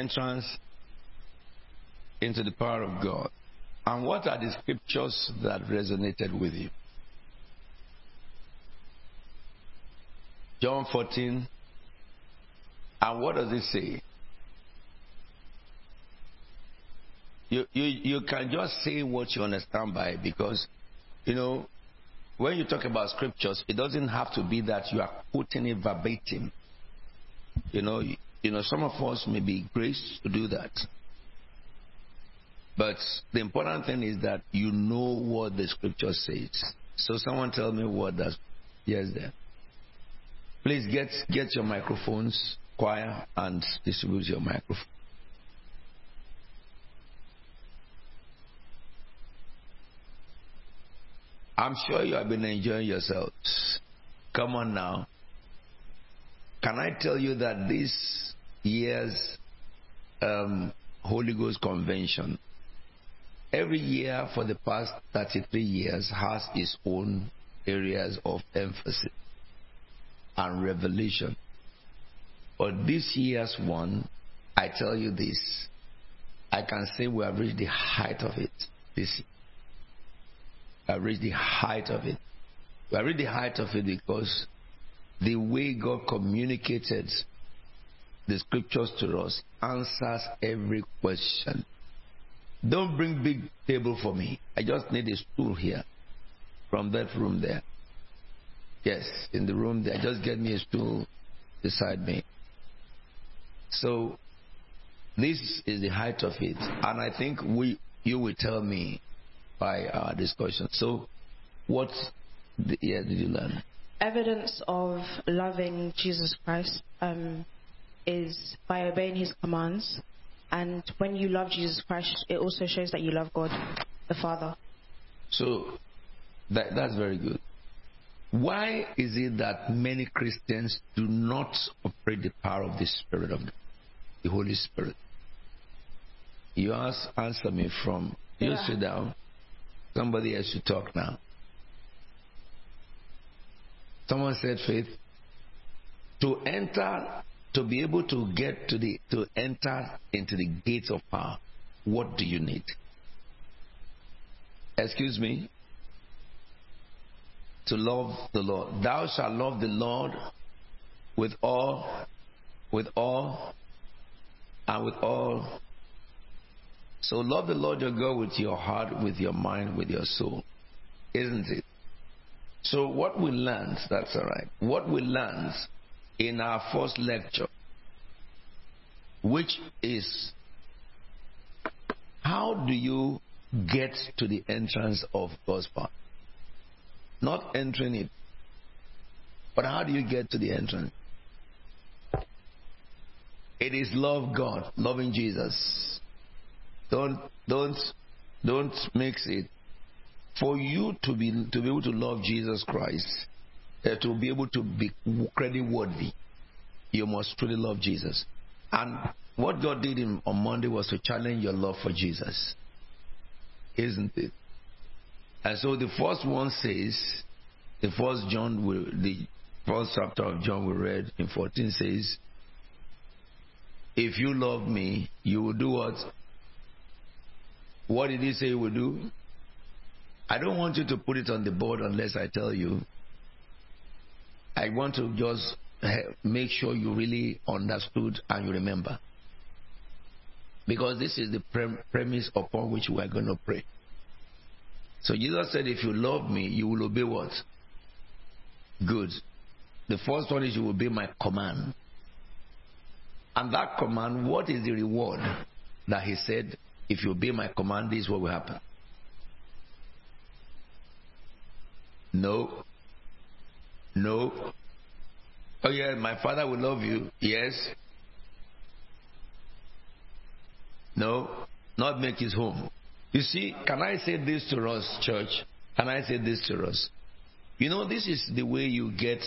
entrance into the power of God. And what are the scriptures that resonated with you? John 14. And what does it say? You, you, you can just say what you understand by it because, you know, when you talk about scriptures, it doesn't have to be that you are putting it verbatim. You know, you, know, some of us may be graced to do that. But the important thing is that you know what the scripture says. So someone tell me what that yes there. Please get get your microphones, choir, and distribute your microphone. I'm sure you have been enjoying yourselves. Come on now. Can I tell you that this year's um, Holy Ghost Convention, every year for the past 33 years, has its own areas of emphasis and revelation. But this year's one, I tell you this, I can say we have reached the height of it this year. We have reached the height of it. We have reached the height of it because the way God communicated the scriptures to us answers every question. Don't bring big table for me. I just need a stool here from that room there. Yes, in the room there. Just get me a stool beside me. So this is the height of it. And I think we you will tell me by our discussion. So what yeah, did you learn? Evidence of loving Jesus Christ um, is by obeying his commands. And when you love Jesus Christ, it also shows that you love God, the Father. So that, that's very good. Why is it that many Christians do not operate the power of the Spirit of God, the Holy Spirit? You ask, answer me from. You Yeah. sit down. Somebody else should talk now. Someone said, Faith, to enter, to be able to get to the, to enter into the gates of power, what do you need? Excuse me? To love the Lord. Thou shalt love the Lord with all, with all, and with all. So love the Lord your God with your heart, with your mind, with your soul. Isn't it? So what we learned, that's all right. What we learned in our first lecture, which is how do you get to the entrance of God's power? Not entering it, but how do you get to the entrance? It is love God, loving Jesus. Don't don't don't mix it. For you to be to be able to love Jesus Christ, uh, to be able to be credit worthy, you must truly love Jesus. And what God did in, on Monday was to challenge your love for Jesus, isn't it? And so the first one says, the first John, we, the first chapter of John we read in 14 says, if you love me, you will do what? What did he say he will do? I don't want you to put it on the board unless I tell you. I want to just eh, make sure you really understood and you remember. Because this is the prem- premise upon which we are going to pray. So Jesus said, If you love me, you will obey what? Good. The first one is you will obey my command. And that command, what is the reward that he said, if you obey my command, this is what will happen? No. No. Oh, yeah, my father will love you. Yes. No. Not make his home. You see, can I say this to us, church? Can I say this to us? You know, this is the way you get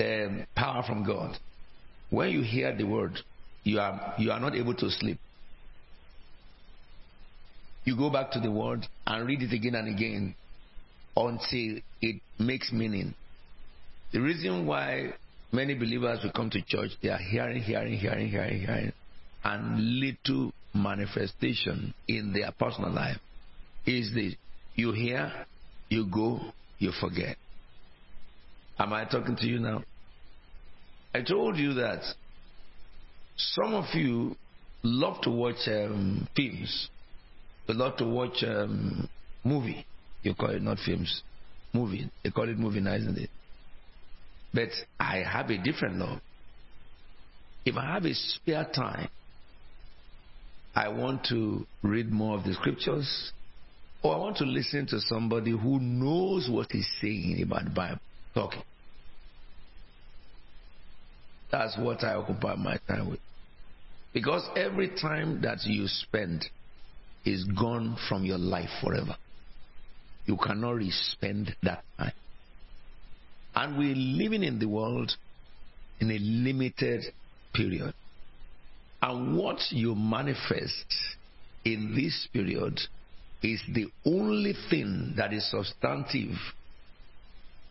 um, power from God. When you hear the word, you are you are not able to sleep. You go back to the word and read it again and again until it makes meaning. The reason why many believers will come to church, they are hearing, hearing, hearing, hearing, hearing. and little manifestation in their personal life is this you hear, you go, you forget. Am I talking to you now? I told you that some of you love to watch um, films. You love to watch um, movie. You call it not films, movie. They call it movie now, isn't it? But I have a different love. If I have a spare time, I want to read more of the scriptures, or I want to listen to somebody who knows what he's saying about the Bible talking. That's what I occupy my time with. Because every time that you spend is gone from your life forever. You cannot respend that time. And we're living in the world in a limited period. And what you manifest in this period is the only thing that is substantive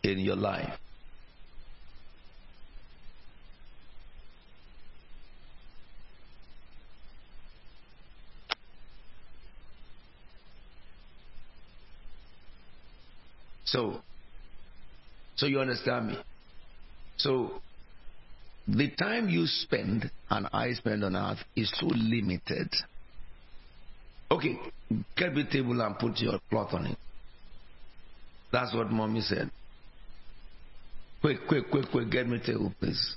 in your life. So, so you understand me? So, the time you spend and I spend on earth is so limited. Okay, get the table and put your cloth on it. That's what mommy said. Quick, quick, quick, quick, get me table, please.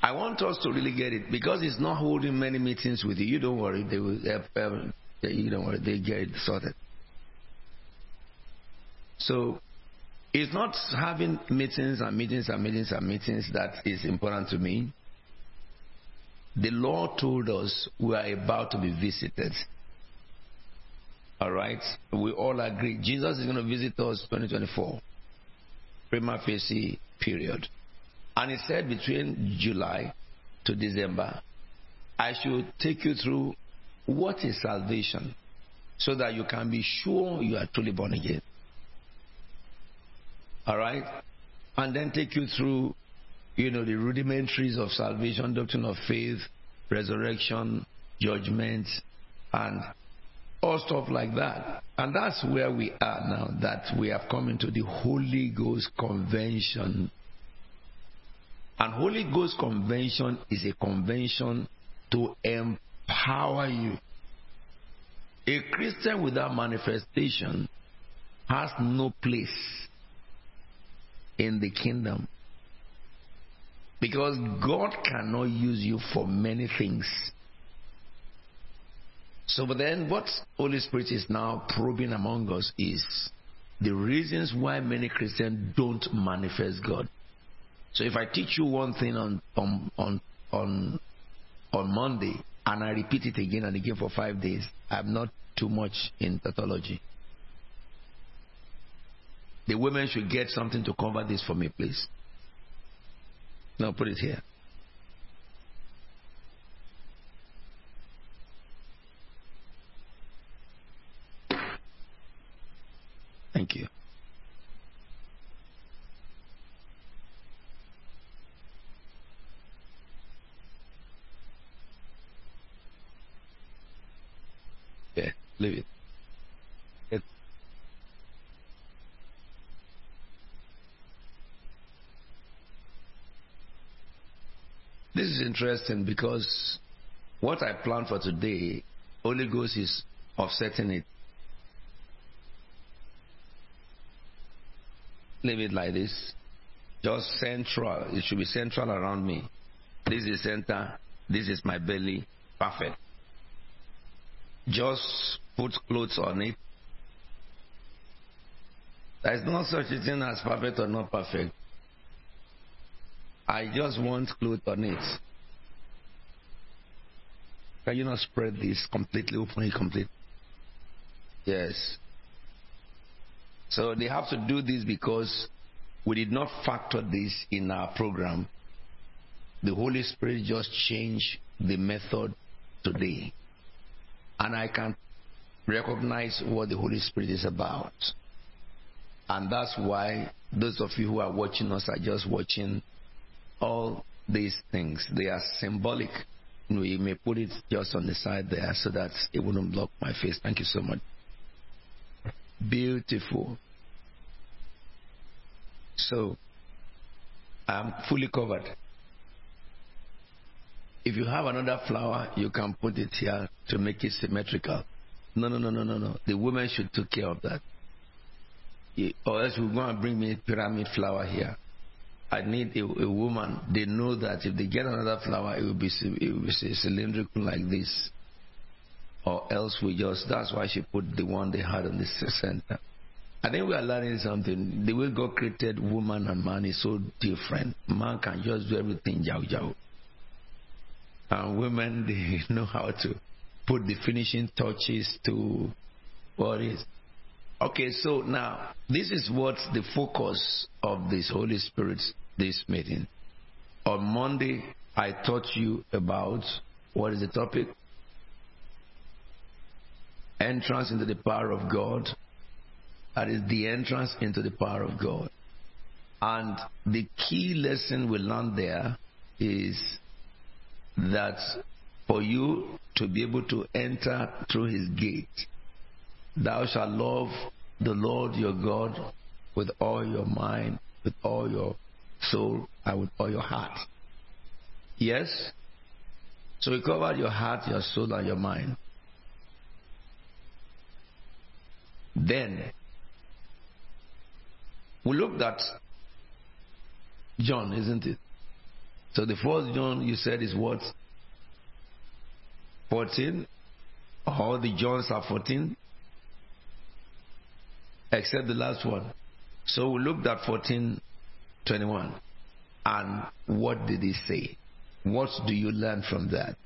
I want us to really get it because it's not holding many meetings with you. You don't worry, they will. Uh, you don't worry, they get it sorted. So it's not having meetings and meetings and meetings and meetings that is important to me. The Lord told us we are about to be visited. All right? We all agree. Jesus is going to visit us 2024. Prima facie period. And he said between July to December, I should take you through what is salvation so that you can be sure you are truly born again. All right? And then take you through, you know, the rudimentaries of salvation, doctrine of faith, resurrection, judgment, and all stuff like that. And that's where we are now, that we have come into the Holy Ghost Convention. And Holy Ghost Convention is a convention to empower you. A Christian without manifestation has no place in the kingdom. Because God cannot use you for many things. So, but then what Holy Spirit is now probing among us is the reasons why many Christians don't manifest God. So, if I teach you one thing on on on on, on Monday and I repeat it again and again for five days, I'm not too much in tautology. The women should get something to cover this for me, please. Now put it here. Thank you. Yeah, leave it. This is interesting because what I planned for today, Holy Ghost is offsetting it. Leave it like this. Just central. It should be central around me. This is center. This is my belly. Perfect. Just put clothes on it. There is no such a thing as perfect or not perfect. I just want clothes on it. Can you not spread this completely, open it complete? Yes. So they have to do this because we did not factor this in our program. The Holy Spirit just changed the method today. And I can recognize what the Holy Spirit is about. And that's why those of you who are watching us are just watching all these things. They are symbolic. We may put it just on the side there so that it wouldn't block my face. Thank you so much. Beautiful. So, I'm fully covered. If you have another flower, you can put it here to make it symmetrical. No, no, no, no, no, no. The women should take care of that. Or else we're going to bring me a pyramid flower here. I need a, a, woman. They know that if they get another flower, it will be it will be cylindrical like this. Or else we just that's why she put the one they had in the center. I think we are learning something. The way God created woman and man is so different. Man can just do everything jiao jiao. And women they know how to put the finishing touches to what is. Okay, so now this is what the focus of this Holy Spirit this meeting. On Monday, I taught you about what is the topic? Entrance into the power of God. That is the entrance into the power of God. And the key lesson we learned there is that for you to be able to enter through his gate, thou shalt love the Lord your God with all your mind, with all your soul, and with all your heart. Yes? So we covered your heart, your soul, and your mind. Then, we looked at John, isn't it? So the first John you said is what? 14? All the Johns are 14? Except the last one. So we looked at 14, 21. And what did he say? What do you learn from that?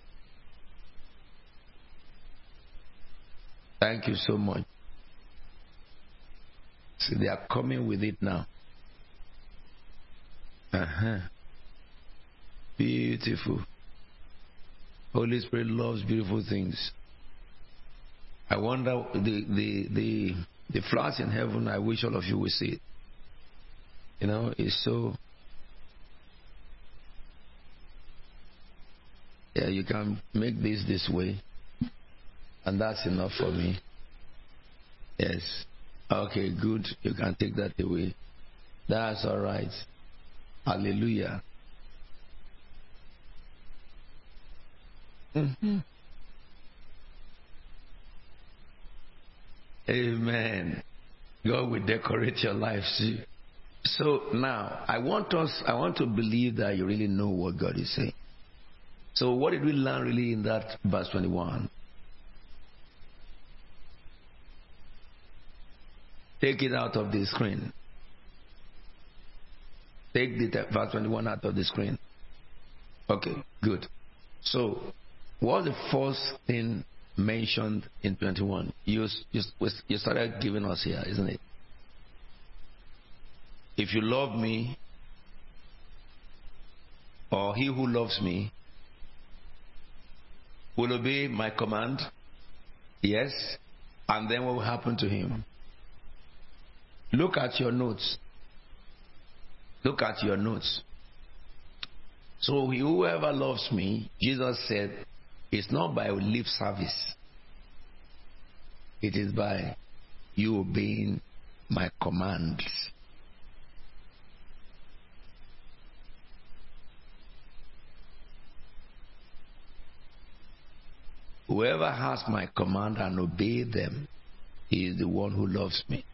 Thank you so much. See, they are coming with it now. Uh huh. Beautiful. Holy Spirit loves beautiful things. I wonder the the the the flowers in heaven. I wish all of you will see it. You know, it's so. Yeah, you can make this this way, and that's enough for me. Yes. Okay, good. You can take that away. That's all right. Hallelujah. Mm-hmm. Amen. God will decorate your life. See? So now, I want us, I want to believe that you really know what God is saying. So what did we learn really in that verse 21? Take it out of the screen. Take the verse 21 out of the screen. Okay, good. So, what's the first thing mentioned in 21? You, you, you started giving us here, isn't it? If you love me, or he who loves me, will obey my command? Yes. And then what will happen to him? Look at your notes. Look at your notes. So whoever loves me, Jesus said, it's not by lip service. It is by you obeying my commands. Whoever has my command and obey them, he is the one who loves me.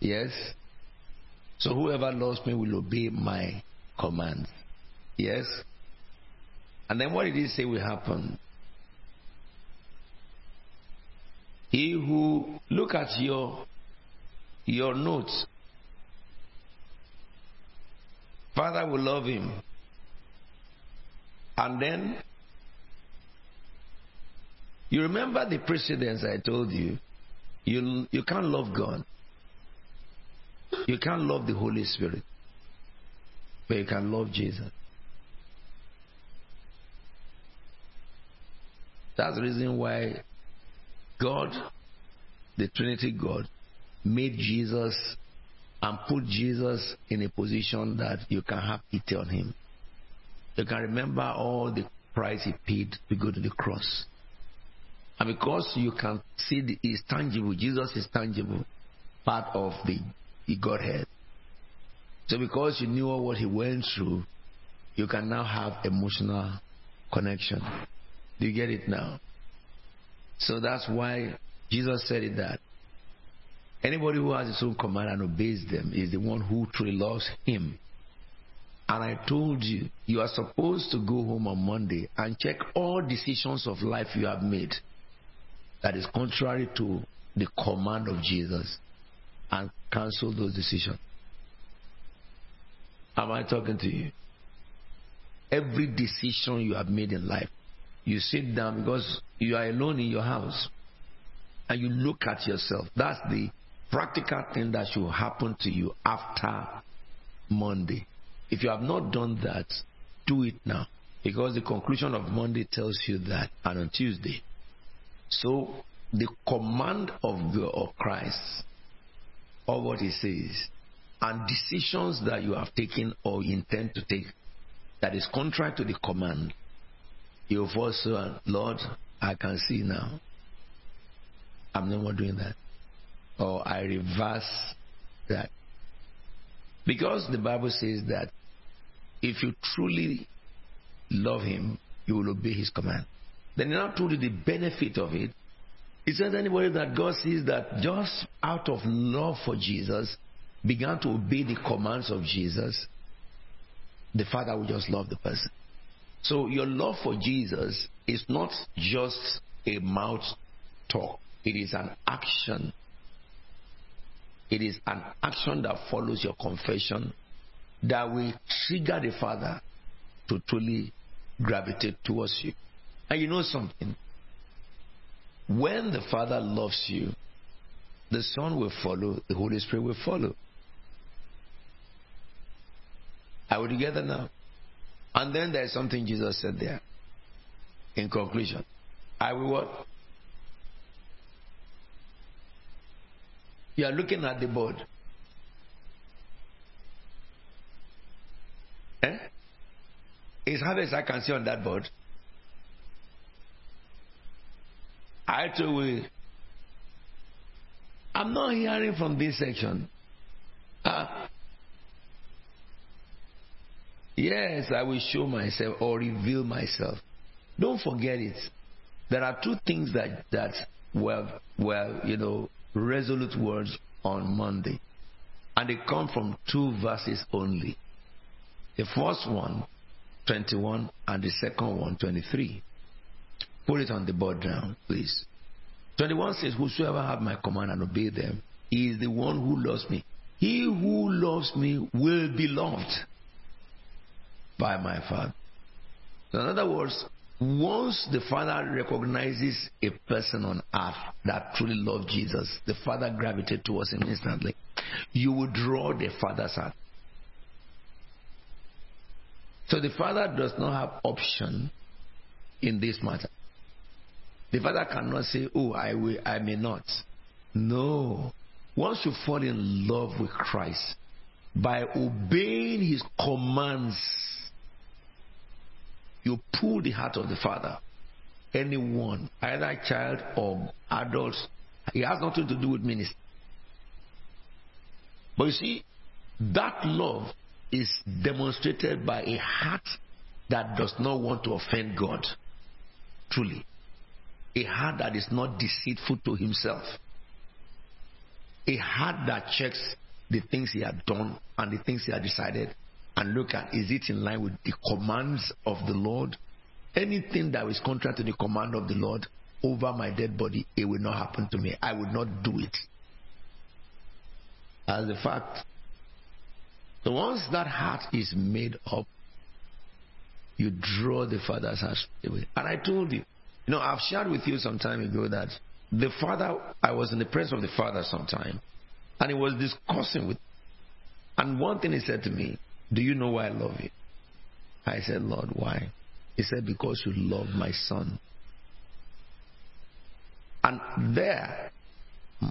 Yes? So whoever loves me will obey my command. Yes? And then what did he say will happen? He who look at your your notes. Father will love him. And then you remember the precedence I told you. You you can't love God you can't love the Holy Spirit, but you can love Jesus. That's the reason why God, the Trinity God, made Jesus and put Jesus in a position that you can have pity on him. You can remember all the price he paid to go to the cross. And because you can see the, is tangible, Jesus is tangible, part of the, the Godhead. So because you knew what he went through, you can now have emotional connection. Do you get it now? So that's why Jesus said it that anybody who has his own command and obeys them is the one who truly loves him. And I told you, you are supposed to go home on Monday and check all decisions of life you have made that is contrary to the command of Jesus and cancel those decisions. Am I talking to you? Every decision you have made in life, you sit down because you are alone in your house and you look at yourself. That's the practical thing that should happen to you after Monday. If you have not done that, do it now. Because the conclusion of Monday tells you that, and on Tuesday. So, the command of, the, of Christ, or what he says, and decisions that you have taken or intend to take that is contrary to the command, you also, Lord, I can see now. I'm no more doing that. Or I reverse that. Because the Bible says that if you truly love Him, you will obey His command. Then He now told you the benefit of it. He says anybody that God sees that just out of love for Jesus began to obey the commands of Jesus, the Father will just love the person. So your love for Jesus is not just a mouth talk, it is an action. It is an action that follows your confession that will trigger the Father to truly gravitate towards you. And you know something? When the Father loves you, the Son will follow, the Holy Spirit will follow. Are we together now? And then there's something Jesus said there. In conclusion, I will what? You are looking at the board. Eh? Is harvest I can see on that board. I told you, I'm not hearing from this section. Uh, yes, I will show myself or reveal myself. Don't forget it. There are two things that that were were you know resolute words on Monday, and they come from two verses only. The first one, 21, and the second one, 23. Put it on the board now, please. 21 says, Whosoever have my command and obey them, he is the one who loves me. He who loves me will be loved by my Father. So in other words, once the Father recognizes a person on earth that truly loves Jesus, the Father gravitates towards him instantly. You will draw the Father's heart. So the Father does not have option in this matter. The Father cannot say, Oh, I will, I may not. No. Once you fall in love with Christ, by obeying his commands, you pull the heart of the Father. Anyone, either child or adults, it has nothing to do with ministry. But you see, that love is demonstrated by a heart that does not want to offend God. Truly. A heart that is not deceitful to himself. A heart that checks the things he had done and the things he had decided and look at is it in line with the commands of the Lord? Anything that is contrary to the command of the Lord over my dead body, it will not happen to me. I will not do it. As a fact, so once that heart is made up, you draw the Father's heart away. And I told you, you know, I've shared with you some time ago that the Father, I was in the presence of the Father sometime, and he was discussing with, and one thing he said to me, Do you know why I love you? I said, Lord, why? He said, Because you love my son. And there,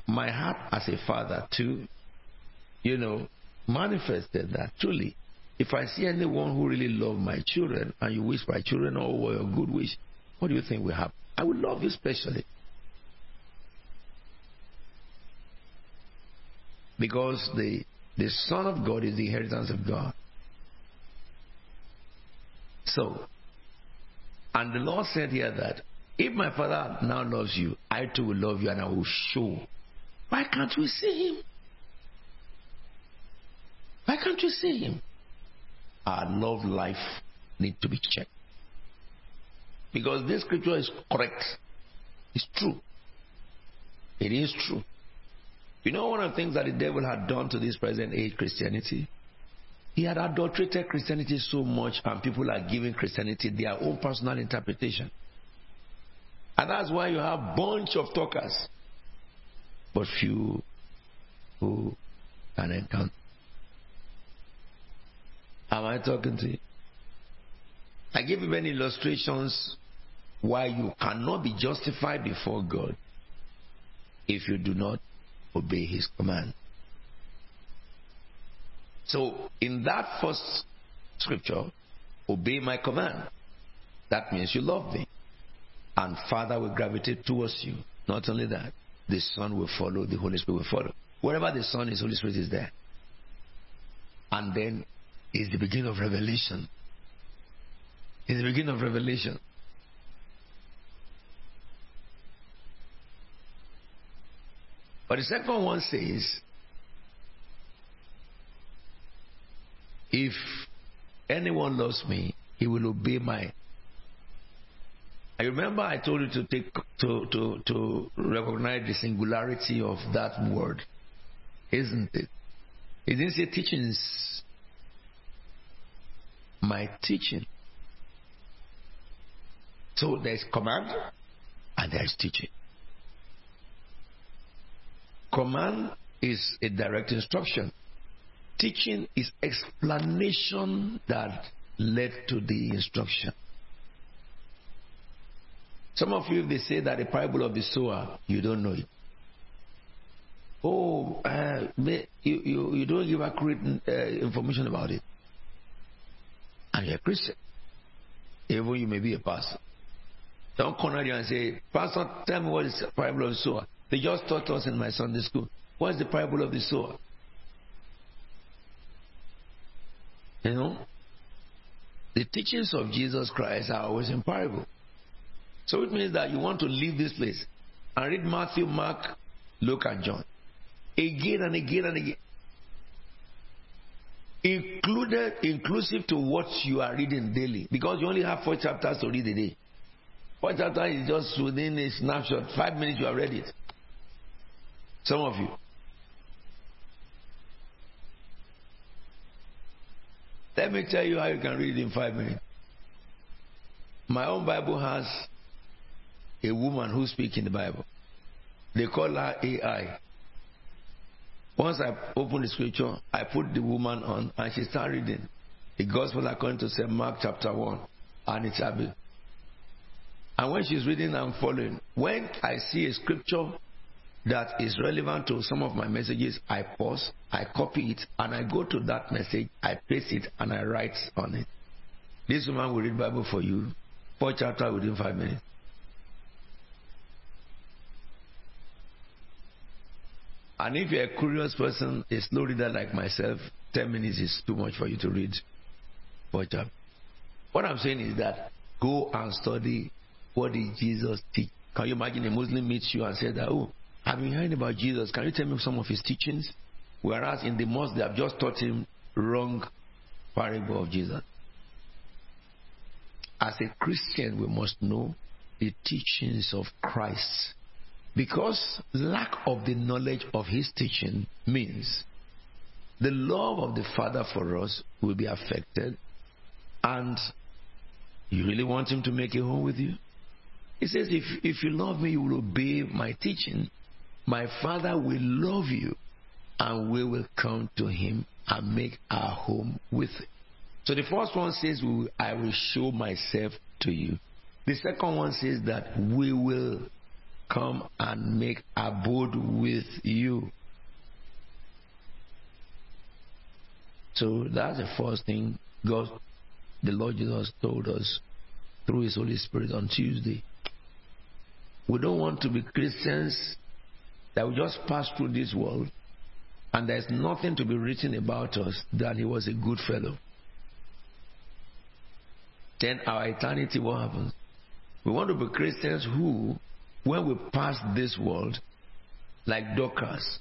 my heart as a father, too, you know, manifested that truly if I see anyone who really love my children and you wish my children all your good wish, what do you think will happen? I will love you specially. Because the, the Son of God is the inheritance of God. So, and the Lord said here that if my Father now loves you, I too will love you and I will show. Why can't we see Him? Why can't we see Him? Our love life need to be checked. Because this scripture is correct. It's true. It is true. You know one of the things that the devil had done to this present age Christianity? He had adulterated Christianity so much, and people are giving Christianity their own personal interpretation. And that's why you have a bunch of talkers, but few who can encounter. Am I talking to you? I give you many illustrations why you cannot be justified before God if you do not obey His command. So, in that first scripture, obey my command. That means you love me. And Father will gravitate towards you. Not only that, the Son will follow, the Holy Spirit will follow. Wherever the Son is, Holy Spirit is there. And then is the beginning of revelation. Is the beginning of revelation. But the second one says, if anyone loves me, he will obey my. I remember I told you to take to to to recognize the singularity of that word, isn't it? It didn't say teachings. My teaching. So there's command and there's teaching. Command is a direct instruction. Teaching is explanation that led to the instruction. Some of you, they say that the parable of the sower, you don't know it. Oh, uh, you, you, you don't give accurate uh, information about it. And you're a Christian. Even you may be a pastor. Don't corner you and say, Pastor, tell me what is the parable of the sower. They just taught us in my Sunday school. What's the parable of the sower? You know? The teachings of Jesus Christ are always in parable. So it means that you want to leave this place and read Matthew, Mark, Luke, and John. Again and again and again. Included, inclusive to what you are reading daily. Because you only have four chapters to read a day. Four chapters is just within a snapshot. Five minutes you have read it. Some of you. Let me tell you how you can read in five minutes. My own Bible has a woman who speaks in the Bible. They call her AI. Once I open the scripture, I put the woman on and she start reading the gospel according to St. Mark chapter 1 and it's Abby. And when she's reading, I'm following. When I see a scripture that is relevant to some of my messages, I pause, I copy it, and I go to that message, I paste it, and I write on it. This woman will read Bible for you, four chapters within five minutes. And if you're a curious person, a slow reader like myself, 10 minutes is too much for you to read four chapters. What I'm saying is that go and study what did Jesus teach. Can you imagine a Muslim meets you and says that, oh, I've been hearing about Jesus. Can you tell me some of his teachings? Whereas in the mosque, they have just taught him wrong parable of Jesus. As a Christian, we must know the teachings of Christ. Because lack of the knowledge of his teaching means the love of the Father for us will be affected. And you really want him to make a home with you? He says, if, if you love me, you will obey my teaching my Father will love you and we will come to him and make our home with him. So the first one says, I will show myself to you. The second one says that we will come and make abode with you. So that's the first thing God, the Lord Jesus told us through His Holy Spirit on Tuesday. We don't want to be Christians that will just pass through this world and there's nothing to be written about us that He was a good fellow. Then our eternity, what happens? We want to be Christians who, when we pass this world, like Dorcas,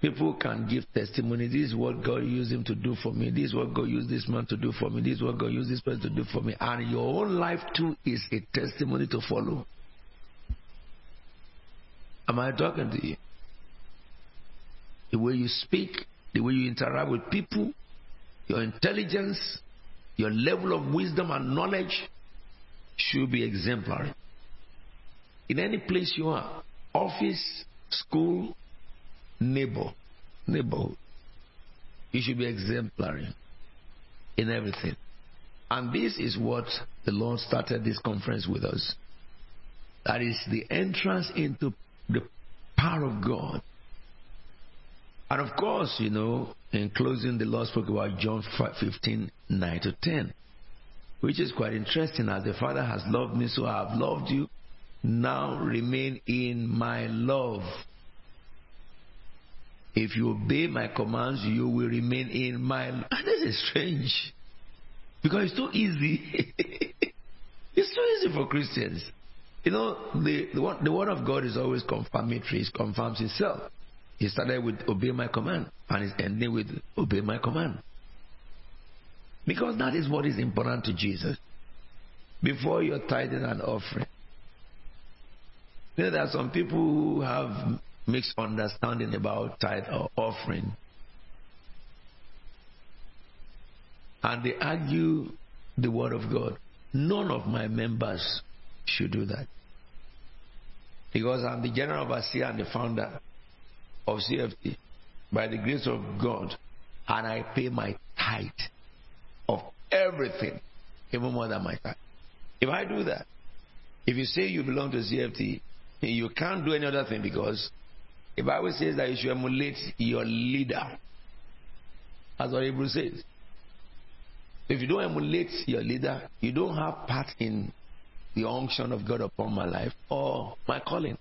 people can give testimony. This is what God used him to do for me. This is what God used this man to do for me. This is what God used this person to do for me. And your own life too is a testimony to follow. Am I talking to you? The way you speak, the way you interact with people, your intelligence, your level of wisdom and knowledge should be exemplary. In any place you are, office, school, neighbor, neighborhood, you should be exemplary in everything. And this is what the Lord started this conference with us. That is the entrance into the power of God. And of course, you know, in closing, the Lord spoke about John 15, 9 to 10, which is quite interesting. As the Father has loved me, so I have loved you. Now remain in my love. If you obey my commands, you will remain in my love. This is strange. Because it's too easy. it's too easy for Christians. You know, the, the, word, the word of God is always confirmatory, it confirms itself. He started with obey my command and he's ending with obey my command. Because that is what is important to Jesus. Before your tithing and offering. You know, there are some people who have mixed understanding about tithe or offering. And they argue the word of God. None of my members should do that. Because I'm the general overseer and the founder of CFT by the grace of God, and I pay my tithe of everything, even more than my tithe. If I do that, if you say you belong to CFT, you can't do any other thing because the Bible says that you should emulate your leader. That's what Hebrew says. If you don't emulate your leader, you don't have part in the unction of God upon my life or my calling.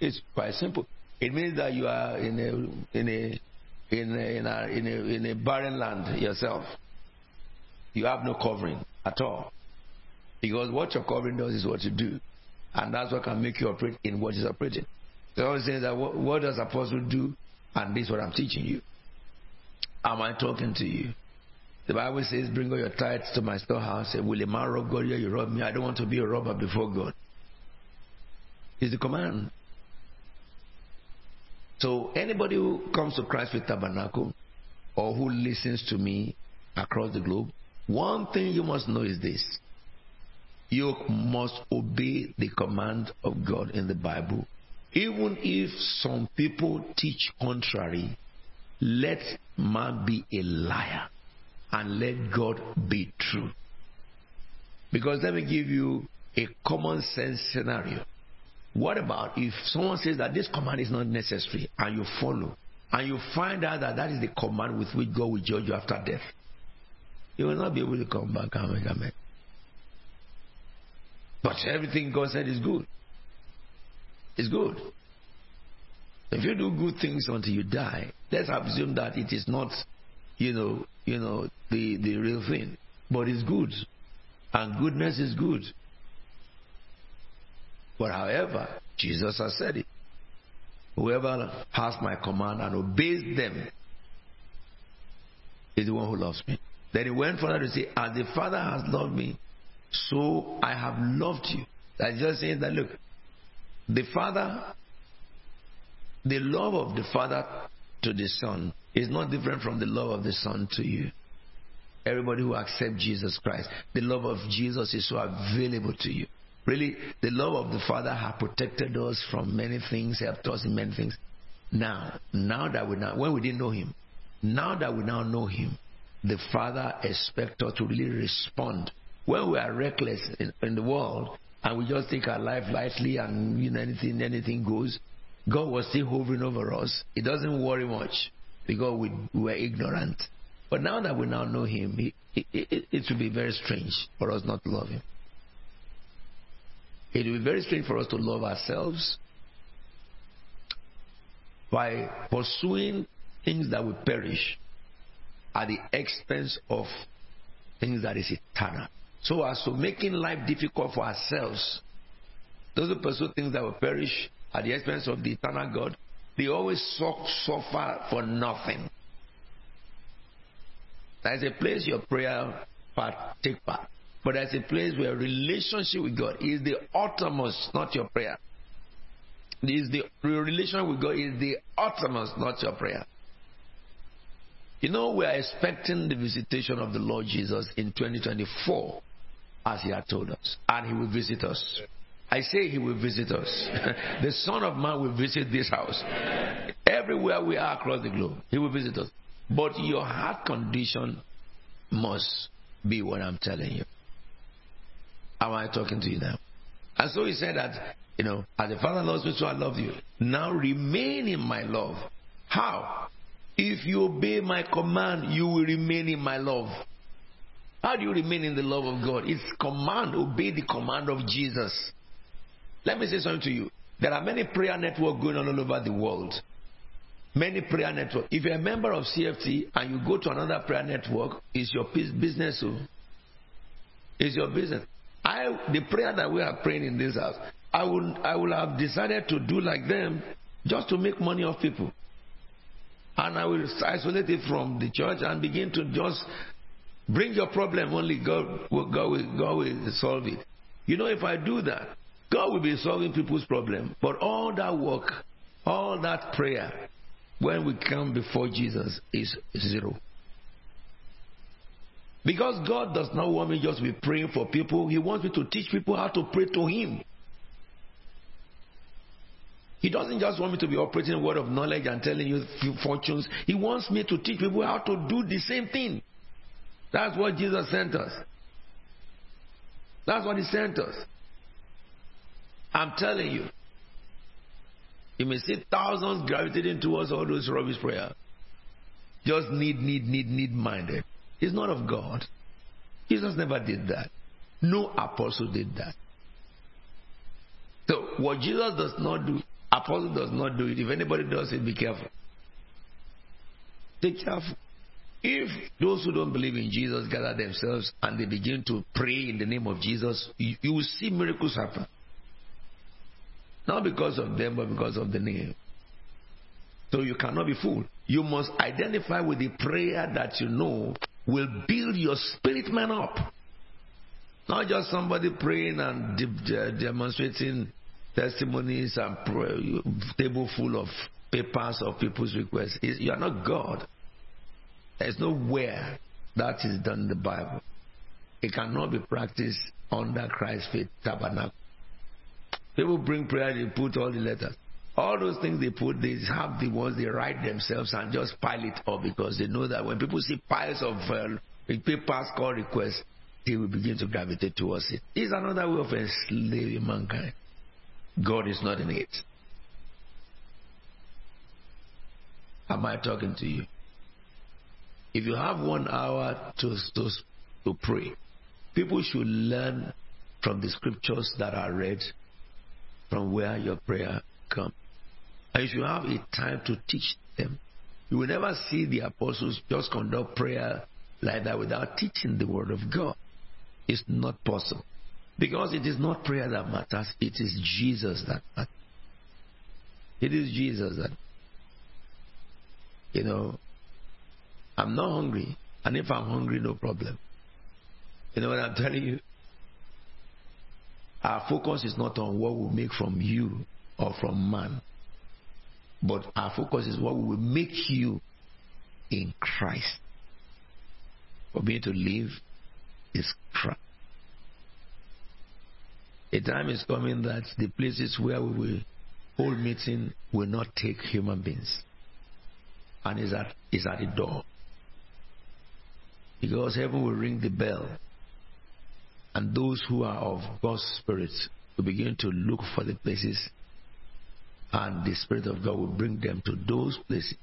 It's quite simple. It means that you are in a in a in a, in a, in a, in a barren land yourself. You have no covering at all. Because what your covering does is what you do. And that's what can make you operate in what is operating. So I was saying that what, what does apostle do? And this is what I'm teaching you. Am I talking to you? The Bible says, Bring all your tithes to my storehouse. And will a man rob God? You rob me. I don't want to be a robber before God. It's the command. So anybody who comes to Christ Faith Tabernacle or who listens to me across the globe, one thing you must know is this. You must obey the command of God in the Bible. Even if some people teach contrary, let man be a liar and let God be true. Because let me give you a common sense scenario. What about if someone says that this command is not necessary and you follow and you find out that that is the command with which God will judge you after death? You will not be able to come back make amen. But everything God said is good. It's good. If you do good things until you die, let's assume that it is not, you know, you know, the, the real thing. But it's good. And goodness is good. But however, Jesus has said it. Whoever has my command and obeys them is the one who loves me. Then he went further to say, As the Father has loved me, so I have loved you. That's just saying that look, the Father, the love of the Father to the Son is not different from the love of the Son to you. Everybody who accepts Jesus Christ, the love of Jesus is so available to you. Really, the love of the Father has protected us from many things, helped us in many things. Now, now that we now, when we didn't know Him, now that we now know Him, the Father expects us to really respond. When we are reckless in, in the world and we just take our life lightly and you know anything anything goes, God was still hovering over us. It doesn't worry much because we, we were ignorant. But now that we now know him, he, it, it, it will be very strange for us not to love him. It will be very strange for us to love ourselves by pursuing things that will perish at the expense of things that is eternal. So as to making life difficult for ourselves, those who pursue things that will perish at the expense of the eternal God, they always suffer for nothing. There's a place your prayer part take part. But there's a place where relationship with God is the uttermost, not your prayer. Is the relation with God is the uttermost, not your prayer. You know, we are expecting the visitation of the Lord Jesus in 2024, as He had told us, and He will visit us. I say He will visit us. the Son of Man will visit this house. Everywhere we are across the globe, He will visit us. But your heart condition must be what I'm telling you. Am I talking to you now? And so He said that, you know, as the Father loves me, so I love you. Now remain in my love. How? If you obey my command, you will remain in my love. How do you remain in the love of God? It's command, obey the command of Jesus. Let me say something to you. There are many prayer networks going on all over the world. Many prayer networks. If you're a member of CFT and you go to another prayer network, it's your business. Oh. it's your business. I, the prayer that we are praying in this house, I would, I would have decided to do like them just to make money off people and I will isolate it from the church and begin to just bring your problem. Only God, God, will, God will solve it. You know, if I do that, God will be solving people's problem. But all that work, all that prayer, when we come before Jesus, is zero. Because God does not want me just to be praying for people, He wants me to teach people how to pray to Him. He doesn't just want me to be operating a word of knowledge and telling you fortunes. He wants me to teach people how to do the same thing. That's what Jesus sent us. That's what He sent us. I'm telling you. You may see thousands gravitating towards all those rubbish prayers. Just need, need, need, need minded. It's not of God. Jesus never did that. No apostle did that. So, what Jesus does not do, Apostle does not do it. If anybody does it, be careful. Be careful. If those who don't believe in Jesus gather themselves and they begin to pray in the name of Jesus, you, you will see miracles happen. Not because of them, but because of the name. So you cannot be fooled. You must identify with the prayer that you know will build your spirit man up. Not just somebody praying and de- demonstrating testimonies and table full of papers of people's requests. You are not God. There's nowhere that is done in the Bible. It cannot be practiced under Christ's faith tabernacle. People bring prayer, they put all the letters. All those things they put, they have the ones they write themselves and just pile it up because they know that when people see piles of uh, papers called requests, they will begin to gravitate towards it. It's another way of enslaving mankind. God is not in it. Am I talking to you? If you have one hour to, to, to pray, people should learn from the scriptures that are read from where your prayer comes. And you should have a time to teach them. You will never see the apostles just conduct prayer like that without teaching the word of God. It's not possible. Because it is not prayer that matters, it is Jesus that matters. It is Jesus that, you know, I'm not hungry. And if I'm hungry, no problem. You know what I'm telling you? Our focus is not on what we make from you or from man, but our focus is what we will make you in Christ. For me to live is Christ. A time is coming that the places where we will hold meeting will not take human beings. And is at, is at the door. Because heaven will ring the bell. And those who are of God's Spirit will begin to look for the places. And the Spirit of God will bring them to those places.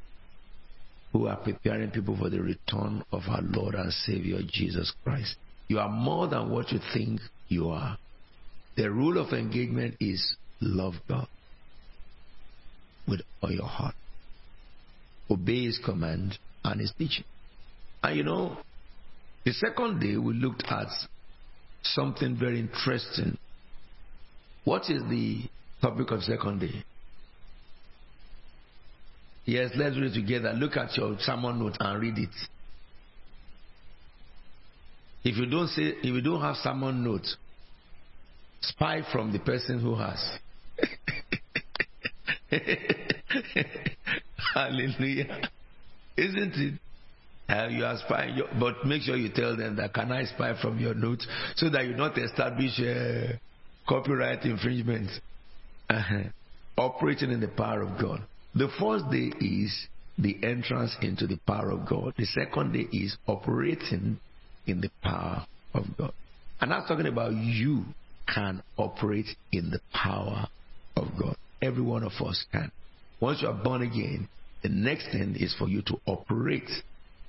who are preparing people for the return of our Lord and Savior Jesus Christ. You are more than what you think you are. The rule of engagement is love God with all your heart, obey His command and His teaching. And you know, the second day we looked at something very interesting. What is the topic of second day? Yes, let's read together. Look at your sermon note and read it. If you don't say, if you don't have sermon note, spy from the person who has. Hallelujah. Isn't it? Uh, you are spying, but make sure you tell them that can I spy from your notes so that you not establish uh, copyright infringement. Uh-huh. Operating in the power of God. The first day is the entrance into the power of God. The second day is operating in the power of God. And I'm talking about you can operate in the power of God. Every one of us can. Once you are born again, the next thing is for you to operate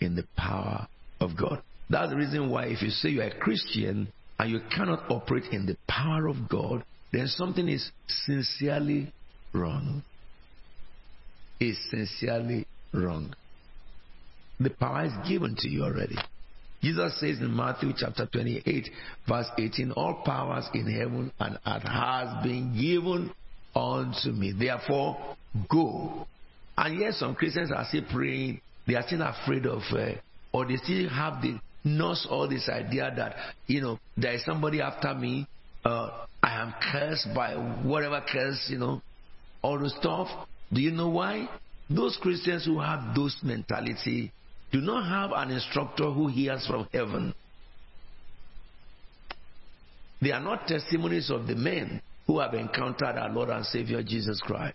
in the power of God. That's the reason why if you say you're a Christian and you cannot operate in the power of God, then something is sincerely wrong. Is sincerely wrong. The power is given to you already. Jesus says in Matthew chapter 28, verse 18, All powers in heaven and earth has been given unto me. Therefore, go. And yes, some Christians are still praying, they are still afraid of, uh, or they still have the nurse all this idea that, you know, there is somebody after me, uh, I am cursed by whatever curse, you know, all the stuff. Do you know why? Those Christians who have those mentality do not have an instructor who hears from heaven. They are not testimonies of the men who have encountered our Lord and Savior Jesus Christ.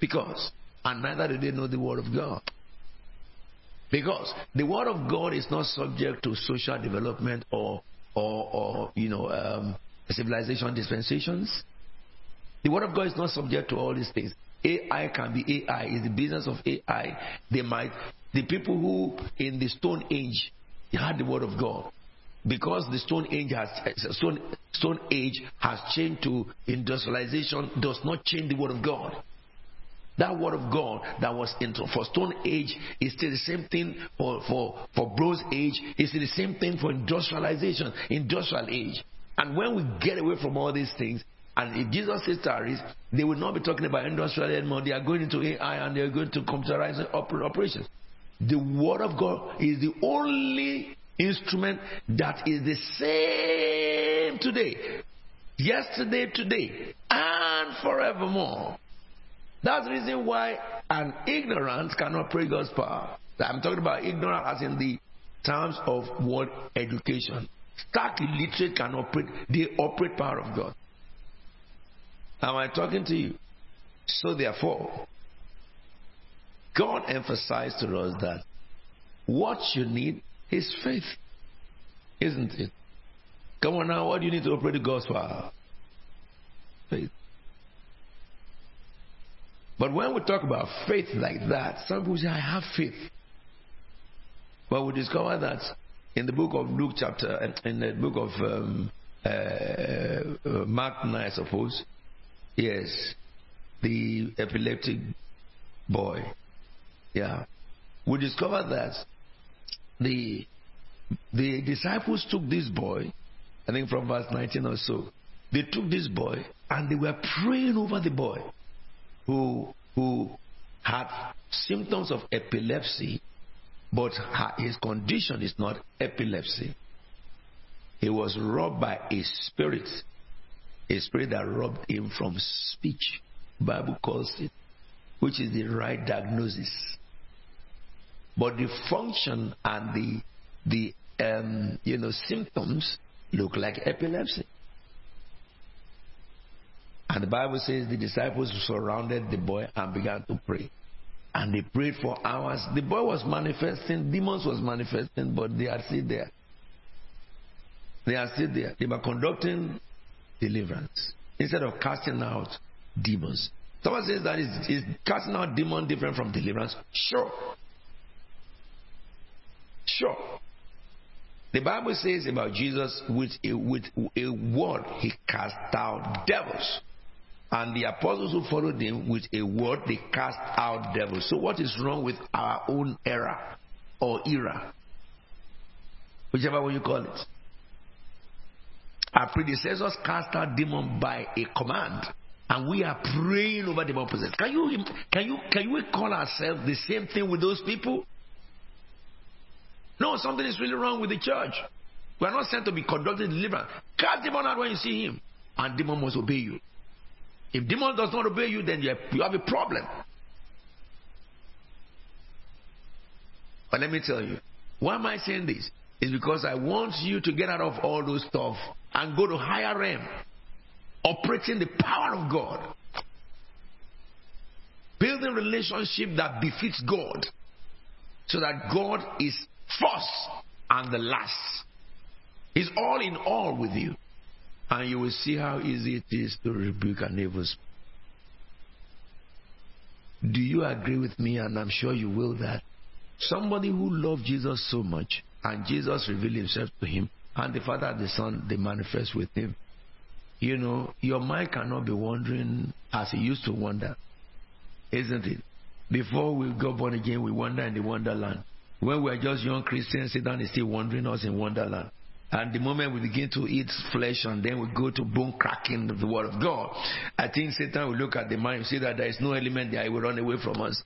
Because, and neither do they know the Word of God. Because the Word of God is not subject to social development or, or, or you know, um, civilization dispensations. The Word of God is not subject to all these things. AI can be AI. Is the business of AI. They might the people who in the Stone Age had the Word of God because the Stone Age has Stone, Stone Age has changed to industrialization does not change the Word of God. That word of God that was in, for Stone Age is still the same thing for, for, for Bronze Age, still the same thing for industrialization, industrial age. And when we get away from all these things, and if Jesus says tarries, they will not be talking about industrial anymore. They are going into AI and they are going to computerize operations. The Word of God is the only instrument that is the same today, yesterday, today, and forevermore. That's the reason why an ignorant cannot pray God's power. I'm talking about ignorant as in the terms of word education. Stark literate can operate, they operate power of God. Am I talking to you? So therefore, God emphasized to us that what you need is faith. Isn't it? Come on now, what do you need to operate the gospel? Faith. But when we talk about faith like that, some people say, I have faith. But we discover that in the book of Luke chapter, in the book of um, uh, uh, Mark 9, I suppose, yes, the epileptic boy, yeah, we discover that the the disciples took this boy, I think from verse 19 or so, they took this boy and they were praying over the boy who who had symptoms of epilepsy, but his condition is not epilepsy. He was robbed by a spirit, a spirit that robbed him from speech. Bible calls it, which is the right diagnosis. But the function and the the um, you know symptoms look like epilepsy. And the Bible says the disciples surrounded the boy and began to pray. And they prayed for hours. The boy was manifesting, demons was manifesting, but they are still there. They are still there. They were conducting deliverance instead of casting out demons. Someone says that is, is casting out demon different from deliverance? Sure. Sure. The Bible says about Jesus with a, with a word he cast out devils. And the apostles who followed him with a word they cast out devils. So what is wrong with our own era or era? Whichever one you call it. Our predecessors cast out demon by a command. And we are praying over demon possessed. Can you can you can we call ourselves the same thing with those people? No, something is really wrong with the church. We are not sent to be conducting deliverance. Cast demon out when you see him, and demon must obey you. If demon does not obey you, then you have, a problem. But let me tell you, why am I saying this? It's because I want you to get out of all those stuff and go to higher realm, operating the power of God, building relationship that befits God, so that God is first and the last. He's all in all with you. And you will see how easy it is to rebuke an evil. Do you agree with me? And I'm sure you will that somebody who loved Jesus so much and Jesus revealed himself to him and the Father and the Son they manifest with him. You know, your mind cannot be wandering as it used to wander, isn't it? Before we got born again, we wander in the wonderland. When we are just young Christians, Satan is still wandering us in wonderland. And the moment we begin to eat flesh and then we go to bone cracking of the word of God, I think Satan will look at the mind and see that there is no element there, he will run away from us.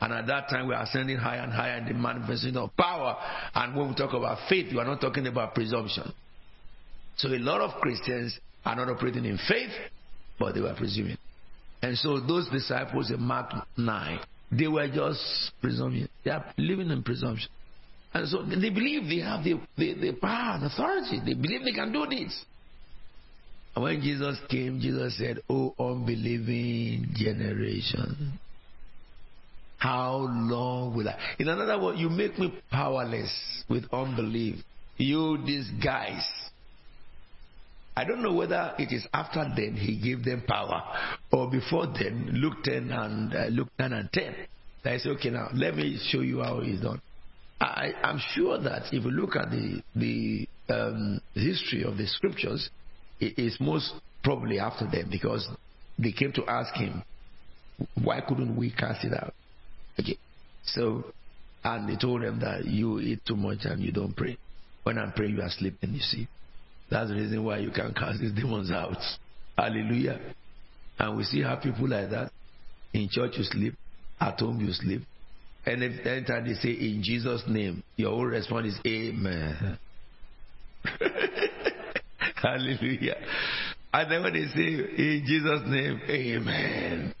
And at that time, we are ascending higher and higher in the manifestation of power. And when we talk about faith, we are not talking about presumption. So a lot of Christians are not operating in faith, but they were presuming. And so those disciples in Mark 9, they were just presuming. They are living in presumption. And so they believe they have the, the, the power and authority. They believe they can do this. And when Jesus came, Jesus said, Oh, unbelieving generation. How long will I? In another word, you make me powerless with unbelief. You, these guys. I don't know whether it is after then he gave them power or before then, Luke 10 and uh, Luke 9 and 10. I say, okay, now let me show you how it's done. I, am sure that if you look at the the um, history of the scriptures, it is most probably after them because they came to ask him, why couldn't we cast it out? Okay, so and he told them that you eat too much and you don't pray. When I'm praying, you are sleeping. You see, that's the reason why you can cast these demons out. Hallelujah. And we see how people like that in church you sleep, at home you sleep, and if anytime they say in Jesus' name, your whole response is Amen. Hallelujah. And then when they say in Jesus' name, Amen.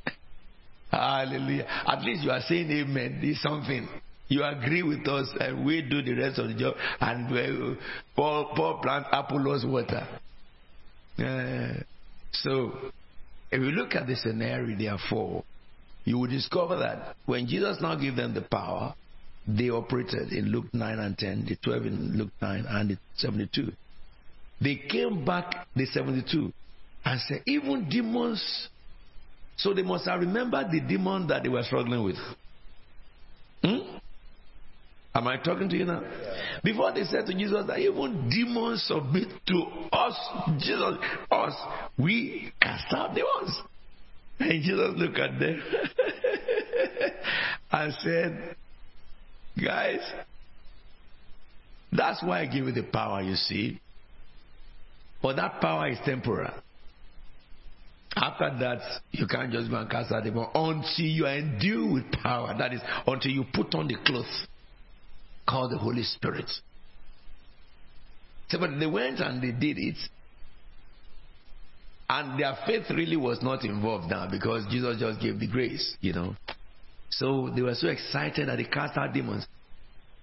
Hallelujah. At least you are saying Amen. It's something. You agree with us, and we do the rest of the job. And Paul, Paul plant Apollos water. Uh, so, if you look at the scenario, therefore, you will discover that when Jesus now gave them the power, they operated in Luke 9 and 10, the 12 in Luke 9 and the 72. They came back, the 72, and said, even demons. So they must have remembered the demon that they were struggling with. Hmm? Am I talking to you now? Before they said to Jesus that even demons submit to us, Jesus, us, we cast out demons. And Jesus looked at them and said, Guys, that's why I give you the power, you see. But that power is temporal. After that, you can't just go and cast out demon until you are endued with power. That is, until you put on the clothes called the Holy Spirit. So, but they went and they did it, and their faith really was not involved now because Jesus just gave the grace, you know. So they were so excited that they cast out demons.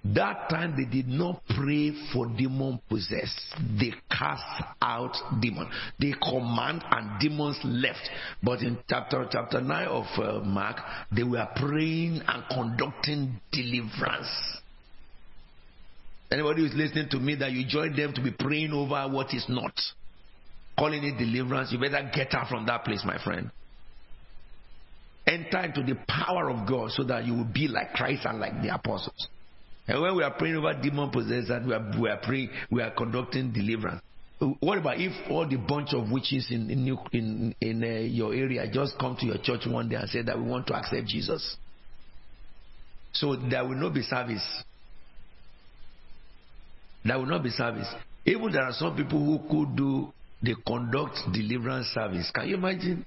That time they did not pray for demon possessed. They cast out demon. They command and demons left. But in chapter chapter nine of uh, Mark, they were praying and conducting deliverance. Anybody who's listening to me that you join them to be praying over what is not calling it deliverance, you better get out from that place, my friend. Enter into the power of God so that you will be like Christ and like the apostles. And when we are praying over demon possessed, and we are, we are praying, we are conducting deliverance. What about if all the bunch of witches in in in, in uh, your area just come to your church one day and say that we want to accept Jesus? So there will not be service. There will not be service. Even there are some people who could do the conduct deliverance service. Can you imagine?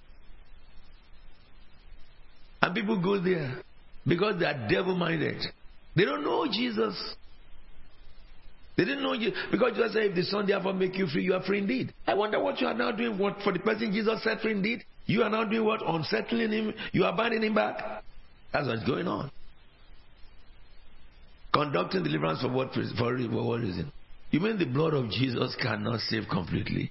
And people go there because they are devil minded. They don't know Jesus. They didn't know you because Jesus said, "If the Son therefore make you free, you are free indeed." I wonder what you are now doing. What for the person Jesus set free indeed? You are now doing what? Unsettling him. You are binding him back. That's what's going on. Conducting deliverance for what for, for what reason? You mean the blood of Jesus cannot save completely?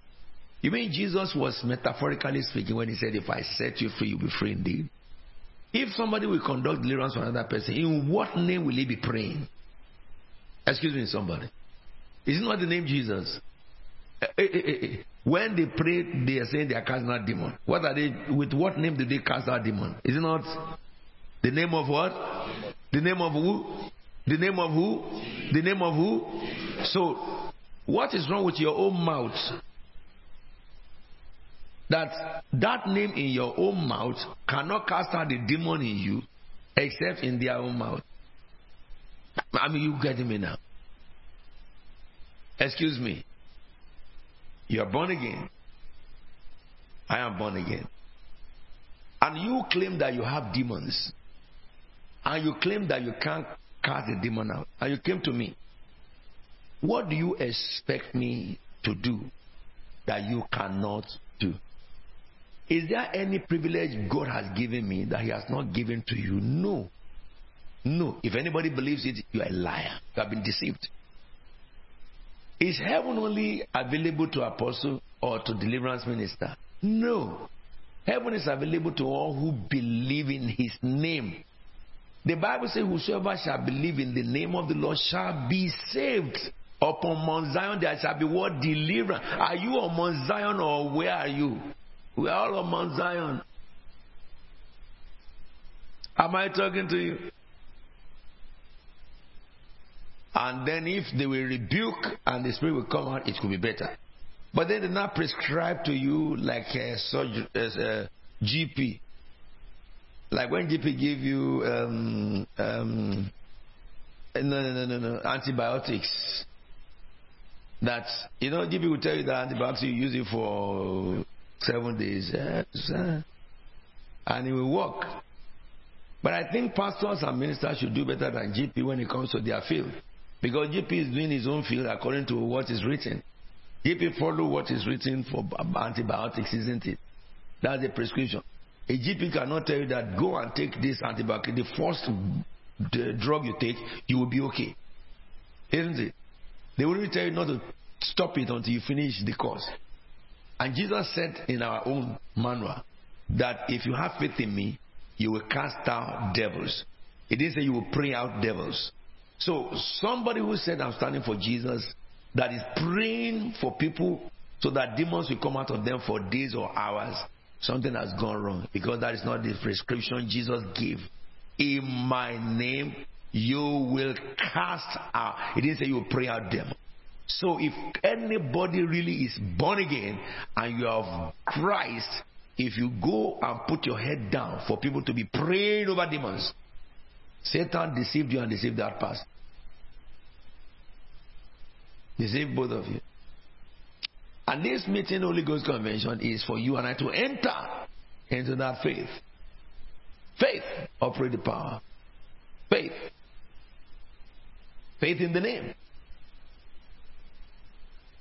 You mean Jesus was metaphorically speaking when he said, "If I set you free, you'll be free indeed." If somebody will conduct deliverance for another person, in what name will he be praying? Excuse me, somebody. Is it not the name Jesus? Eh, eh, eh, when they pray, they are saying they are casting out demon. What are they? With what name did they cast out demon? Is it not the name of what? The name of who? The name of who? The name of who? So, what is wrong with your own mouth? That that name in your own mouth cannot cast out the demon in you, except in their own mouth. I mean, you getting me now? Excuse me. You are born again. I am born again. And you claim that you have demons. And you claim that you can't cast the demon out. And you came to me. What do you expect me to do that you cannot do? Is there any privilege God has given me that He has not given to you? No. No. If anybody believes it, you are a liar. You have been deceived. Is heaven only available to apostle or to deliverance minister? No. Heaven is available to all who believe in his name. The Bible says, Whosoever shall believe in the name of the Lord shall be saved. Upon Mount Zion there shall be what? Deliverance. Are you on Mount Zion or where are you? We are all on Mount Zion. Am I talking to you? And then if they will rebuke and the spirit will come out, it could be better. But they did not prescribe to you like a, surgery, a GP. Like when GP give you um, um, no, no, no, no, no, antibiotics. That you know, GP will tell you that antibiotics you use it for seven days, yes, and it will work. But I think pastors and ministers should do better than GP when it comes to their field. Because GP is doing his own field according to what is written. GP follow what is written for antibiotics, isn't it? That's the prescription. A GP cannot tell you that go and take this antibiotic. The first the drug you take, you will be okay. Isn't it? They will tell you not to stop it until you finish the course. And Jesus said in our own manual that if you have faith in me, you will cast out devils. It didn't say you will pray out devils. So somebody who said I'm standing for Jesus that is praying for people so that demons will come out of them for days or hours, something has gone wrong because that is not the prescription Jesus gave. In my name, you will cast out. He didn't say you will pray out demons. So if anybody really is born again and you have Christ, if you go and put your head down for people to be praying over demons, Satan deceived you and deceived that past. Deceive both of you. And this meeting Holy Ghost Convention is for you and I to enter into that faith. Faith operate the power. Faith. Faith in the name.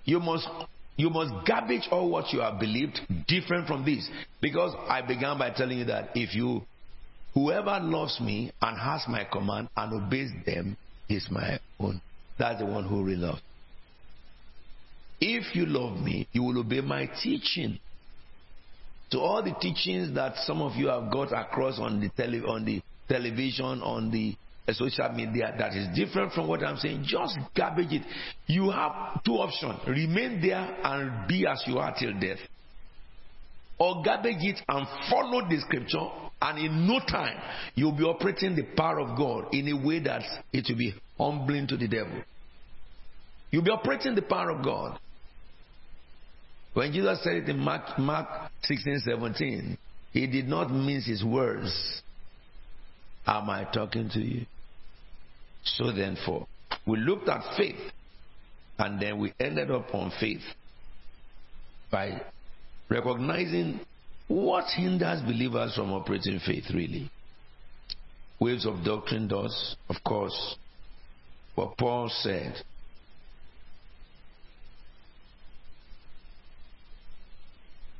You must you must garbage all what you have believed different from this. Because I began by telling you that if you whoever loves me and has my command and obeys them is my own. That's the one who really loves. If you love me, you will obey my teaching. To all the teachings that some of you have got across on the, tele, on the television, on the social media that is different from what I'm saying, just garbage it. You have two options remain there and be as you are till death, or garbage it and follow the scripture And in no time, you'll be operating the power of God in a way that it will be humbling to the devil. You'll be operating the power of God. When Jesus said it in Mark, Mark 16, 17, he did not mince his words. Am I talking to you? So therefore, we looked at faith, and then we ended up on faith by recognizing what hinders believers from operating faith, really? Waves of doctrine does, of course, what Paul said.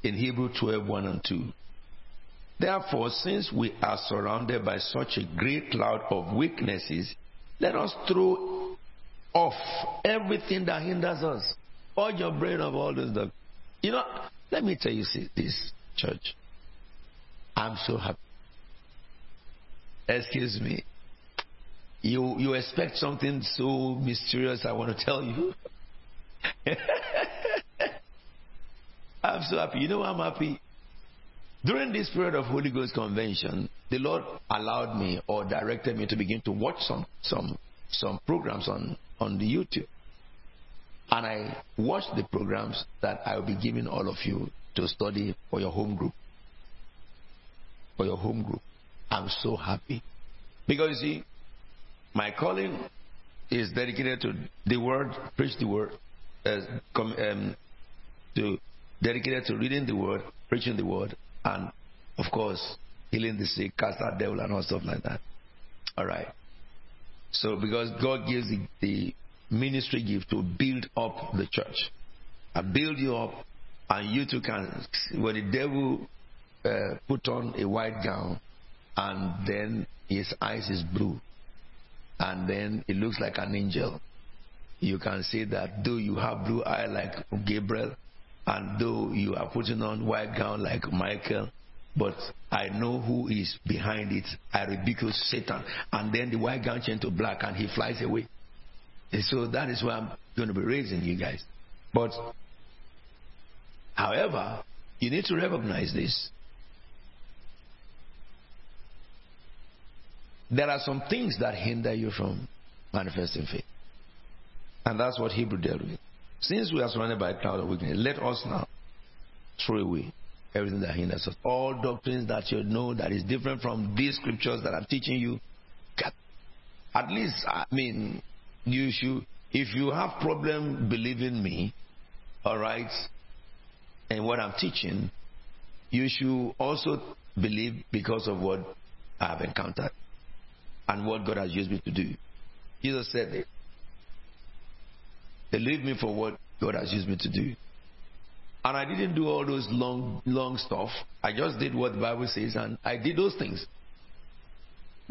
In Hebrew 12 1 and 2. Therefore, since we are surrounded by such a great cloud of witnesses, let us throw off everything that hinders us. All your brain of all this. You know, let me tell you this church. I'm so happy. Excuse me. You you expect something so mysterious I want to tell you. I'm so happy. You know I'm happy? During this period of Holy Ghost convention, the Lord allowed me or directed me to begin to watch some some some programs on, on the YouTube. And I watched the programs that I will be giving all of you to study for your home group. For your home group. I'm so happy. Because you see, my calling is dedicated to the word, preach the word, uh, com, um, to dedicated to reading the word, preaching the word, and of course, healing the sick, cast out devil, and all stuff like that. All right. So, because God gives the, the ministry gift to build up the church, I build you up and you too can. When the devil uh, put on a white gown, and then his eyes is blue, and then it looks like an angel. You can say that though you have blue eye like Gabriel, and though you are putting on white gown like Michael, but I know who is behind it. I rebuke Satan, and then the white gown change to black, and he flies away. And so that is why I'm going to be raising you guys. But However, you need to recognize this. There are some things that hinder you from manifesting faith. And that's what Hebrew dealt with. Since we are surrounded by a cloud of witness, let us now throw away everything that hinders us. All doctrines that you know that is different from these scriptures that I'm teaching you. At least, I mean, you should, if you have problem believing me, all right, and what I'm teaching, you should also believe because of what I have encountered and what God has used me to do. Jesus said it. Believe me for what God has used me to do. And I didn't do all those long, long stuff. I just did what the Bible says, and I did those things.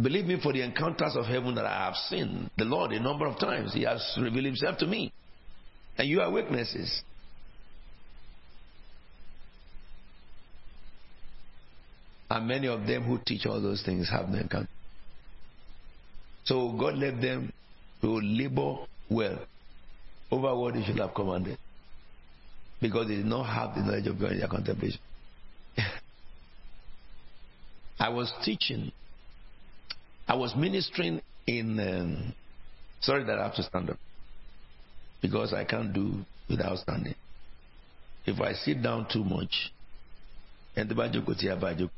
Believe me for the encounters of heaven that I have seen the Lord a number of times. He has revealed Himself to me. And you are witnesses. And many of them who teach all those things have no encounter. So God led them to labor well over what he should have commanded. Because they did not have the knowledge of God in their contemplation. I was teaching, I was ministering in. Um, sorry that I have to stand up. Because I can't do without standing. If I sit down too much, and the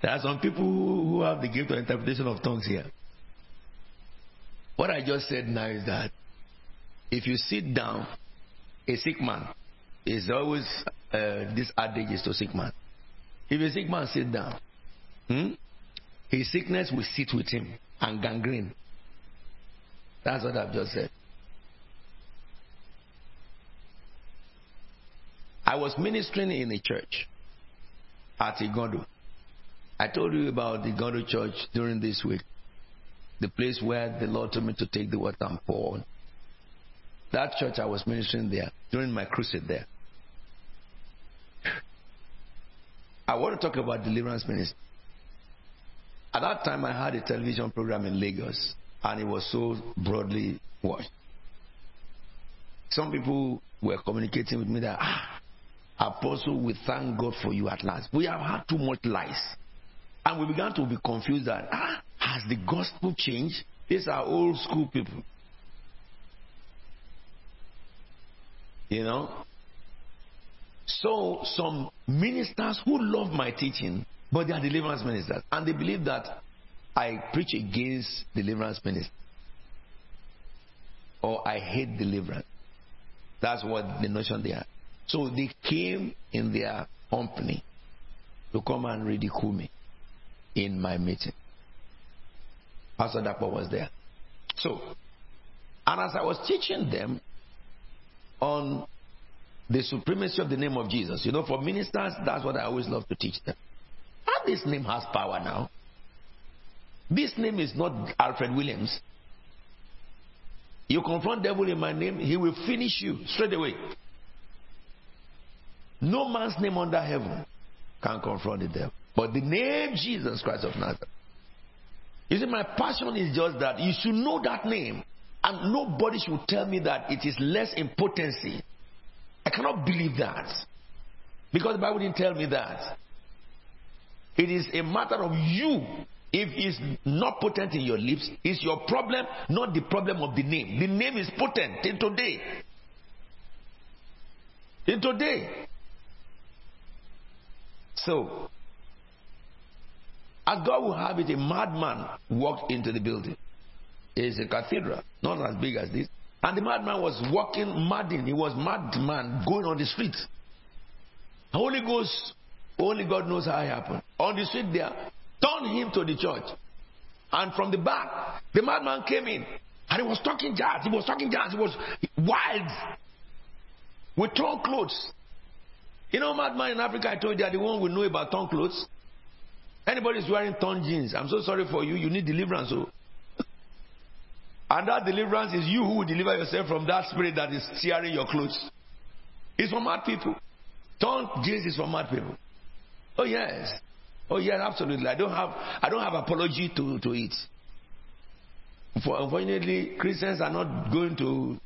There are some people who have the gift of interpretation of tongues here. What I just said now is that if you sit down, a sick man is always uh, this adage is to sick man. If a sick man sit down, hmm, his sickness will sit with him and gangrene. That's what I've just said. I was ministering in a church at Igando. I told you about the Gondo Church during this week, the place where the Lord told me to take the water and pour on. That church I was ministering there during my crusade there. I want to talk about deliverance ministry. At that time, I had a television program in Lagos, and it was so broadly watched. Some people were communicating with me that, ah, Apostle, we thank God for you at last. We have had too much lies. And we began to be confused that, ah, has the gospel changed? These are old school people. You know? So, some ministers who love my teaching, but they are deliverance ministers, and they believe that I preach against deliverance ministers or I hate deliverance. That's what the notion they are. So they came in their company to come and ridicule me in my meeting. Pastor Dapo was there. So, and as I was teaching them on the supremacy of the name of Jesus, you know, for ministers, that's what I always love to teach them. And this name has power now. This name is not Alfred Williams. You confront devil in my name, he will finish you straight away. No man's name under heaven can confront the devil. But the name Jesus Christ of Nazareth. You see, my passion is just that you should know that name. And nobody should tell me that it is less in potency. I cannot believe that. Because the Bible didn't tell me that. It is a matter of you if it's not potent in your lips, it's your problem, not the problem of the name. The name is potent in today. In today. So, as God will have it, a madman walked into the building. It's a cathedral, not as big as this. And the madman was walking madding. He was madman going on the street. Holy Ghost, only God knows how it happened. On the street there, turned him to the church. And from the back, the madman came in. And he was talking jazz. He was talking jazz. He was wild. With torn clothes. You know, madman in Africa, I told you, are the one we know about torn clothes. Anybody is wearing torn jeans. I'm so sorry for you. You need deliverance. So. Oh. and that deliverance is you who will deliver yourself from that spirit that is tearing your clothes. It's for mad people. Torn jeans is for mad people. Oh, yes. Oh yeah, absolutely. I don't have I don't have apology to, to it. For, unfortunately, Christians are not going to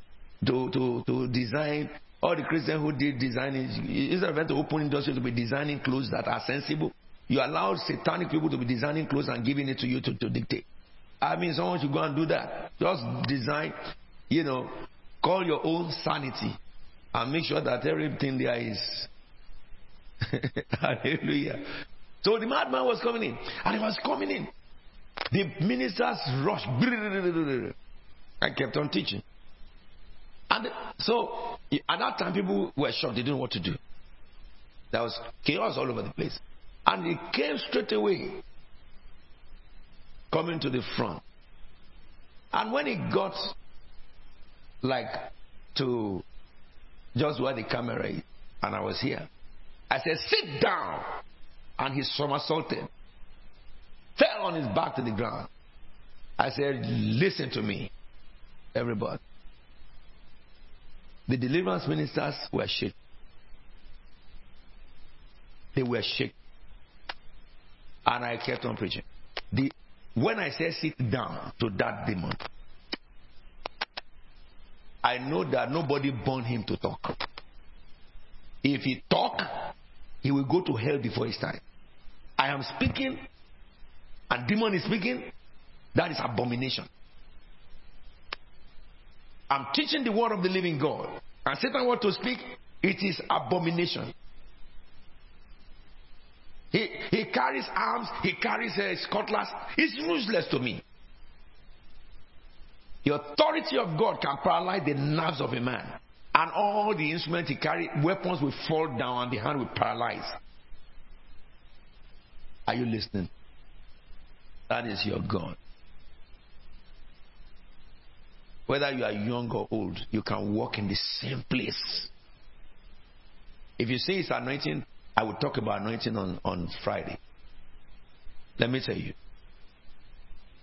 to, to, to design all the Christians who did designing instead of to open industry to be designing clothes that are sensible. You allow satanic people to be designing clothes and giving it to you to, to dictate. I mean, someone should go and do that. Just design, you know, call your own sanity and make sure that everything there is. Hallelujah. So the madman was coming in, and he was coming in. The ministers rushed. I kept on teaching. And so at that time, people were shocked. They didn't know what to do. There was chaos all over the place. And he came straight away, coming to the front. And when he got like to just where the camera is, and I was here, I said, Sit down and he somersaulted, fell on his back to the ground. I said, Listen to me, everybody. The deliverance ministers were shaken. They were shaken. And I kept on preaching. The, when I said sit down to that demon, I know that nobody born him to talk. If he talk, he will go to hell before his time. I am speaking and demon is speaking, that is abomination. I'm teaching the word of the living God. And Satan want to speak, it is abomination. He, he carries arms, he carries a cutlass. It's useless to me. The authority of God can paralyze the nerves of a man. And all the instruments he carries, weapons will fall down and the hand will paralyze. Are you listening? That is your God. Whether you are young or old, you can walk in the same place. If you say it's anointing, I will talk about anointing on, on Friday. Let me tell you.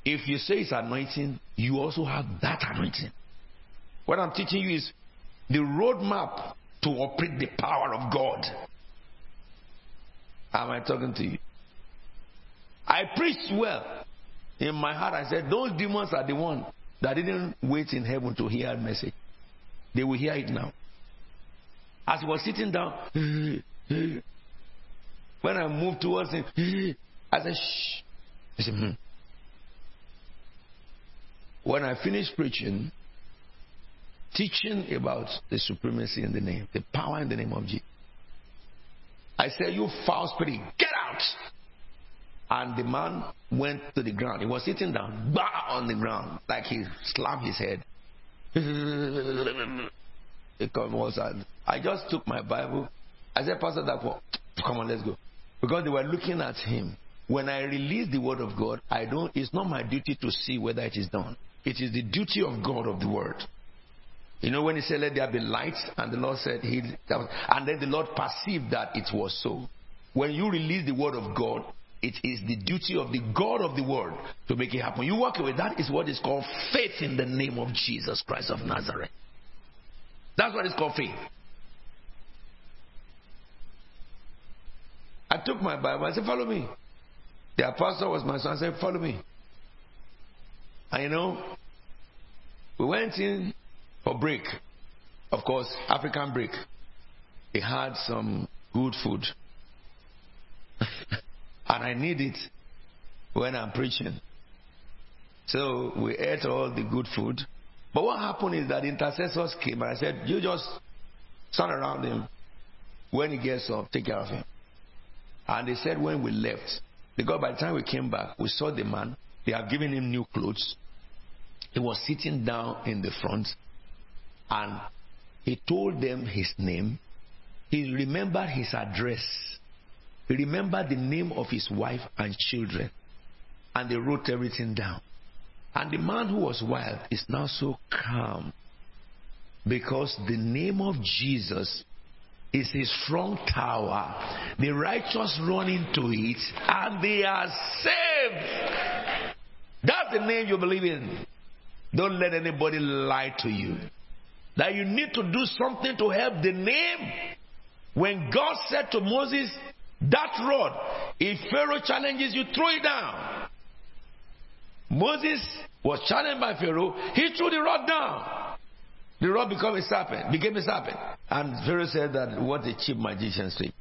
If you say it's anointing, you also have that anointing. What I'm teaching you is the roadmap to operate the power of God. Am I talking to you? I preached well. In my heart, I said, Those demons are the ones that didn't wait in heaven to hear a message. They will hear it now. As he was sitting down, when I moved towards him, I said, shh. He said, hmm. When I finished preaching, teaching about the supremacy in the name, the power in the name of Jesus, I said, You foul spirit, get out! And the man went to the ground. He was sitting down, bah, on the ground, like he slapped his head. I just took my Bible. I said, Pastor Dapo, come on, let's go. Because they were looking at him. When I release the word of God, I don't it's not my duty to see whether it is done. It is the duty of God of the word. You know, when he said, Let there be light, and the Lord said, he, and then the Lord perceived that it was so. When you release the word of God, it is the duty of the God of the word to make it happen. You walk away. That is what is called faith in the name of Jesus Christ of Nazareth. That's what is called faith. I took my Bible. I said, Follow me. The apostle was my son. I said, Follow me. And you know, we went in for break. Of course, African break. They had some good food. and I need it when I'm preaching. So we ate all the good food. But what happened is that intercessors came and I said, You just stand around him. When he gets up, take care of him. And they said when we left, because by the time we came back, we saw the man. They have given him new clothes. He was sitting down in the front and he told them his name. He remembered his address. He remembered the name of his wife and children. And they wrote everything down. And the man who was wild is now so calm because the name of Jesus is a strong tower. The righteous run into it and they are saved. That's the name you believe in. Don't let anybody lie to you. That you need to do something to help the name. When God said to Moses, that rod, if Pharaoh challenges you, throw it down. Moses was challenged by Pharaoh. He threw the rod down. The rod became a serpent, became a serpent. And Pharaoh said that what a cheap magicians say.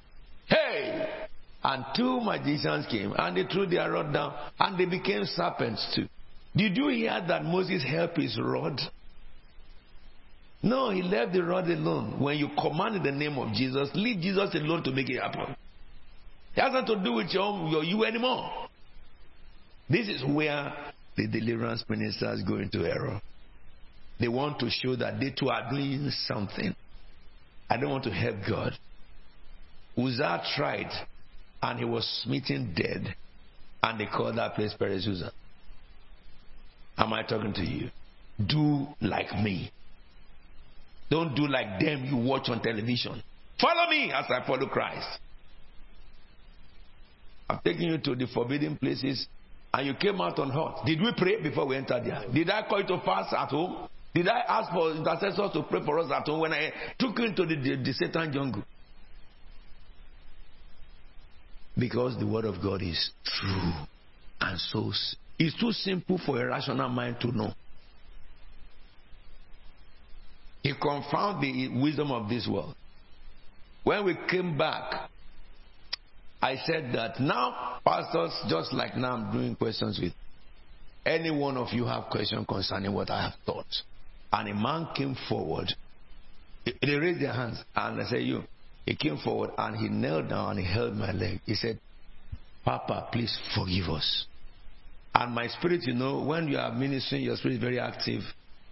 Hey! And two magicians came and they threw their rod down and they became serpents too. Did you hear that Moses helped his rod? No, he left the rod alone. When you command in the name of Jesus, leave Jesus alone to make it happen. It has nothing to do with your, your you anymore. This is where the deliverance ministers go into error. They want to show that they too are doing something. I don't want to help God. Uzzah tried and he was smitten dead, and they called that place Perez Uzzah. Am I talking to you? Do like me. Don't do like them you watch on television. Follow me as I follow Christ. I'm taking you to the forbidden places and you came out on hot. Did we pray before we entered there? Did I call you to fast at home? Did I ask for intercessors to pray for us at home when I took into the, the, the Satan jungle? Because the word of God is true and so it's too simple for a rational mind to know. He confound the wisdom of this world. When we came back, I said that now, pastors, just like now I'm doing questions with any one of you have questions concerning what I have taught. And a man came forward. They raised their hands and I said, You. He came forward and he knelt down and he held my leg. He said, Papa, please forgive us. And my spirit, you know, when you are ministering, your spirit is very active.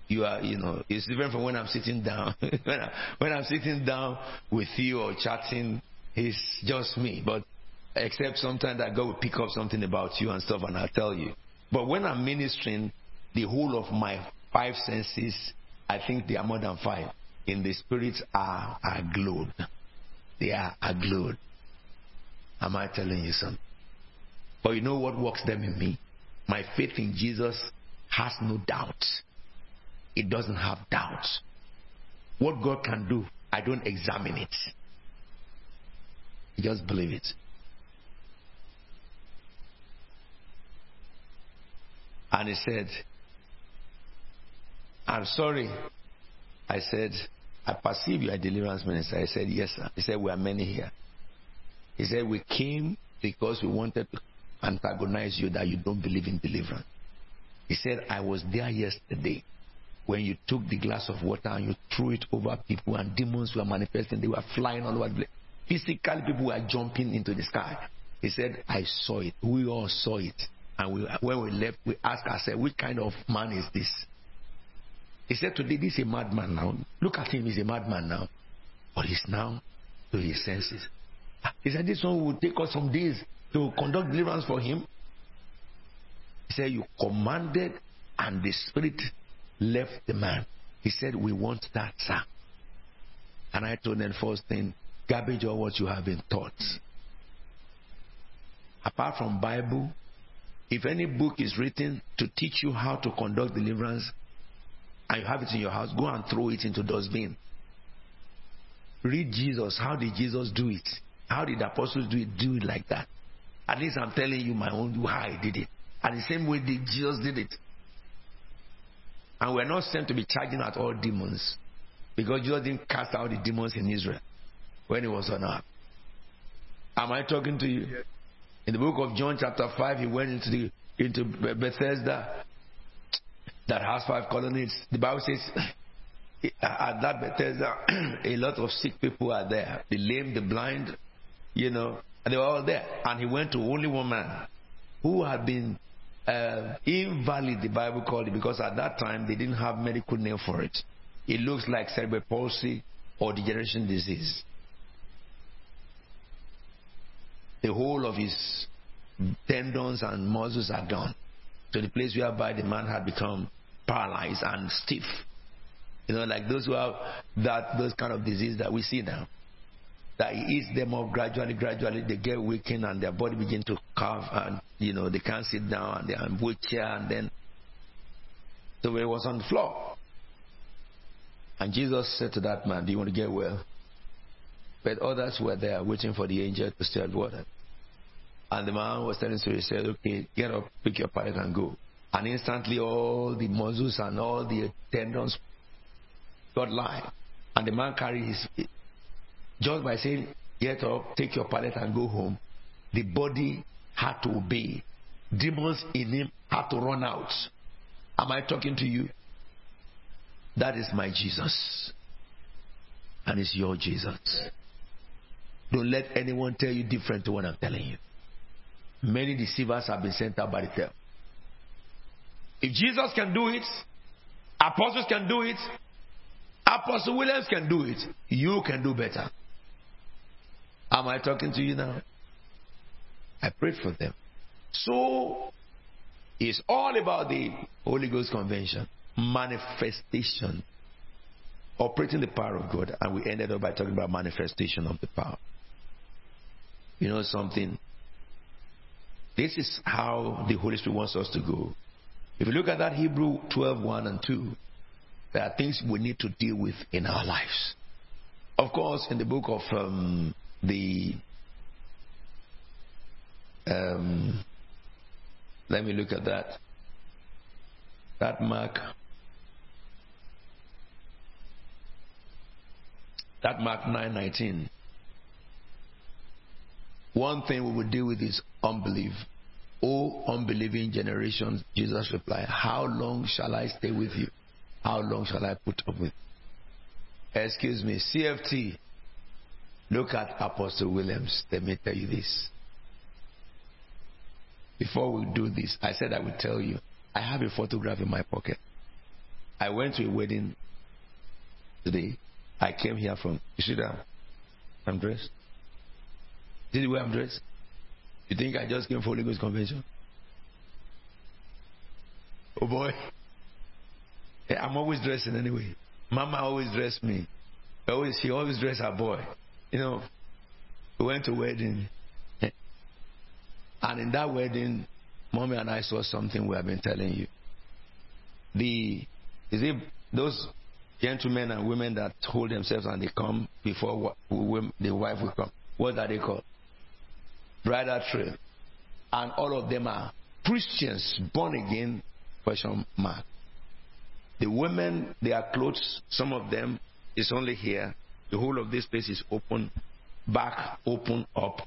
You are, you know, it's different from when I'm sitting down. when, I, when I'm sitting down with you or chatting, it's just me. But except sometimes that God will pick up something about you and stuff and I'll tell you. But when I'm ministering, the whole of my five senses, I think they are more than five, in the spirit are, glowed. They are agglowed. Am I telling you something? But you know what works them in me? My faith in Jesus has no doubt. It doesn't have doubt. What God can do, I don't examine it. I just believe it. And he said, I'm sorry. I said, I perceive you are deliverance minister. I said, Yes, sir. He said, We are many here. He said, We came because we wanted to antagonize you that you don't believe in deliverance. He said, I was there yesterday when you took the glass of water and you threw it over people and demons were manifesting. They were flying all over the place. Physically, people were jumping into the sky. He said, I saw it. We all saw it. And we, when we left, we asked ourselves, which kind of man is this? He said, today this is a madman now. Look at him, he's a madman now. But he's now to his senses. Ah, he said, this one will take us some days to conduct deliverance for him. He said, you commanded and the spirit left the man. He said, we want that, sir. And I told him first thing, garbage or what you have been taught. Apart from Bible, if any book is written to teach you how to conduct deliverance and you have it in your house, go and throw it into dustbin. Read Jesus. How did Jesus do it? How did the apostles do it? Do it like that. At least I'm telling you my own why I did it. And the same way did Jesus did it. And we're not sent to be charging at all demons. Because Jesus didn't cast out the demons in Israel when he was on earth. Am I talking to you? In the book of John, chapter 5, he went into the into Bethesda that has five colonnades. The Bible says at that Bethesda, a lot of sick people are there. The lame, the blind, you know, and they were all there. And he went to only one man who had been uh, invalid, the Bible called it, because at that time they didn't have medical name for it. It looks like cerebral palsy or degeneration disease. The whole of his tendons and muscles are gone to the place whereby the man had become paralyzed and stiff. You know, like those who have that those kind of disease that we see now. That eats them up gradually, gradually, they get weakened and their body begin to curve and you know they can't sit down and they're in wheelchair and then so he was on the floor. And Jesus said to that man, Do you want to get well? But others were there waiting for the angel to stir water. And the man was telling so he said, Okay, get up, pick your pallet and go. And instantly all the muscles and all the tendons got live. And the man carried his just by saying, Get up, take your pallet and go home, the body had to obey. Demons in him had to run out. Am I talking to you? That is my Jesus. And it's your Jesus. Don't let anyone tell you different to what I'm telling you. Many deceivers have been sent out by the devil. If Jesus can do it, apostles can do it, Apostle Williams can do it, you can do better. Am I talking to you now? I prayed for them. So it's all about the Holy Ghost Convention, manifestation, operating the power of God, and we ended up by talking about manifestation of the power. You know something? This is how the Holy Spirit wants us to go. If you look at that Hebrew 12 1 and 2, there are things we need to deal with in our lives. Of course, in the book of um, the. Um, let me look at that. That Mark. That Mark 9:19. One thing we will deal with is unbelief. O unbelieving generation, Jesus replied, How long shall I stay with you? How long shall I put up with? you? Excuse me, CFT. Look at Apostle Williams. Let me tell you this. Before we do this, I said I would tell you. I have a photograph in my pocket. I went to a wedding today. I came here from. You see that? I'm dressed. See the way I'm dressed? You think I just came for Holy Ghost Convention? Oh boy. Yeah, I'm always dressing anyway. Mama always dressed me. Always, she always dressed her boy. You know, we went to wedding. And in that wedding, mommy and I saw something we have been telling you. The is it those gentlemen and women that hold themselves and they come before the wife will come? What are they called? Bridal trail. And all of them are Christians, born again, question mark. The women, their clothes, some of them is only here. The whole of this place is open, back open up.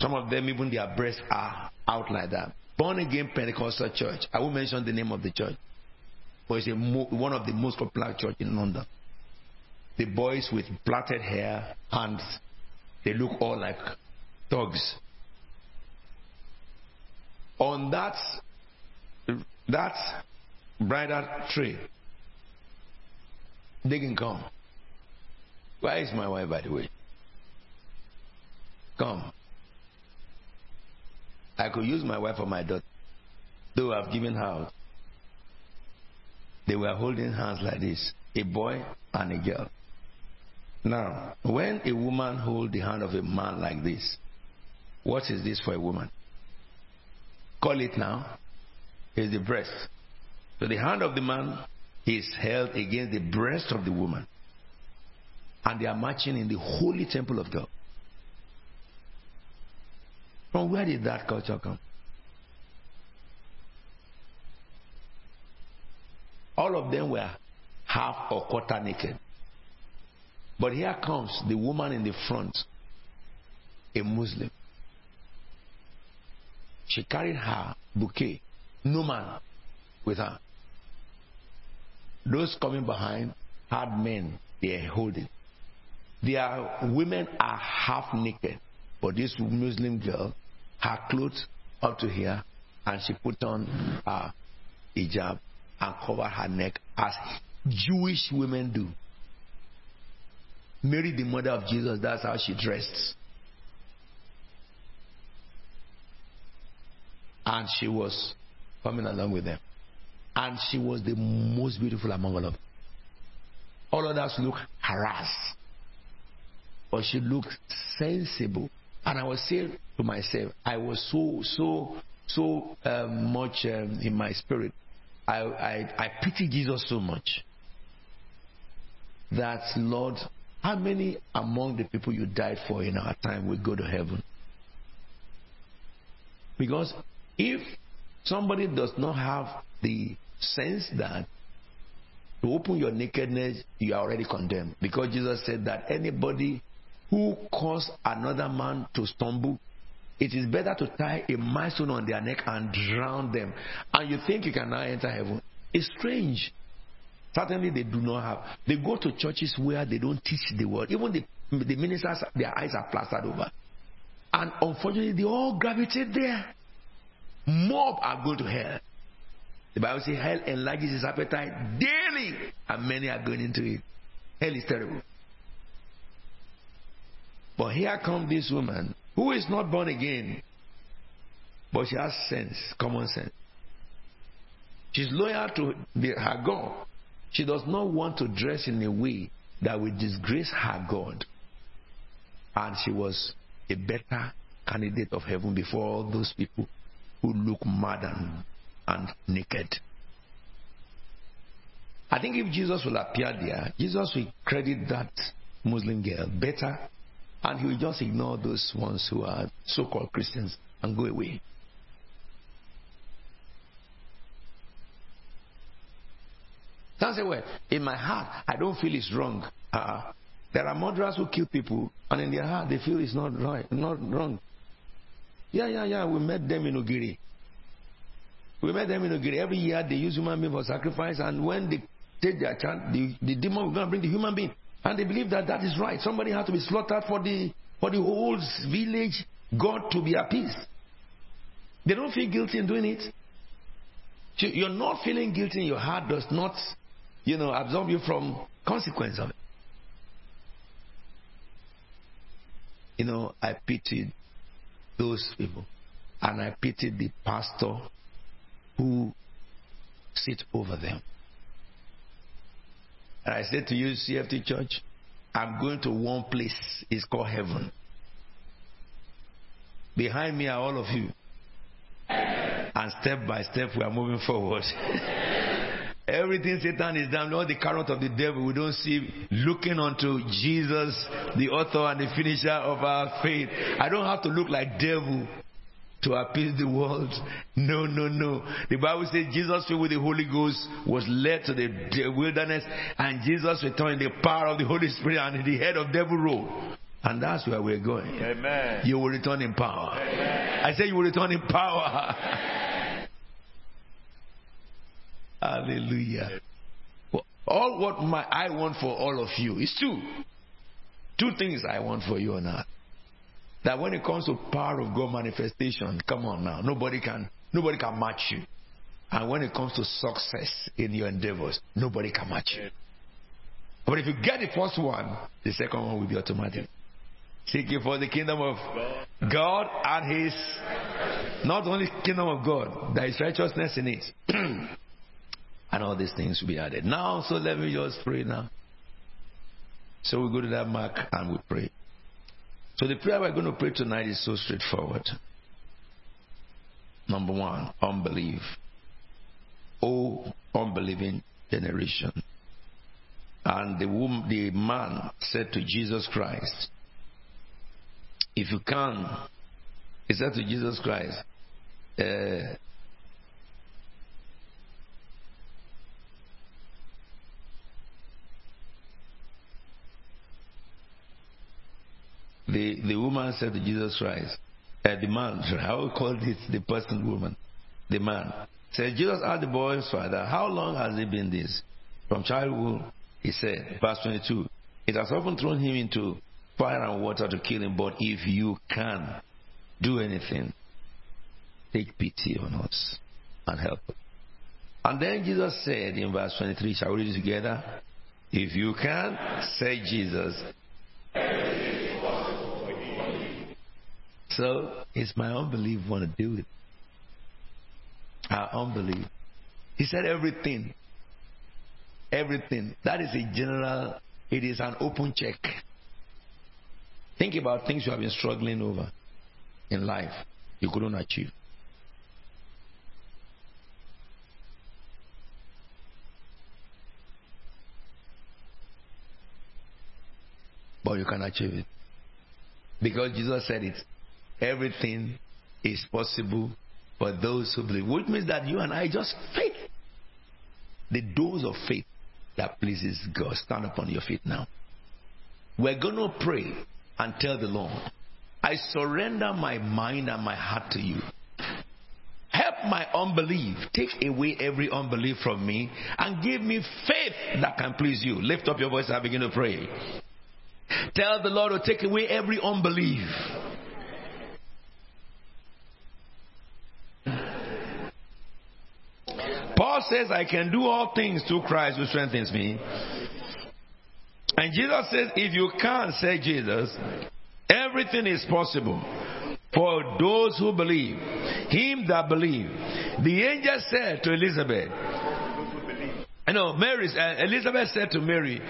Some of them, even their breasts are out like that. Born again Pentecostal church. I won't mention the name of the church, but it's mo- one of the most popular church in London. The boys with plaited hair hands, they look all like thugs. On that that bridal tree, they can come. Where is my wife, by the way? Come. I could use my wife for my daughter, though I've given her out. They were holding hands like this a boy and a girl. Now, when a woman holds the hand of a man like this, what is this for a woman? Call it now. Is the breast. So the hand of the man is held against the breast of the woman. And they are marching in the holy temple of God. From where did that culture come? All of them were half or quarter naked. But here comes the woman in the front, a Muslim. She carried her bouquet, no man with her. Those coming behind had men they are holding. Their women are half naked, but this Muslim girl, her clothes up to here, and she put on a hijab and covered her neck as Jewish women do. Mary, the mother of Jesus, that's how she dressed. And she was coming along with them. And she was the most beautiful among all of them. All others look harassed. But she looked sensible. And I was saying to myself, I was so, so, so um, much um, in my spirit. I, I, I pity Jesus so much that, Lord, how many among the people you died for in our time will go to heaven? Because if somebody does not have the sense that to open your nakedness, you are already condemned. Because Jesus said that anybody who cause another man to stumble, it is better to tie a milestone on their neck and drown them. And you think you can now enter heaven. It's strange. Certainly, they do not have. They go to churches where they don't teach the word. Even the, the ministers, their eyes are plastered over. And unfortunately, they all gravitate there. Mob are going to hell. The Bible says hell enlarges his appetite daily, and many are going into it. Hell is terrible. But here comes this woman who is not born again, but she has sense, common sense. She's loyal to her God. She does not want to dress in a way that will disgrace her God. And she was a better candidate of heaven before all those people who look mad and, and naked. I think if Jesus will appear there, Jesus will credit that Muslim girl better, and he will just ignore those ones who are so called Christians and go away. Some say, well, in my heart, I don't feel it's wrong. Uh, there are murderers who kill people, and in their heart, they feel it's not right, not wrong. Yeah, yeah, yeah. We met them in Ugiri. We met them in Ugiri. Every year they use human being for sacrifice, and when they take their child, the, the demon will going to bring the human being, and they believe that that is right. Somebody has to be slaughtered for the for the whole village God to be appeased. They don't feel guilty in doing it. You're not feeling guilty in your heart does not, you know, absorb you from consequence of it. You know, I pitied those people. And I pity the pastor who sit over them. And I said to you, CFT Church, I'm going to one place. It's called heaven. Behind me are all of you. And step by step, we are moving forward. Everything Satan is done, all the carrot of the devil, we don't see looking unto Jesus, the author and the finisher of our faith. I don't have to look like devil to appease the world. No, no, no. The Bible says Jesus filled with the Holy Ghost was led to the wilderness and Jesus returned in the power of the Holy Spirit and the head of devil rule. And that's where we're going. Amen. You will return in power. Amen. I say you will return in power. Hallelujah. All what my, I want for all of you is two. Two things I want for you on earth. That when it comes to power of God manifestation, come on now, nobody can nobody can match you. And when it comes to success in your endeavors, nobody can match you. But if you get the first one, the second one will be automatic. Seek ye for the kingdom of God and His, not only kingdom of God, there is righteousness in it. and all these things will be added. Now, so let me just pray now. So we go to that mark and we pray. So the prayer we're going to pray tonight is so straightforward. Number one, unbelief. Oh, unbelieving generation. And the woman, the man said to Jesus Christ, if you can, he said to Jesus Christ, uh, the, the woman said to Jesus Christ, uh, the man, I will call this the person woman, the man, said, Jesus asked the boy's father, How long has it been this? From childhood, he said, verse 22, It has often thrown him into fire and water to kill him, but if you can do anything, take pity on us and help us. And then Jesus said in verse 23, shall we read it together? If you can, say Jesus. So it's my unbelief want to do it. Our unbelief. He said everything. Everything. That is a general, it is an open check. Think about things you have been struggling over in life you couldn't achieve. But you can achieve it. Because Jesus said it. Everything is possible for those who believe. Which means that you and I just faith. The doors of faith that pleases God. Stand upon your feet now. We're going to pray and tell the Lord, I surrender my mind and my heart to you. Help my unbelief. Take away every unbelief from me and give me faith that can please you. Lift up your voice and begin to pray. Tell the Lord to take away every unbelief. Paul says, I can do all things through Christ who strengthens me. And Jesus says, if you can't, say Jesus, everything is possible for those who believe. Him that believe. The angel said to Elizabeth, I know, Mary, uh, Elizabeth said to Mary,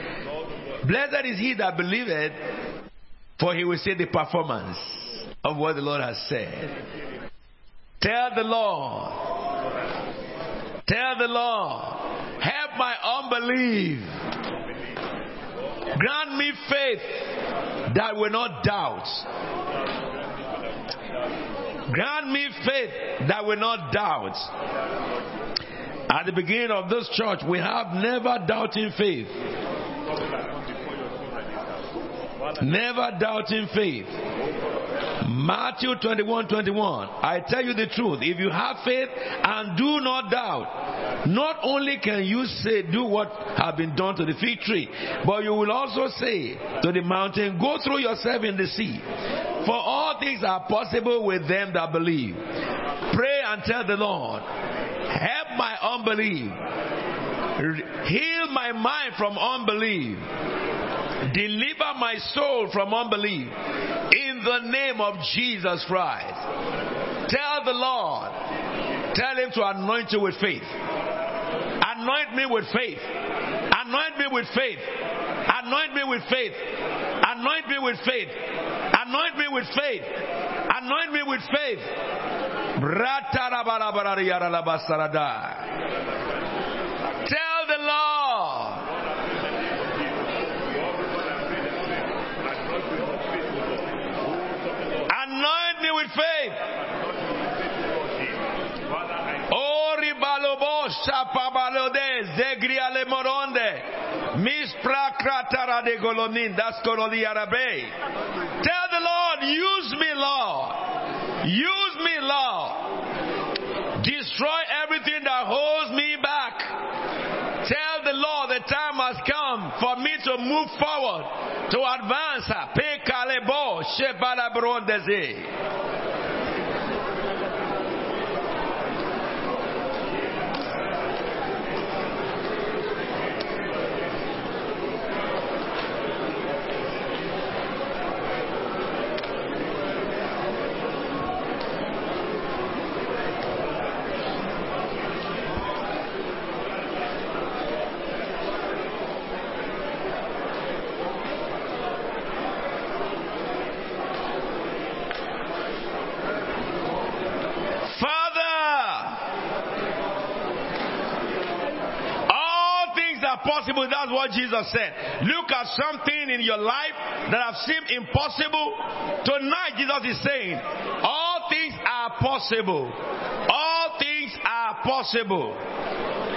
Blessed is he that believeth, for he will see the performance of what the Lord has said. Tell the Lord, tell the Lord, help my unbelief. Grant me faith that will not doubt. Grant me faith that will not doubt. At the beginning of this church, we have never doubting faith. Never doubting faith. Matthew 21 21. I tell you the truth. If you have faith and do not doubt, not only can you say, do what have been done to the fig tree, but you will also say to the mountain, go through yourself in the sea. For all things are possible with them that believe. Pray and tell the Lord, help my unbelief. Heal my mind from unbelief. Deliver my soul from unbelief in the name of Jesus Christ. Tell the Lord, tell Him to anoint you with faith. Anoint me with faith. Anoint me with faith. Anoint me with faith. Anoint me with faith. Anoint me with faith. Anoint me with faith. Tell the Lord. Anoint me with faith. Barode zegria le moronde. Mispra kratara de golonin. That's koroli arabe. Tell the Lord, use me, Lord. Use me, Lord. Destroy everything that holds me back. Tell the Lord the time has come for me to move forward, to advance. Pe kalebo shebala brondeze. impossible. That's what Jesus said. Look at something in your life that have seemed impossible. Tonight, Jesus is saying, all things are possible. All things are possible.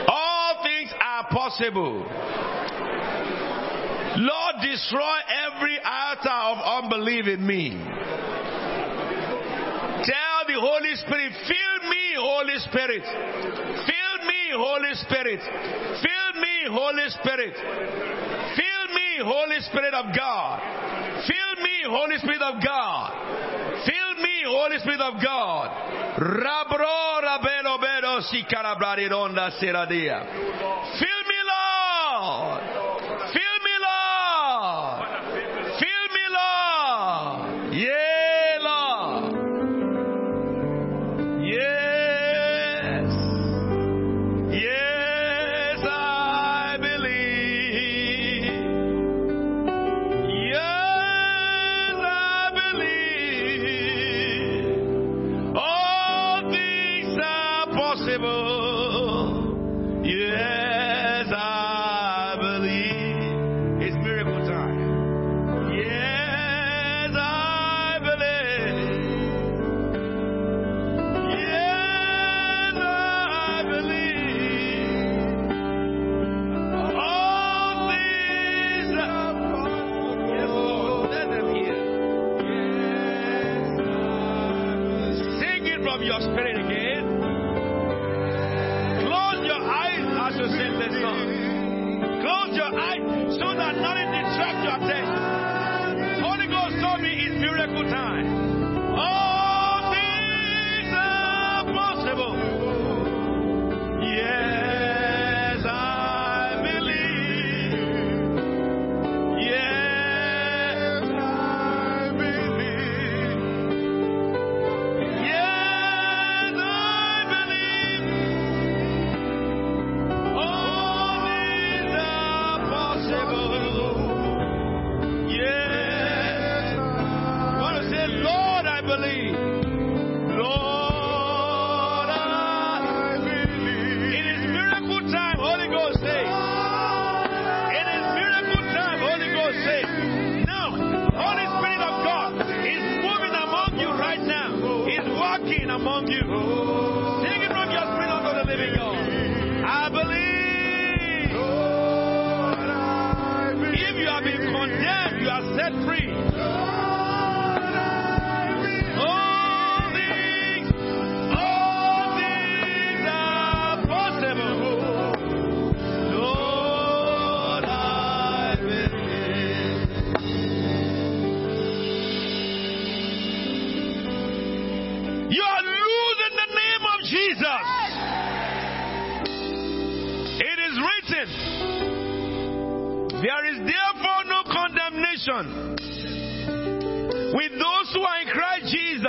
All things are possible. Lord, destroy every altar of unbelief in me. Tell the Holy Spirit, fill me, Holy Spirit. Fill me, Holy Spirit. Fill Holy Spirit. Fill me, Holy Spirit of God. Fill me, Holy Spirit of God. Fill me, Holy Spirit of God. Fill me, Lord.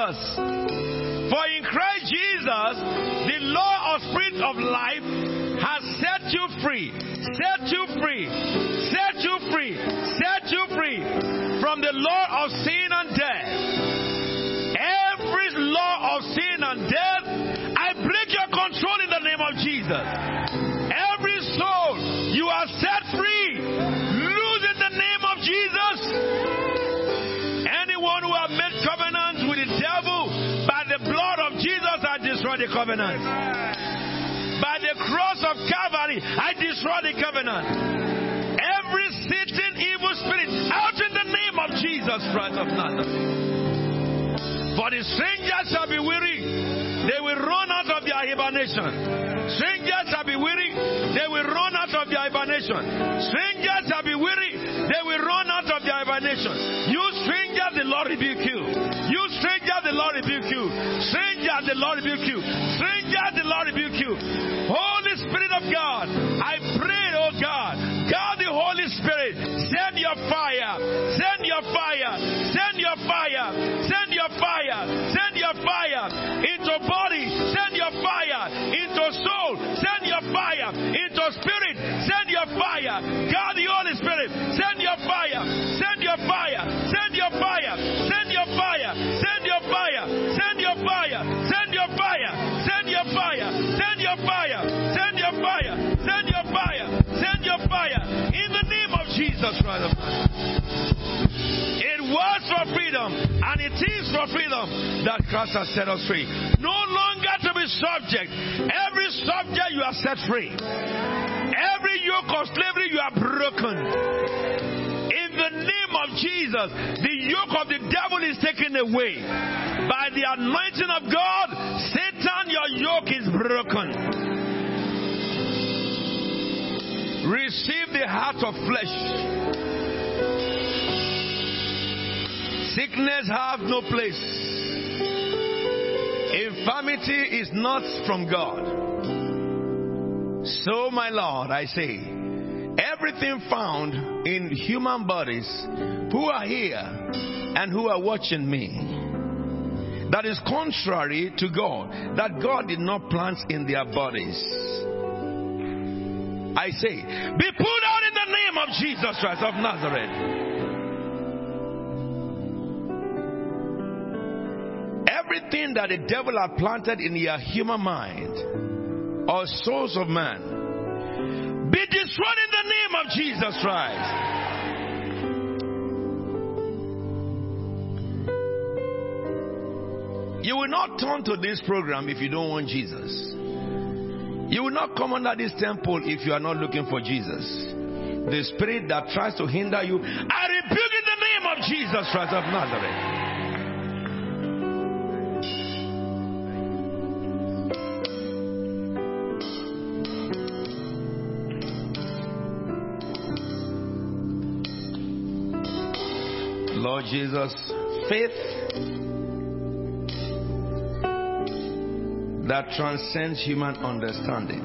Jesus. For in Christ Jesus, the law of spirit of life has set you free, set you free, set you free, set you free from the law of sin and death. Every law of sin and death, I break your control in the name of Jesus. Every soul, you are set free destroy the covenant. By the cross of Calvary, I destroy the covenant. Every sitting evil spirit out in the name of Jesus Christ of Nazareth. For the strangers shall be weary, they will run out of their hibernation. Strangers shall be weary, they will run out of their hibernation. Strangers shall be weary, they will run out of their hibernation. You strangers, the Lord rebuke you. The Lord rebuke you. Strangers, the Lord rebuke you. Holy Spirit of God, I pray, oh God, God the Holy Spirit, send your fire, send your fire, send your fire, send your fire, send your fire into body, send your fire into soul, send your fire into spirit, send your fire. God the Holy Spirit, send your fire, send your fire, send your fire, send your fire, send your fire, send your fire, send your fire, send your fire, send your fire, send your fire in the name of Jesus Christ. It was for freedom, and it is for freedom that Christ has set us free. No longer to be subject. Every subject you are set free. Every yoke of slavery you are broken. In the name of Jesus, the yoke of the devil is taken away. By the anointing of God, Satan, your yoke is broken. Receive the heart of flesh. Sickness have no place. Infirmity is not from God. So, my Lord, I say, everything found in human bodies who are here and who are watching me that is contrary to God, that God did not plant in their bodies. I say, be put out in the name of Jesus Christ of Nazareth. Everything that the devil had planted in your human mind or souls of man be destroyed in the name of Jesus Christ. You will not turn to this program if you don't want Jesus. You will not come under this temple if you are not looking for Jesus. The spirit that tries to hinder you, I rebuke in the name of Jesus Christ of Nazareth. Lord Jesus, faith that transcends human understanding.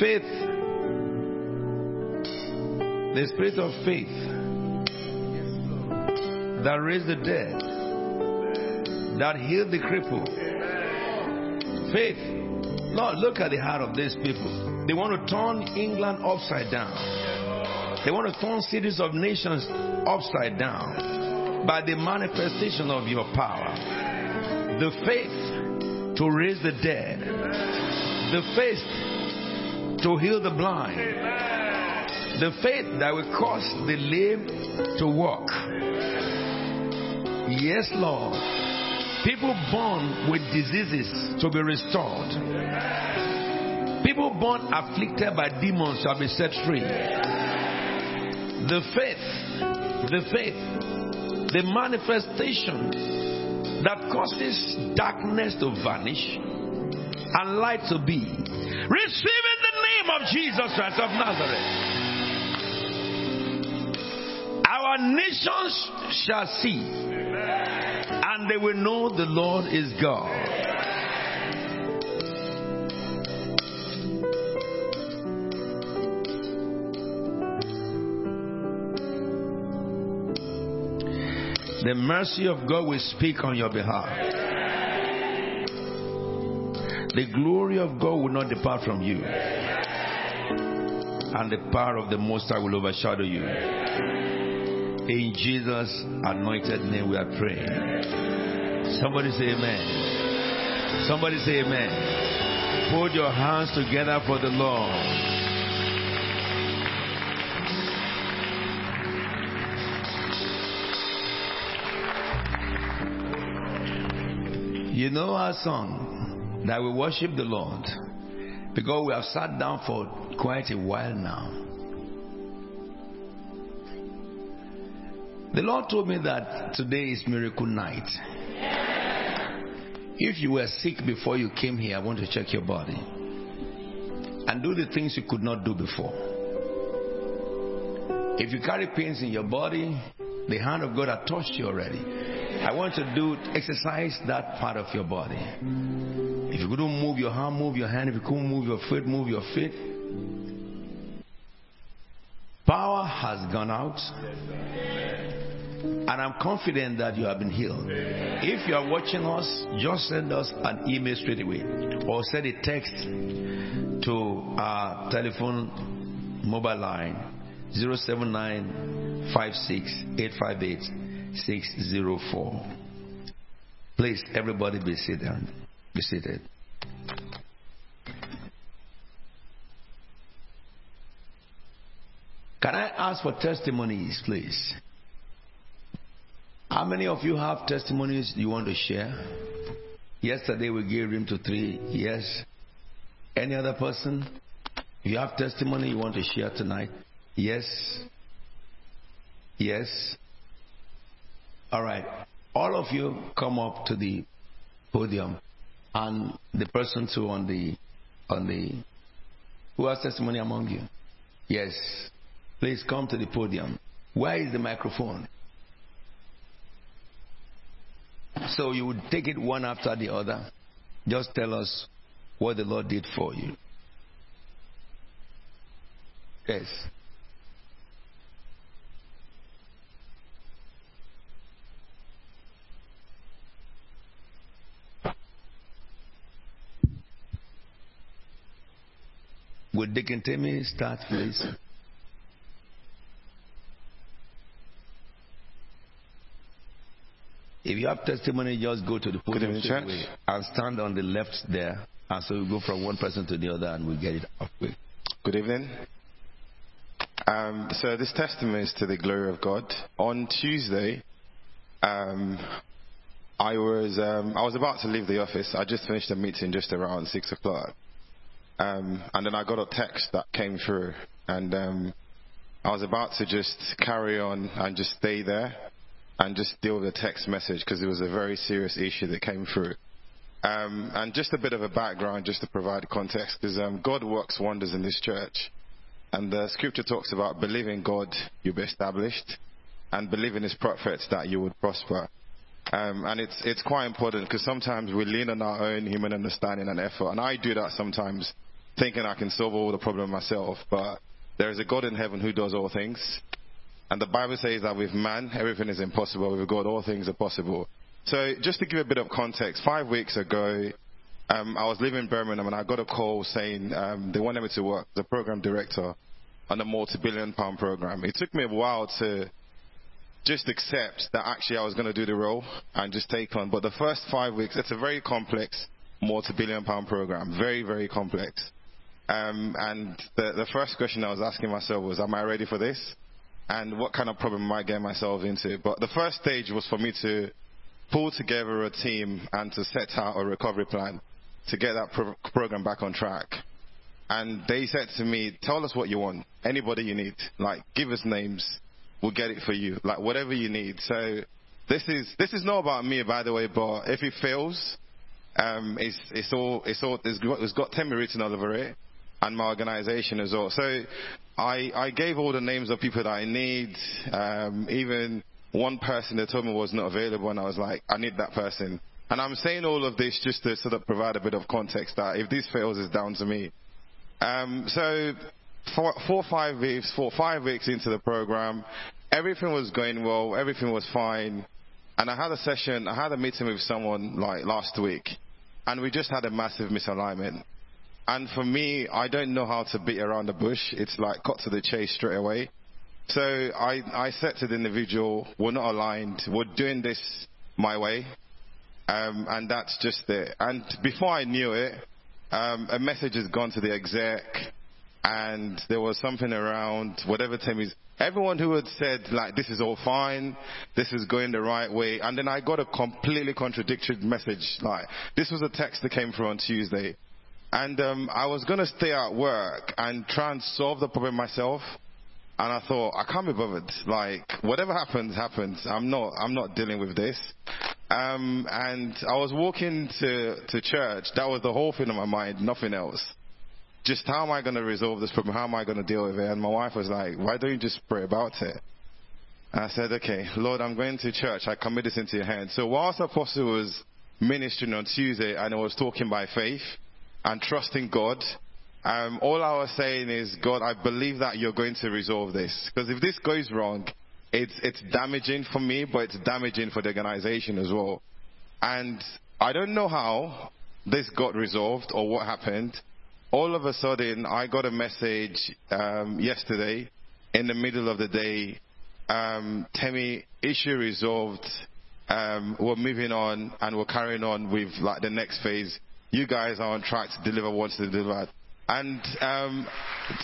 Faith, the spirit of faith that raised the dead, that healed the cripple. Faith, Lord, look at the heart of these people. They want to turn England upside down. They want to turn cities of nations upside down by the manifestation of your power. The faith to raise the dead. The faith to heal the blind. The faith that will cause the lame to walk. Yes, Lord. People born with diseases to be restored. People born afflicted by demons shall be set free. The faith, the faith, the manifestation that causes darkness to vanish and light to be. Receive in the name of Jesus Christ of Nazareth. Our nations shall see, and they will know the Lord is God. The mercy of God will speak on your behalf. The glory of God will not depart from you. And the power of the Most High will overshadow you. In Jesus' anointed name we are praying. Somebody say amen. Somebody say amen. Put your hands together for the Lord. You know our song that we worship the Lord because we have sat down for quite a while now. The Lord told me that today is miracle night. If you were sick before you came here, I want to check your body and do the things you could not do before. If you carry pains in your body, the hand of God has touched you already. I want to do exercise that part of your body. If you couldn't move your hand, move your hand. If you couldn't move your foot, move your feet. Power has gone out. And I'm confident that you have been healed. If you are watching us, just send us an email straight away or send a text to our telephone mobile line 079 604. Please, everybody be seated. Be seated. Can I ask for testimonies, please? How many of you have testimonies you want to share? Yesterday we gave room to three. Yes. Any other person? You have testimony you want to share tonight? Yes. Yes. All right. All of you come up to the podium, and the person who on the on the who has testimony among you? Yes. Please come to the podium. Where is the microphone? So you would take it one after the other. Just tell us what the Lord did for you. Yes. Would Deacon Temi start, please? If you have testimony, just go to the podium and stand on the left there. And so we go from one person to the other and we get it up with. Good evening. Um, so this testimony is to the glory of God. On Tuesday, um, I was um, I was about to leave the office. I just finished a meeting just around six o'clock, um, and then I got a text that came through, and um, I was about to just carry on and just stay there and just deal with the text message because it was a very serious issue that came through. Um, and just a bit of a background, just to provide context, because um, God works wonders in this church. And the scripture talks about believing God, you'll be established, and believing His prophets that you would prosper. Um, and it's it's quite important because sometimes we lean on our own human understanding and effort, and I do that sometimes, thinking I can solve all the problem myself. But there is a God in heaven who does all things, and the Bible says that with man, everything is impossible. With God, all things are possible. So just to give a bit of context, five weeks ago, um, I was living in Birmingham and I got a call saying um, they wanted me to work as a program director on a multi-billion pound program. It took me a while to just accept that actually I was going to do the role and just take on. But the first five weeks, it's a very complex multi-billion pound program. Very, very complex. Um, and the, the first question I was asking myself was, am I ready for this? and what kind of problem am I getting myself into. But the first stage was for me to pull together a team and to set out a recovery plan to get that pro- program back on track. And they said to me, tell us what you want. Anybody you need. Like, give us names. We'll get it for you. Like, whatever you need. So, this is, this is not about me, by the way, but if it fails, um, it's, it's all, it's all, it's got, it's got Temi written all over it and my organization as well. So I, I gave all the names of people that I need. Um, even one person that told me was not available, and I was like, I need that person. And I'm saying all of this just to sort of provide a bit of context that if this fails, it's down to me. Um, so four, four, five weeks, four, five weeks into the program, everything was going well, everything was fine. And I had a session, I had a meeting with someone like last week, and we just had a massive misalignment. And for me, I don't know how to beat around the bush. It's like cut to the chase straight away. So I, I said to the individual, we're not aligned. We're doing this my way. Um, and that's just it. And before I knew it, um, a message has gone to the exec and there was something around whatever Temi's. Everyone who had said like this is all fine, this is going the right way, and then I got a completely contradictory message. Like this was a text that came through on Tuesday, and um, I was gonna stay at work and try and solve the problem myself. And I thought, I can't be bothered. Like, whatever happens, happens. I'm not, I'm not dealing with this. Um, and I was walking to, to church. That was the whole thing in my mind, nothing else. Just how am I going to resolve this problem? How am I going to deal with it? And my wife was like, why don't you just pray about it? And I said, okay, Lord, I'm going to church. I commit this into your hands. So whilst the Apostle was ministering on Tuesday and I was talking by faith and trusting God, um, all I was saying is, God, I believe that you're going to resolve this. Because if this goes wrong, it's, it's damaging for me, but it's damaging for the organization as well. And I don't know how this got resolved or what happened. All of a sudden, I got a message um, yesterday in the middle of the day. Um, Temi, issue resolved. Um, we're moving on and we're carrying on with like the next phase. You guys are on track to deliver what's to deliver. And um,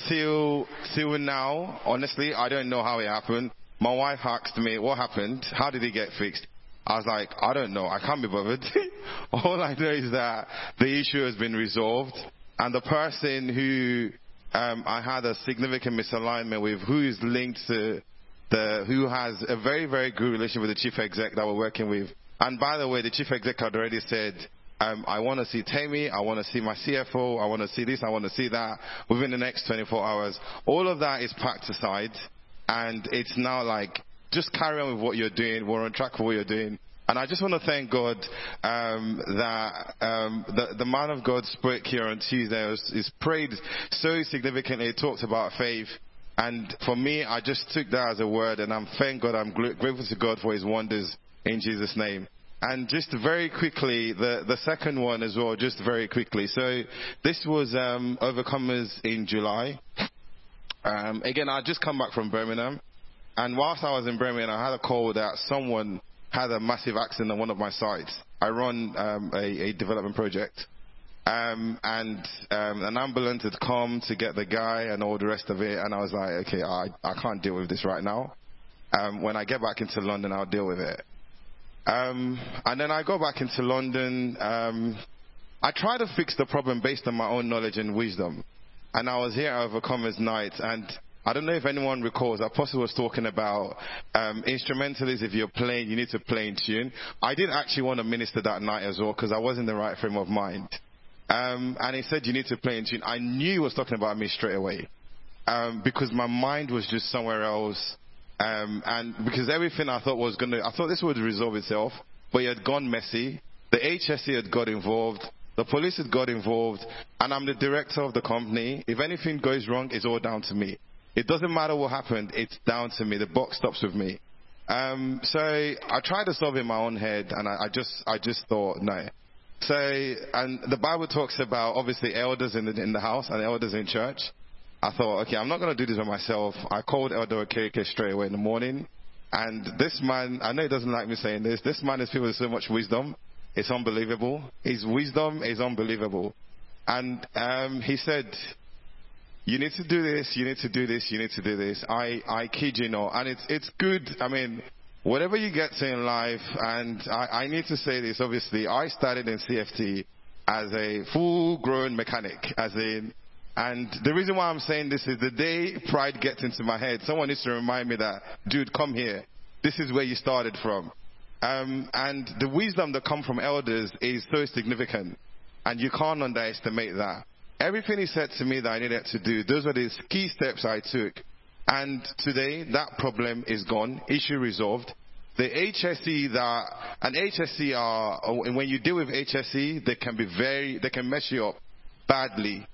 till till now, honestly, I don't know how it happened. My wife asked me, "What happened? How did it get fixed?" I was like, "I don't know. I can't be bothered. All I know is that the issue has been resolved, and the person who um, I had a significant misalignment with, who is linked to the, who has a very very good relationship with the chief exec that we're working with. And by the way, the chief exec had already said um, I want to see Temi, I want to see my CFO, I want to see this, I want to see that within the next 24 hours. All of that is packed aside, and it's now like, just carry on with what you're doing, we're on track for what you're doing. And I just want to thank God um, that um, the, the, man of God spoke here on Tuesday. Is prayed so significantly. Talked about faith. And for me, I just took that as a word, and I'm thank God. I'm grateful to God for His wonders in Jesus' name. And just very quickly, the, the second one as well, just very quickly. So this was um, Overcomers in July. Um, again, I just come back from Birmingham. And whilst I was in Birmingham, I had a call that someone had a massive accident on one of my sites. I run um, a, a, development project. Um, and um, an ambulance had come to get the guy and all the rest of it. And I was like, okay, I, I can't deal with this right now. Um, when I get back into London, I'll deal with it. Um, and then I go back into London. Um, I try to fix the problem based on my own knowledge and wisdom. And I was here at Overcomers Night, and I don't know if anyone recalls, Apostle was talking about um, instrumentalists, if you're playing, you need to play in tune. I did actually want to minister that night as well, because I was in the right frame of mind. Um, and he said, you need to play in tune. I knew he was talking about me straight away. Um, because my mind was just somewhere else. Um, and because everything I thought was going to, I thought this would resolve itself, but it had gone messy. The HSE had got involved. The police had got involved. And I'm the director of the company. If anything goes wrong, it's all down to me. It doesn't matter what happened. It's down to me. The box stops with me. Um, so I tried to solve it in my own head, and I, I just, I just thought, no. So, and the Bible talks about obviously elders in the, in the house and elders in church. I thought, okay, I'm not going to do this by myself. I called Elder Okereke straight away in the morning. And this man, I know he doesn't like me saying this, this man is filled with so much wisdom. It's unbelievable. His wisdom is unbelievable. And um, he said, you need to do this, you need to do this, you need to do this. I, I kid you not. And it's, it's good. I mean, whatever you get to in life, and I, I need to say this, obviously, I started in CFT as a full grown mechanic, as in, and the reason why I'm saying this is the day pride gets into my head, someone needs to remind me that, dude, come here. This is where you started from. Um, and the wisdom that comes from elders is so significant. And you can't underestimate that. Everything he said to me that I needed to do, those were the key steps I took. And today, that problem is gone, issue resolved. The HSE that, and HSE are, when you deal with HSE, they can be very, they can mess you up badly.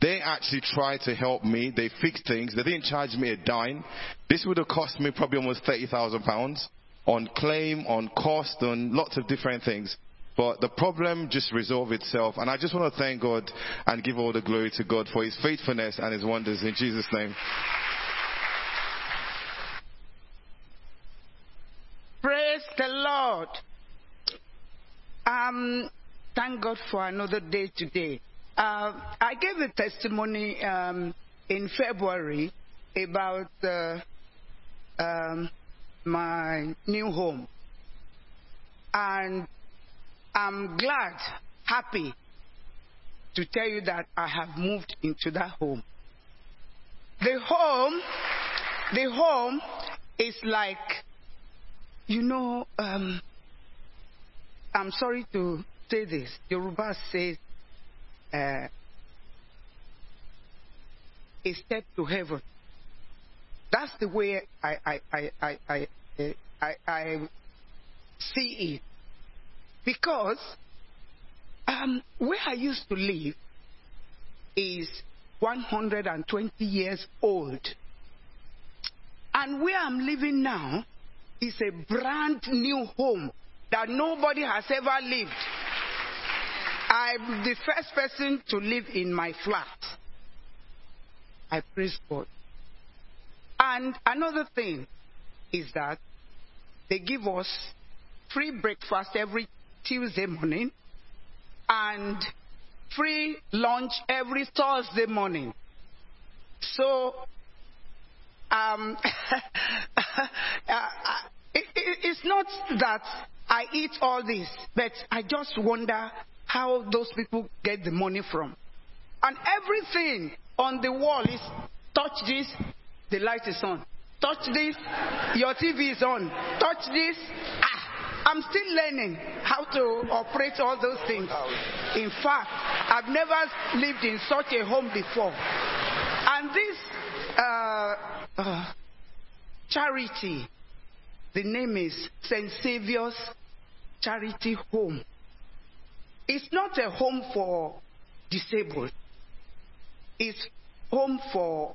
They actually tried to help me. They fixed things. They didn't charge me a dime. This would have cost me probably almost £30,000 on claim, on cost, on lots of different things. But the problem just resolved itself. And I just want to thank God and give all the glory to God for his faithfulness and his wonders in Jesus' name. Praise the Lord. Um, thank God for another day today. Uh, I gave a testimony um, in February about uh, um, my new home. And I'm glad, happy to tell you that I have moved into that home. The home, the home is like, you know, um, I'm sorry to say this. Yoruba says, uh, a step to heaven. That's the way I, I, I, I, I, I, I see it. Because um, where I used to live is 120 years old. And where I'm living now is a brand new home that nobody has ever lived. I'm the first person to live in my flat. I praise God. And another thing is that they give us free breakfast every Tuesday morning and free lunch every Thursday morning. So, um, uh, it, it, it's not that I eat all this, but I just wonder how those people get the money from. And everything on the wall is touch this, the light is on. Touch this, your TV is on. Touch this, ah, I'm still learning how to operate all those things. In fact, I've never lived in such a home before. And this uh, uh, charity, the name is St. Saviour's Charity Home. It's not a home for disabled. It's home for